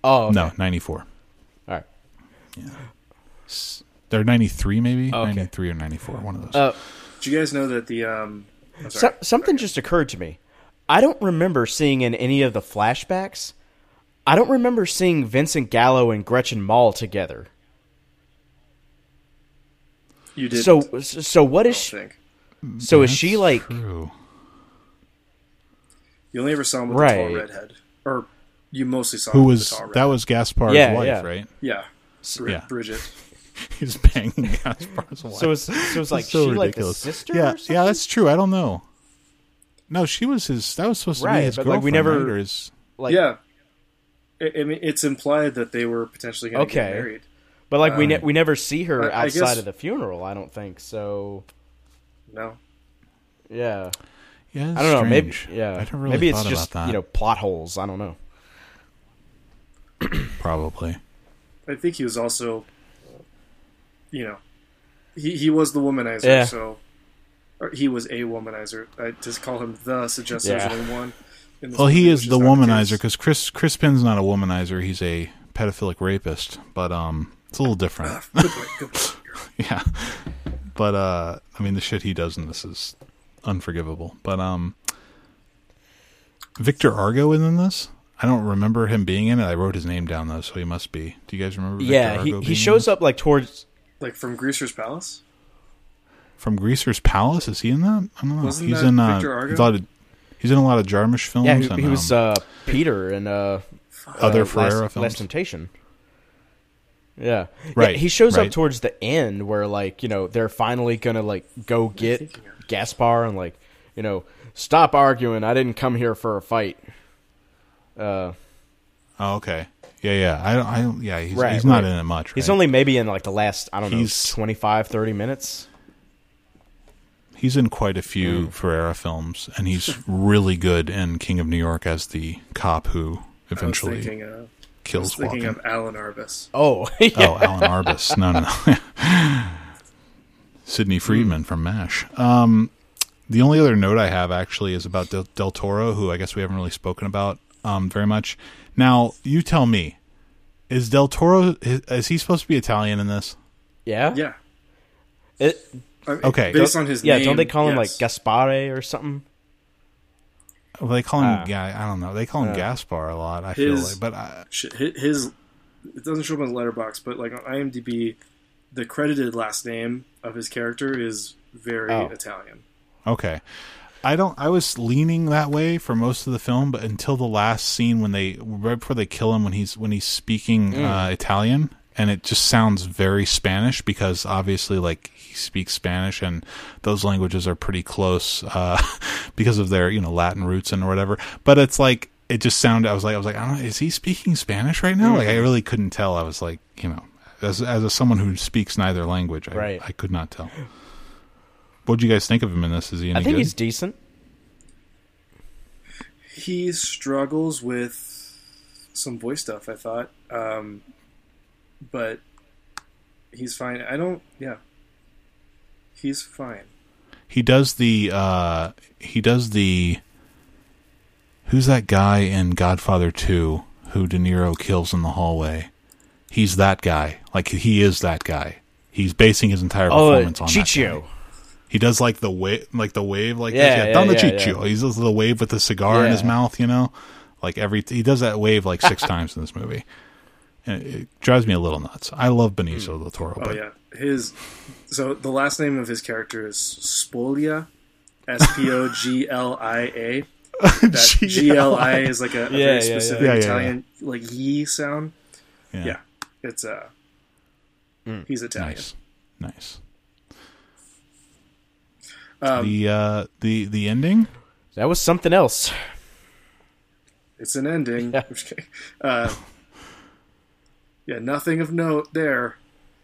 Oh okay. no 94 All right. Yeah. They're 93 maybe Okay. 93 or 94 one of those Uh, Did you guys know that the um? I'm so, sorry. something just occurred to me. I don't remember seeing in any of the flashbacks. I don't remember seeing Vincent Gallo and Gretchen Mol together. you did. So, so what I is don't she, think so is she like? true. you only ever saw him with Right. the tall redhead, or you mostly saw who him with was the tall redhead. that was gaspar's Yeah, wife yeah. right yeah, Brid- Yeah. Bridget. (laughs) he's banging (laughs) gaspar's wife So it's so it's like so she like ridiculous the sister. yeah or yeah that's true i don't know no she was his that was supposed to Right, be his but, like, we never- right? or his like, yeah, I, I mean, it's implied that they were potentially going to get married. But like we Um, ne- we never see her I- I outside guess- of the funeral. I don't think so. No, Yeah, yeah it's I don't know. Maybe yeah. i never really maybe it's just you know plot holes. I don't know. probably I think he was also, you know, he he was the womanizer. Yeah. So, or he was a womanizer. I just call him the suggests there's only one. in Well, he is the womanizer because Chris Chris Penn's not a womanizer. He's a pedophilic rapist, but um, it's a little different. Ah, good point. Good point. (laughs) yeah, but uh, I mean, the shit he does in this is unforgivable. But um, Victor Argo is in this. I don't remember him being in it. I wrote his name down though, so he must be. Do you guys remember? Victor yeah, Argo he being he shows up like towards. Like from Greaser's Palace. from Greaser's Palace. Is he in that? I don't know. Wasn't he's that in uh, Argo? a lot of- he's in a lot of Jarmusch films. Yeah, he, and, he was um, uh, Peter and uh, other uh, Ferrara Last, films. Last Temptation. Yeah. Right, Yeah, he shows right. up towards the end where like, you know, they're finally gonna like go get? Gaspar and like, you know, stop arguing. I didn't come here for a fight. Uh Oh, okay. Yeah, yeah. I, don't- I, don't- yeah. He's, Right, he's not right. in it much. he's right? only maybe in like the last, I don't He's- know, 25, 30 minutes. He's in quite a few Mm. Ferrara films, and he's really good in King of New York as the cop who I was eventually thinking, I was kills thinking Walken. of Alan Arbus. Oh, (laughs) yeah. Oh, Alan Arbus. No, no, no. (laughs) Sidney Freedman from MASH. Um, the only other note I have actually is about Del, Del Toro, who I guess we haven't really spoken about um, very much. Now, you tell me, is Del Toro is, is he supposed to be Italian in this? Yeah? Yeah. It, I mean, Okay. Based on his yeah, name. don't they call him like. Gaspare or something? Well, they call him. Ah. yeah, I don't know. They call him Uh, Gaspar a lot. I feel like, but I, his it doesn't show up on the Letterboxd, but like on IMDb, the credited last name of his character is very Oh. Italian. Okay. I don't I was leaning that way for most of the film, but until the last scene when they right before they kill him when he's when he's speaking uh, Italian and it just sounds very Spanish because obviously like he speaks Spanish and those languages are pretty close uh, (laughs) because of their, you know, Latin roots and whatever. But it's like it just sounded I was like I was like, I don't know, is he speaking Spanish right now? Like I really couldn't tell. I was like, you know, as as a, someone who speaks neither language, I, Right. I could not tell. What do you guys think of him in this? Is he any I think good? he's decent. He struggles with some voice stuff, I thought, um, but he's fine. I don't. Yeah, he's fine. He does the uh he does the Who's that guy in Godfather 2 who De Niro kills in the hallway? He's that guy. Like he is that guy. He's basing his entire Oh, performance on that Chichio. guy. He does like the wave, like the wave, like Yeah, this. yeah, Don the yeah, yeah. He does the wave with the cigar in his mouth. You know, like every he does that wave like six (laughs) times in this movie. And it drives me a little nuts. I love Benicio del Toro, Oh but yeah, his. So the last name of his character is Spoglia, S P O G L I A. (laughs) That G L I is like a, a Yeah, yeah, very yeah. specific Yeah, yeah, Italian like ye sound. yeah, Yeah, it's uh, Mm. he's Italian. nice, nice. Um, the uh, the the ending. That was something else. It's an ending. Yeah. (laughs) I'm just kidding. Uh, yeah, nothing of note there.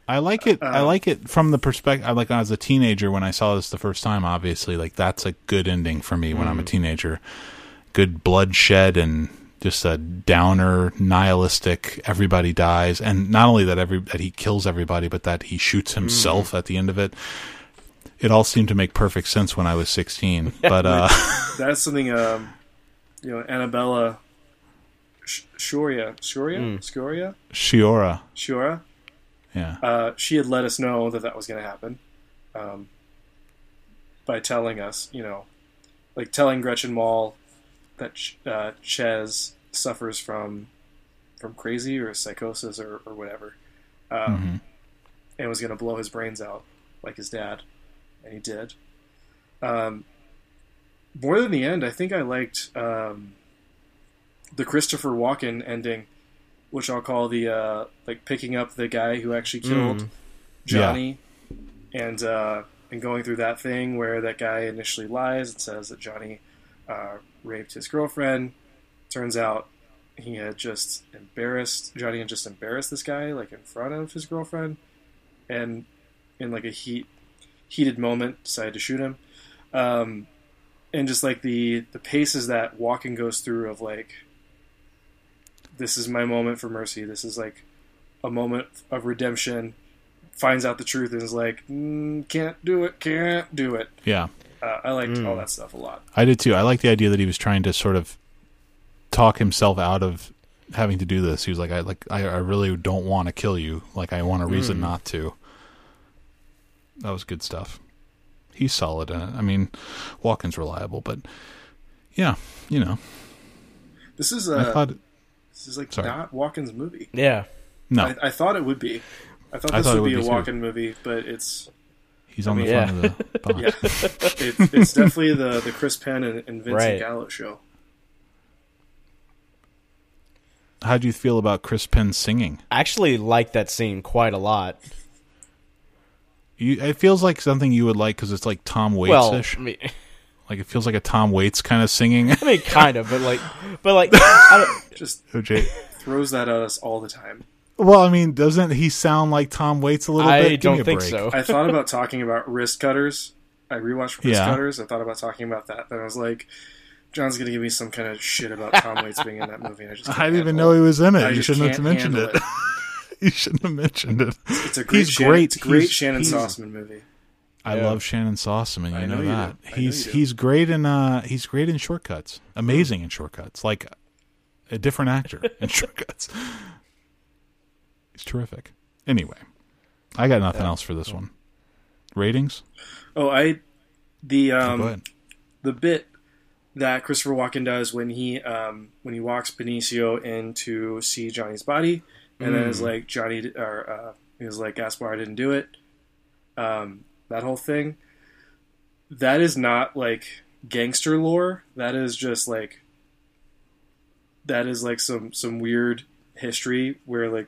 I like it. I Um, like it from the perspective. I like as a teenager when I saw this the first time. Obviously, like that's a good ending for me when I'm Mm. a teenager. Good bloodshed and just a downer, nihilistic. Everybody dies, and not only that, every that he kills everybody, but that he shoots himself Mm. at the end of it. It all seemed to make perfect sense when I was 16. But uh, (laughs) That's something. Um, you know, Annabella Sh- Shoria, Shoria, Mm. Scoria, Shiora, Shura. yeah, Uh, she had let us know that that was going to happen um, by telling us, you know, like telling Gretchen Mol that Ch- uh, Ches suffers from from crazy or psychosis or, or whatever, um, Mhm. and was going to blow his brains out like his dad, and he did. Um, more than the end, I think I liked um, the Christopher Walken ending, which I'll call the uh, like picking up the guy who actually killed Mm. Johnny, and uh, and going through that thing where that guy initially lies and says that Johnny uh, raped his girlfriend. Turns out he had just embarrassed Johnny had just embarrassed this guy like in front of his girlfriend, and in like a heat heated moment decided to shoot him. Um, and just like the the paces that Walken goes through of like this is my moment for mercy. This is like a moment of redemption. Finds out the truth and is like, mm, can't do it, can't do it. yeah. Uh, I liked Mm. all that stuff a lot. I did too. I like the idea that he was trying to sort of talk himself out of having to do this. He was like, I like, I, I really don't want to kill you. Like, I want a reason Mm. not to. That was good stuff. He's solid in it. I mean, Walken's reliable, but yeah, you know, This is I uh, thought this is like sorry. not Walken's movie. Yeah. no, I, I thought it would be. I thought I this thought it would be would a be, too. Walken movie, but it's he's on I the mean, front of the (laughs) box. yeah, it, it's definitely the the Chris Penn and, and Vincent Right. Gallo show. How do you feel about Chris Penn singing? I actually like that scene quite a lot. You, it feels like something you would like because it's like Tom Waits-ish. I (laughs) mean, like it feels like a Tom Waits kind of singing. I mean, kind of, but like, but like, (laughs) I don't, Just (laughs) OJ. throws that at us all the time. Well, I mean, doesn't he sound like Tom Waits a little I bit? Give me don't think break. so. I thought about talking about Wristcutters. I rewatched wrist Yeah. cutters. I thought about talking about that. Then I was like, John's gonna give me some kind of shit about Tom Waits being in that movie. I just I can't didn't even know he was in it. I you shouldn't have mentioned handle it. (laughs) you shouldn't have mentioned it. It's a great, He's Shannon, great. It's a great He's- Shannon he's- Sossamon movie. I Yeah. love Shannyn Sossamon. You I know, know you that. I he's you he's great in uh he's great in Short Cuts. Amazing in Short Cuts. Like a different actor (laughs) in Short Cuts. He's terrific. Anyway, I got nothing else for this one. Ratings? Oh, I the Oh, um go ahead. the bit that Christopher Walken does when he um, when he walks Benicio in to see Johnny's body, and then is Mm. like Johnny or uh, he was like Gaspar didn't do it. Um, that whole thing. That is not like gangster lore. That is just like that is like some some weird history where like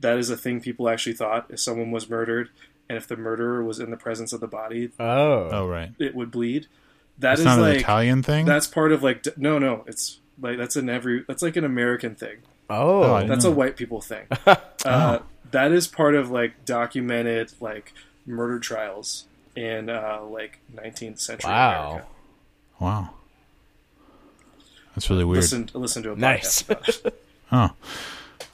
that is a thing people actually thought if someone was murdered and if the murderer was in the presence of the body oh, Oh right. it would bleed. That It's is not an Italian thing. that's part of like no no it's like that's an every that's like an American thing. Oh, Oh, That's a white people thing. (laughs) uh, that is part of like documented like murder trials in uh, like 19th century Wow. America. wow. That's really weird. Listen listen to a Nice. podcast about it. (laughs) Huh.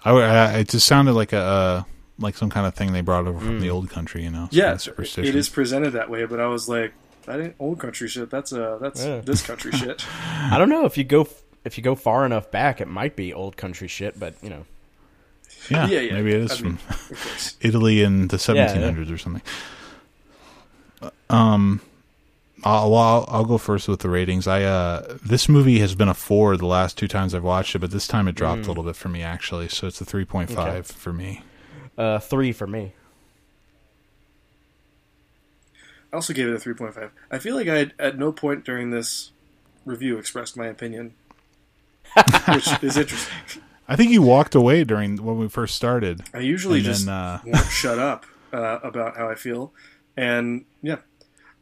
I, I, it just sounded like a uh, like some kind of thing they brought over from the old country. You know. some yeah, kind of it superstition. is presented that way. But I was like, that ain't old country shit. That's uh, that's Yeah. this country (laughs) shit. I don't know if you go if you go far enough back, it might be old country shit, but you know. Yeah, Yeah, yeah. maybe it is I from mean, Of. (laughs) Italy in the Yeah, 1700s or something. Um, I'll, well, I'll I'll go first with the ratings. I uh, this movie has been a four the last two times I've watched it, but this time it dropped a little bit for me actually. So it's a three point five Okay. for me. Uh, three for me. I also gave it a three point five. I feel like I at no point during this review expressed my opinion, (laughs) which is interesting. I think you walked away during when we first started. I usually just then, uh, won't shut up uh, about how I feel, and yeah,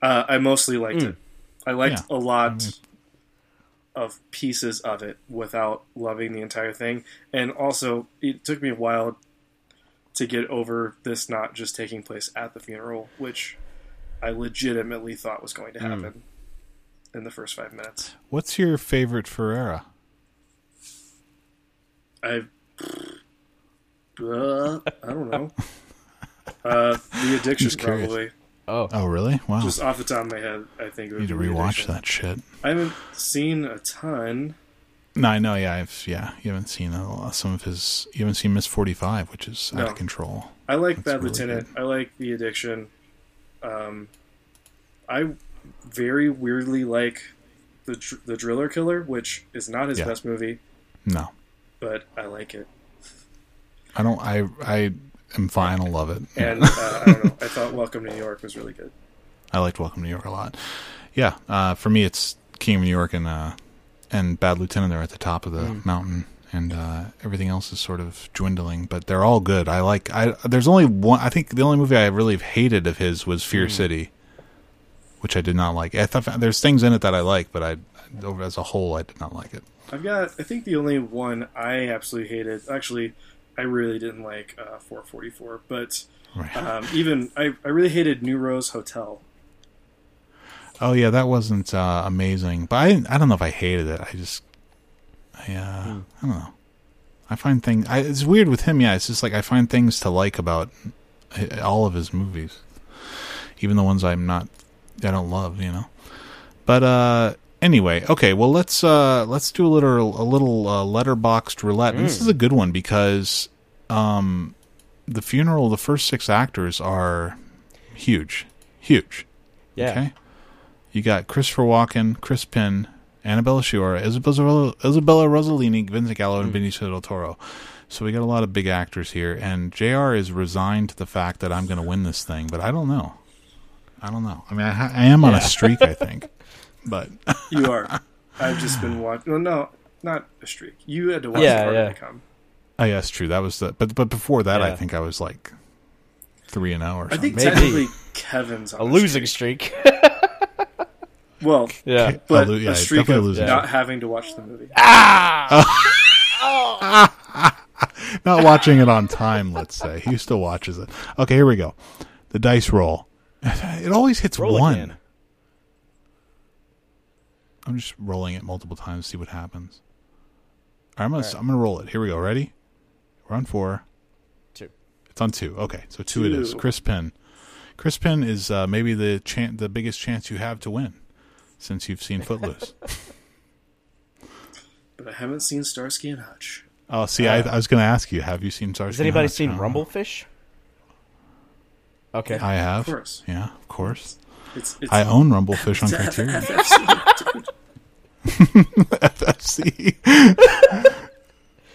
uh, I mostly liked it. I liked Yeah. a lot of pieces of it without loving the entire thing, and also it took me a while to get over this not just taking place at the funeral, which I legitimately thought was going to happen in the first five minutes. What's your favorite Ferrara? I, uh, I don't know. (laughs) Uh, the addiction, Just curious. probably. Oh, Oh, really? Wow. Just off the top of my head, I think it would need to be The rewatch Addiction. that shit. I haven't seen a ton. No, I know. Yeah, I've yeah. You haven't seen a lot, some of his. You haven't seen Miss Forty Five, which is out No. of control. I like That's Bad really Lieutenant. I like The Addiction. Um, I very weirdly like the Dr- the Driller Killer, which is not his Yeah. best movie, No, but I like it. I don't. I I am fine. I'll love it. And uh, I don't know. I thought Welcome to New York was really good. I liked Welcome to New York a lot. Yeah, uh, for me, it's King of New York and uh, and Bad Lieutenant. They're at the top of the Mm. mountain, and uh, everything else is sort of dwindling. But they're all good. I like. I there's only one. I think the only movie I really hated of his was Fear Mm. City, which I did not like. I thought there's things in it that I like, but I over as a whole, I did not like it. I've got. I think the only one I absolutely hated. Actually, I really didn't like uh, 444, but Right. um, even I, I really hated New Rose Hotel. Oh yeah, that wasn't uh, amazing, but I I don't know if I hated it. I just I uh, I don't know. I find things. I, it's weird with him. Yeah, it's just like I find things to like about all of his movies, even the ones I'm not I don't love. You know. But uh, anyway, okay. Well, let's uh, let's do a little a little uh, Letterboxd roulette. And this is a good one because um, the funeral. The first six actors are huge, huge. yeah. Okay. You got Christopher Walken, Chris Penn, Annabella Sciorra, Isabella, Isabella Rossellini, Vincent Gallo, and Benicio del Toro. So we got a lot of big actors here, and Jr. is resigned to the fact that I'm going to win this thing, but I don't know. I don't know. I mean, I, I am on a streak, I think, (laughs) but (laughs) You are. I've just been (laughs) watching. Well, no, not a streak. You had to watch Yeah, Far yeah. to Come. oh yeah, it's true. That was the but but before that, I think I was like three and zero or I think Maybe. technically Kevin's on A a losing streak. streak. (laughs) Well, yeah. but lo- yeah, a streak definitely of losing not streak. having to watch the movie. Ah! oh. Not watching it on time. Let's say he still watches it. Okay, here we go. The dice roll. It always hits Roll one. again. I'm just rolling it multiple times to see what happens. All right, I'm gonna I'm gonna roll it. Here we go. Ready? We're on four. Two. It's on two. Okay, so two, it is. Chris Penn. Chris Penn is uh, maybe the chan- the biggest chance you have to win since you've seen Footloose. (laughs) But I haven't seen Starsky and Hutch. oh, see, I, I was going to ask you, have you seen Starsky? Has anybody Hutch? seen I don't know. Rumblefish? Okay. I have. Of course. Yeah, of course. It's, it's I own Rumblefish on (laughs) Criterion. FFC. FC.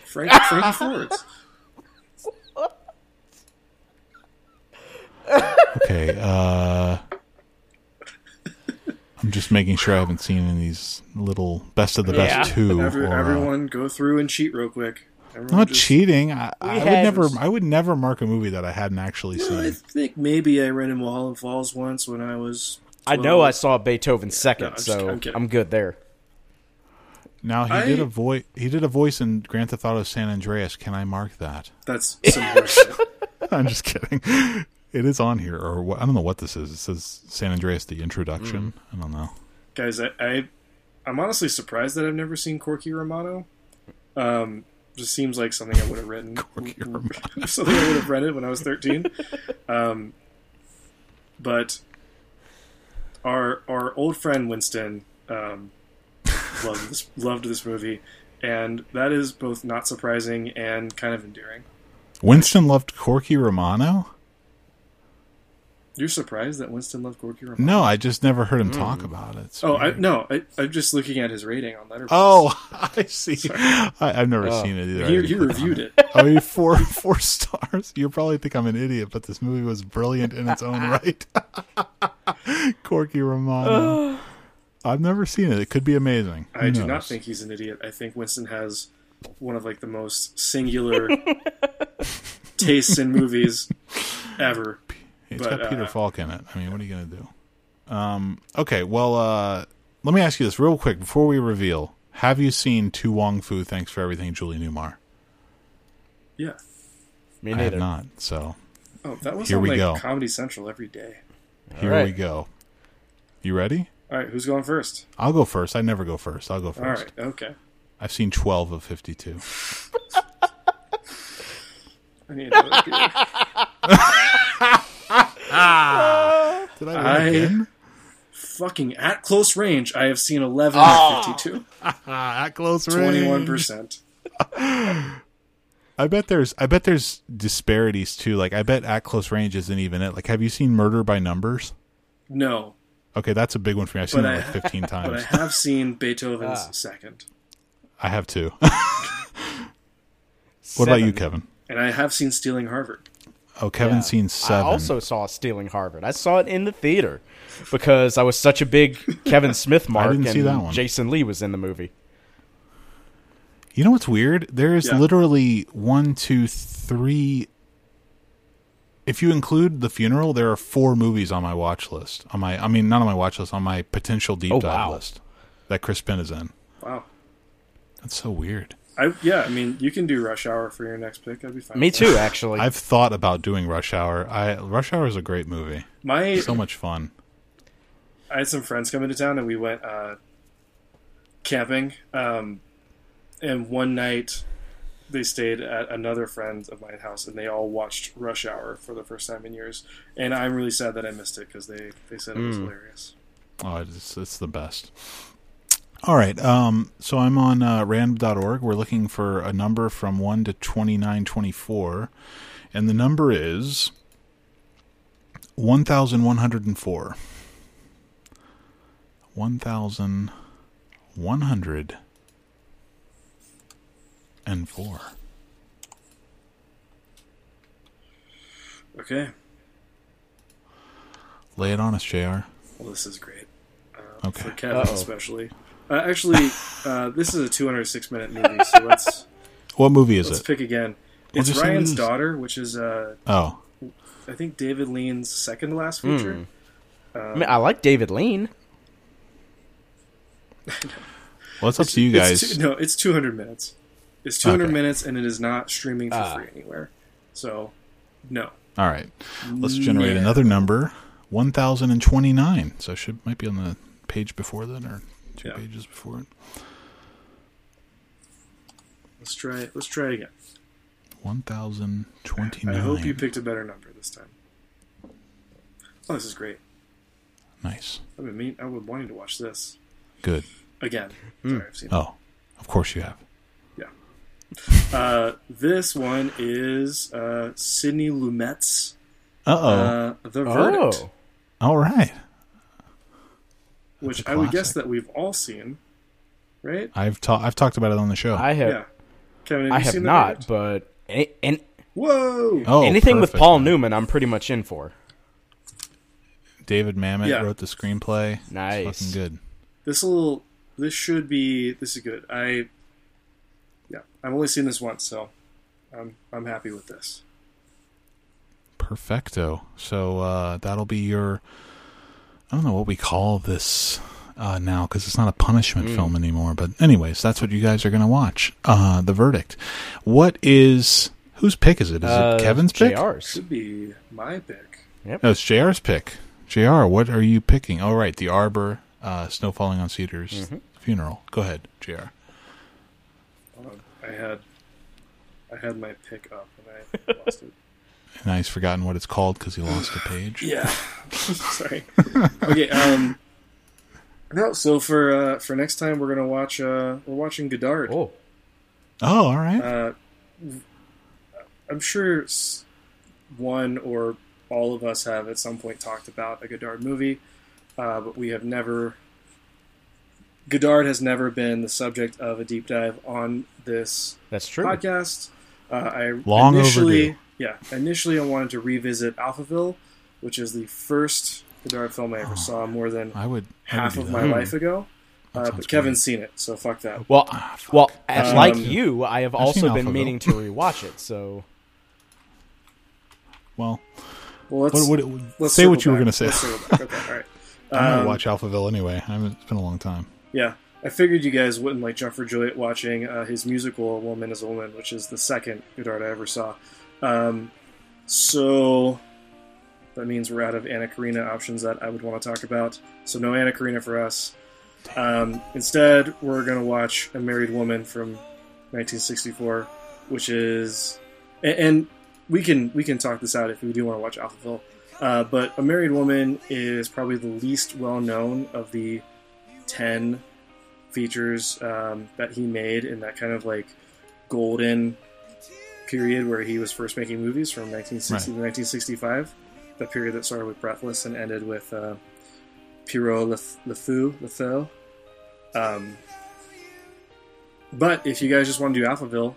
Frank, Frankie Okay, uh I'm just making sure I haven't seen any of these little best of the best Yeah. two. Every, or, uh, everyone go through and cheat real quick. Everyone not just- cheating. I, I would had- never. I would never mark a movie that I hadn't actually Well, I think maybe I ran in Mulholland Falls once when I was. I know I saw Beethoven second, no, I'm just- so I'm. I'm good there. Now he I- did a voice. He did a voice in Grand Theft Auto San Andreas. Can I mark that? That's some. (laughs) I'm just kidding. It is on here, or what, I don't know what this is. It says San Andreas, the introduction. Mm. I don't know. Guys, I, I, I'm honestly surprised that I've never seen Corky Romano. Um, just seems like something I would have written. (laughs) Corky Romano. (laughs) something I would have rented when I was 13. um, but our our old friend Winston um, loved this loved this movie, and that is both not surprising and kind of endearing. Winston loved Corky Romano. You're surprised that Winston loved Corky Romano? No, I just never heard him talk hmm. about it. It's Oh, I, no, I, I'm just looking at his rating on Letterboxd. Oh, (laughs) I see. I, I've never oh. seen it either. You, he, already he reviewed it. (laughs) I mean, four four stars. You probably think I'm an idiot, but this movie was brilliant in its own (laughs) right. Corky Romano. (sighs) I've never seen it. It could be amazing. I Who do not think he's an idiot. I think Winston has one of like the most singular (laughs) tastes in movies ever. It's but, got Peter uh, Falk in it. I mean, what are you gonna do? Um, okay, well, uh, let me ask you this real quick before we reveal. Have you seen To Wong Foo? Thanks for everything, Julie Newmar. Yeah. Me neither. I have not. So Oh, that was Here on we like go. Comedy Central every day. here right. we go. You ready? All right, who's going first? I'll go first. I never go first. I'll go first. All right, okay. I've seen twelve of fifty-two. (laughs) I need another beer. (laughs) Did I win I- again? Fucking at close range, I have seen 11 Ah. of 52. Ah, (laughs) at close range. 21%. I bet there's I bet there's disparities too. Like I bet at close range isn't even it. Like have you seen Murder by Numbers? No, Okay, that's a big one for me. I've seen But it I- like fifteen times. but I have seen Beethoven's Ah. second. I have two. (laughs) what about you, Kevin? And I have seen Stealing Harvard. Oh, Kevin's Yeah. seen seven. I also saw Stealing Harvard. I saw it in the theater because I was such a big Kevin (laughs) Smith mark, I didn't and see that one. Jason Lee was in the movie. You know what's weird? There is Yeah. literally one, two, three. If you include the funeral, there are four movies on my watch list. On my, I mean, not on my watch list, on my potential deep Oh, dive wow. list that Chris Penn is in. Wow. That's so weird. I yeah, I mean, you can do Rush Hour for your next pick. I'd be fine. Me with that. too, actually. I've thought about doing Rush Hour. I Rush Hour is a great movie. My So much fun. I had some friends come into town and we went uh, camping. Um, and one night they stayed at another friend of mine house and they all watched Rush Hour for the first time in years. And I'm really sad that I missed it because they, they said it was hilarious. Oh, it's, it's the best. All right. Um, so I'm on uh, random.org. We're looking for a number from 1 to 2924. And the number is 1,104. 1,104. Okay. Lay it on us, JR. Well, this is great. Uh, Okay. For Kevin, Uh-oh. especially. Uh, actually, uh, this is a 206 minute movie, so let's (laughs) What movie is let's it? pick again. We'll It's just Ryan's it is. daughter, which is uh, Oh. I think David Lean's second to last feature. I, mean, I like David Lean. (laughs) Well, it's up to you It's guys. two- no, it's 200 minutes. It's 200 Okay. minutes, and it is not streaming for Ah. free anywhere. So, no. All right. Let's generate Yeah. another number. 1029. So it should might be on the page before then or two Yeah. pages before it. Let's try it. Let's try it again. 1029. I hope you picked a better number this time. Oh, this is great. Nice. I've been mean. I've been wanting to watch this Good. again. Hmm. Sorry, I've seen. Oh, of course you have. It. Uh, this one is uh, Sidney Lumet's Uh-oh. uh, The Verdict, Oh, All right. which I would guess that we've all seen, right? I've ta- I've talked about it on the show. I have. Yeah. Kevin, have I you have seen not, Verdict? but any, an- Whoa! oh, anything with perfect. Paul Newman, I'm pretty much in for. David Mamet Yeah. wrote the screenplay. It's Nice. fucking good. This will. This should be. This is good. I. Yeah, I've only seen this once, so I'm I'm happy with this. Perfecto. So uh, that'll be your. I don't know what we call this uh, now because it's not a punishment Hmm. film anymore. But anyways, that's what you guys are going to watch. Uh, the verdict. What is whose pick is it? Is Uh, it Kevin's pick? JR's. Should be my pick. No, it's JR's pick. JR, what are you picking? Oh, right, the Arbor, uh, Snow Falling on Cedars Mm-hmm. funeral. Go ahead, JR. Hold on. I had. I had my pick up and I (laughs) lost it. And now he's forgotten what it's called because he lost a page. (sighs) Yeah. (laughs) Sorry. okay. Um. No. So for uh, for next time, we're gonna watch. Uh, we're watching Godard. Oh, Oh, all right. Uh, I'm sure one or all of us have at some point talked about a Godard movie, uh, but we have never. Godard has never been the subject of a deep dive on this that's true. podcast. Uh, I Long initially, overdue. yeah, initially I wanted to revisit Alphaville, which is the first Godard film I ever Oh. saw more than I would I half would of do my that. life ago. Uh, but Kevin's seen it, so fuck that. Well, Ah, fuck. well, Um, like you, I have I've also been Alphaville. meaning to rewatch it. So Well, Well, let's, what, what, let's say what circle you were going to say. Let's back. Okay, all right. (laughs) I'm going Um, to watch Alphaville anyway. I haven't, it's been a long time. Yeah, I figured you guys wouldn't like jump for watching uh, his musical "A Woman Is a Woman," which is the second Godard I ever saw. Um, so that means we're out of Anna Karina options that I would want to talk about. So no Anna Karina for us. Um, instead, we're going to watch A Married Woman from 1964, which is, and, and we can we can talk this out if we do want to watch Alphaville. Uh, but A Married Woman is probably the least well known of the 10 features um, that he made in that kind of like golden period where he was first making movies from 1960 to 1965. The period that started with Breathless and ended with uh, Pierrot Le, Le Fou, Le Feu. Um, but if you guys just want to do Alphaville,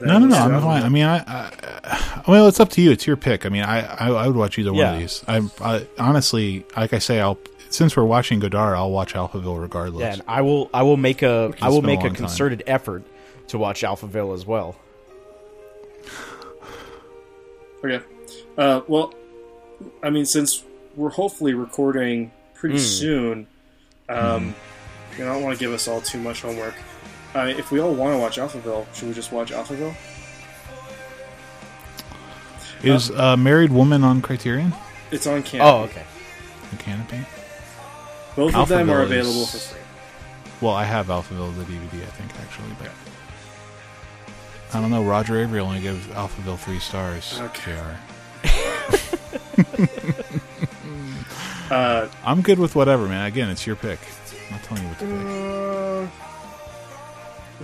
No, no, no. I'm fine. I mean, I, I, well, it's up to you. It's your pick. I mean, I, I, I would watch either one of these. I, I honestly, like I say, I'll since we're watching Godard, I'll watch Alphaville regardless. yeah, and I will I will make a I will been a make a long time. concerted effort to watch Alphaville as well. Okay. Uh, well, I mean, since we're hopefully recording pretty Mm. soon, um, you know, I don't want to give us all too much homework. Uh, if we all want to watch Alphaville, should we just watch Alphaville? Is uh, Married Woman on Criterion? It's on Kanopy. Oh, okay. The Kanopy? Both Alpha of them are available is- for free. Well, I have Alphaville the DVD, I think actually, but I don't know. Roger Avery only gives Alphaville three stars. Okay. JR. Uh, (laughs) (laughs) I'm good with whatever, man. Again, it's your pick. I'm not telling you what to pick.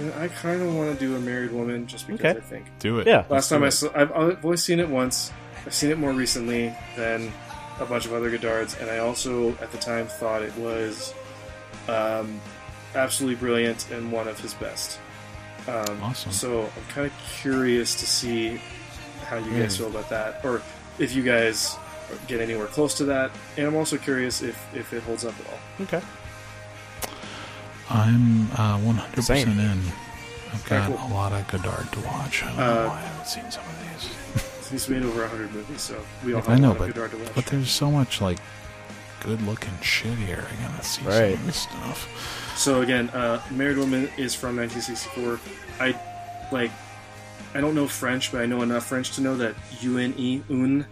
uh, yeah, I kind of want to do a married woman just because Okay. I think Do it. Yeah. last time I it. saw, I've, I've only seen it once. I've seen it more recently than a bunch of other Godards, and I also at the time thought it was um, absolutely brilliant and one of his best. Um, Awesome. So I'm kind of curious to see how you guys Mm. feel about that, or if you guys get anywhere close to that. And I'm also curious if if it holds up at all. Okay. I'm uh, 100% Same. in. I've got Alright, cool. a lot of Godard to watch. I don't Uh, know why I haven't seen some of these. He's made over 100 movies, so we all have I know, a lot but of Godard to watch. but there's so much like good looking shit here. I gotta see some of this stuff. So again, uh, Married Woman is from 1964. I like, I don't know French, but I know enough French to know that une un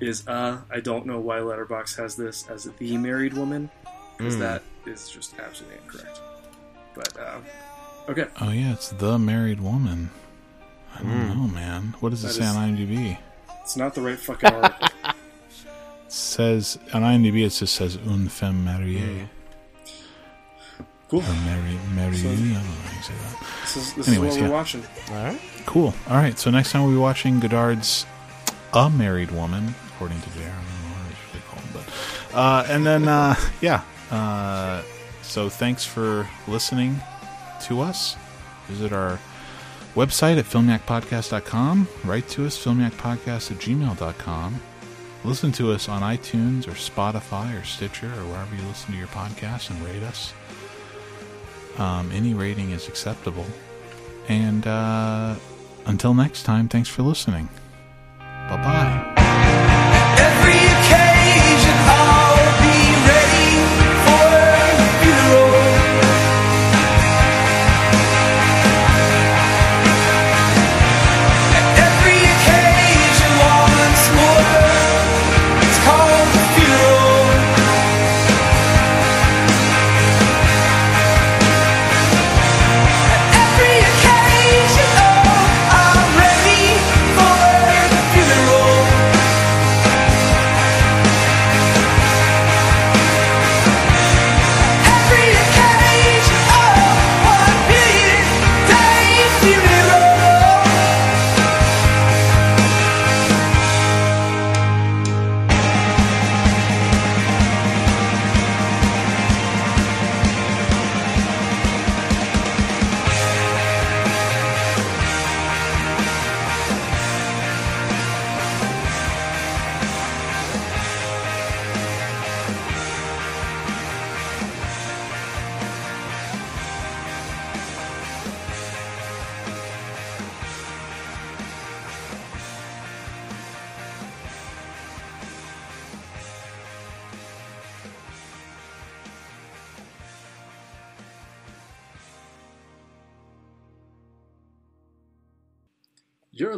is uh. I don't know why Letterboxd has this as the married woman because Mm. that is just absolutely incorrect. But uh, okay, Oh yeah, it's the married woman. I don't Mm. know, man. What does it say is- on IMDb? it's not the right fucking article. It (laughs) says on IMDb it just says une femme mariée cool. or mari mariée. So- I don't know how you say that. This is this Anyways, is what we're yeah. watching. All right. Cool. All right. So next time we'll be watching Godard's A Married Woman, according to JR. I don't know what it's really called, but uh, and then uh, (laughs) yeah. Uh, so thanks for listening to us. Visit our website at filmyakpodcast.com. Write to us, filmyakpodcast at gmail.com. Listen to us on iTunes or Spotify or Stitcher or wherever you listen to your podcasts and rate us. Um, any rating is acceptable. And uh, until next time, thanks for listening. Bye bye.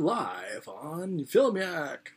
Live on Film Yak.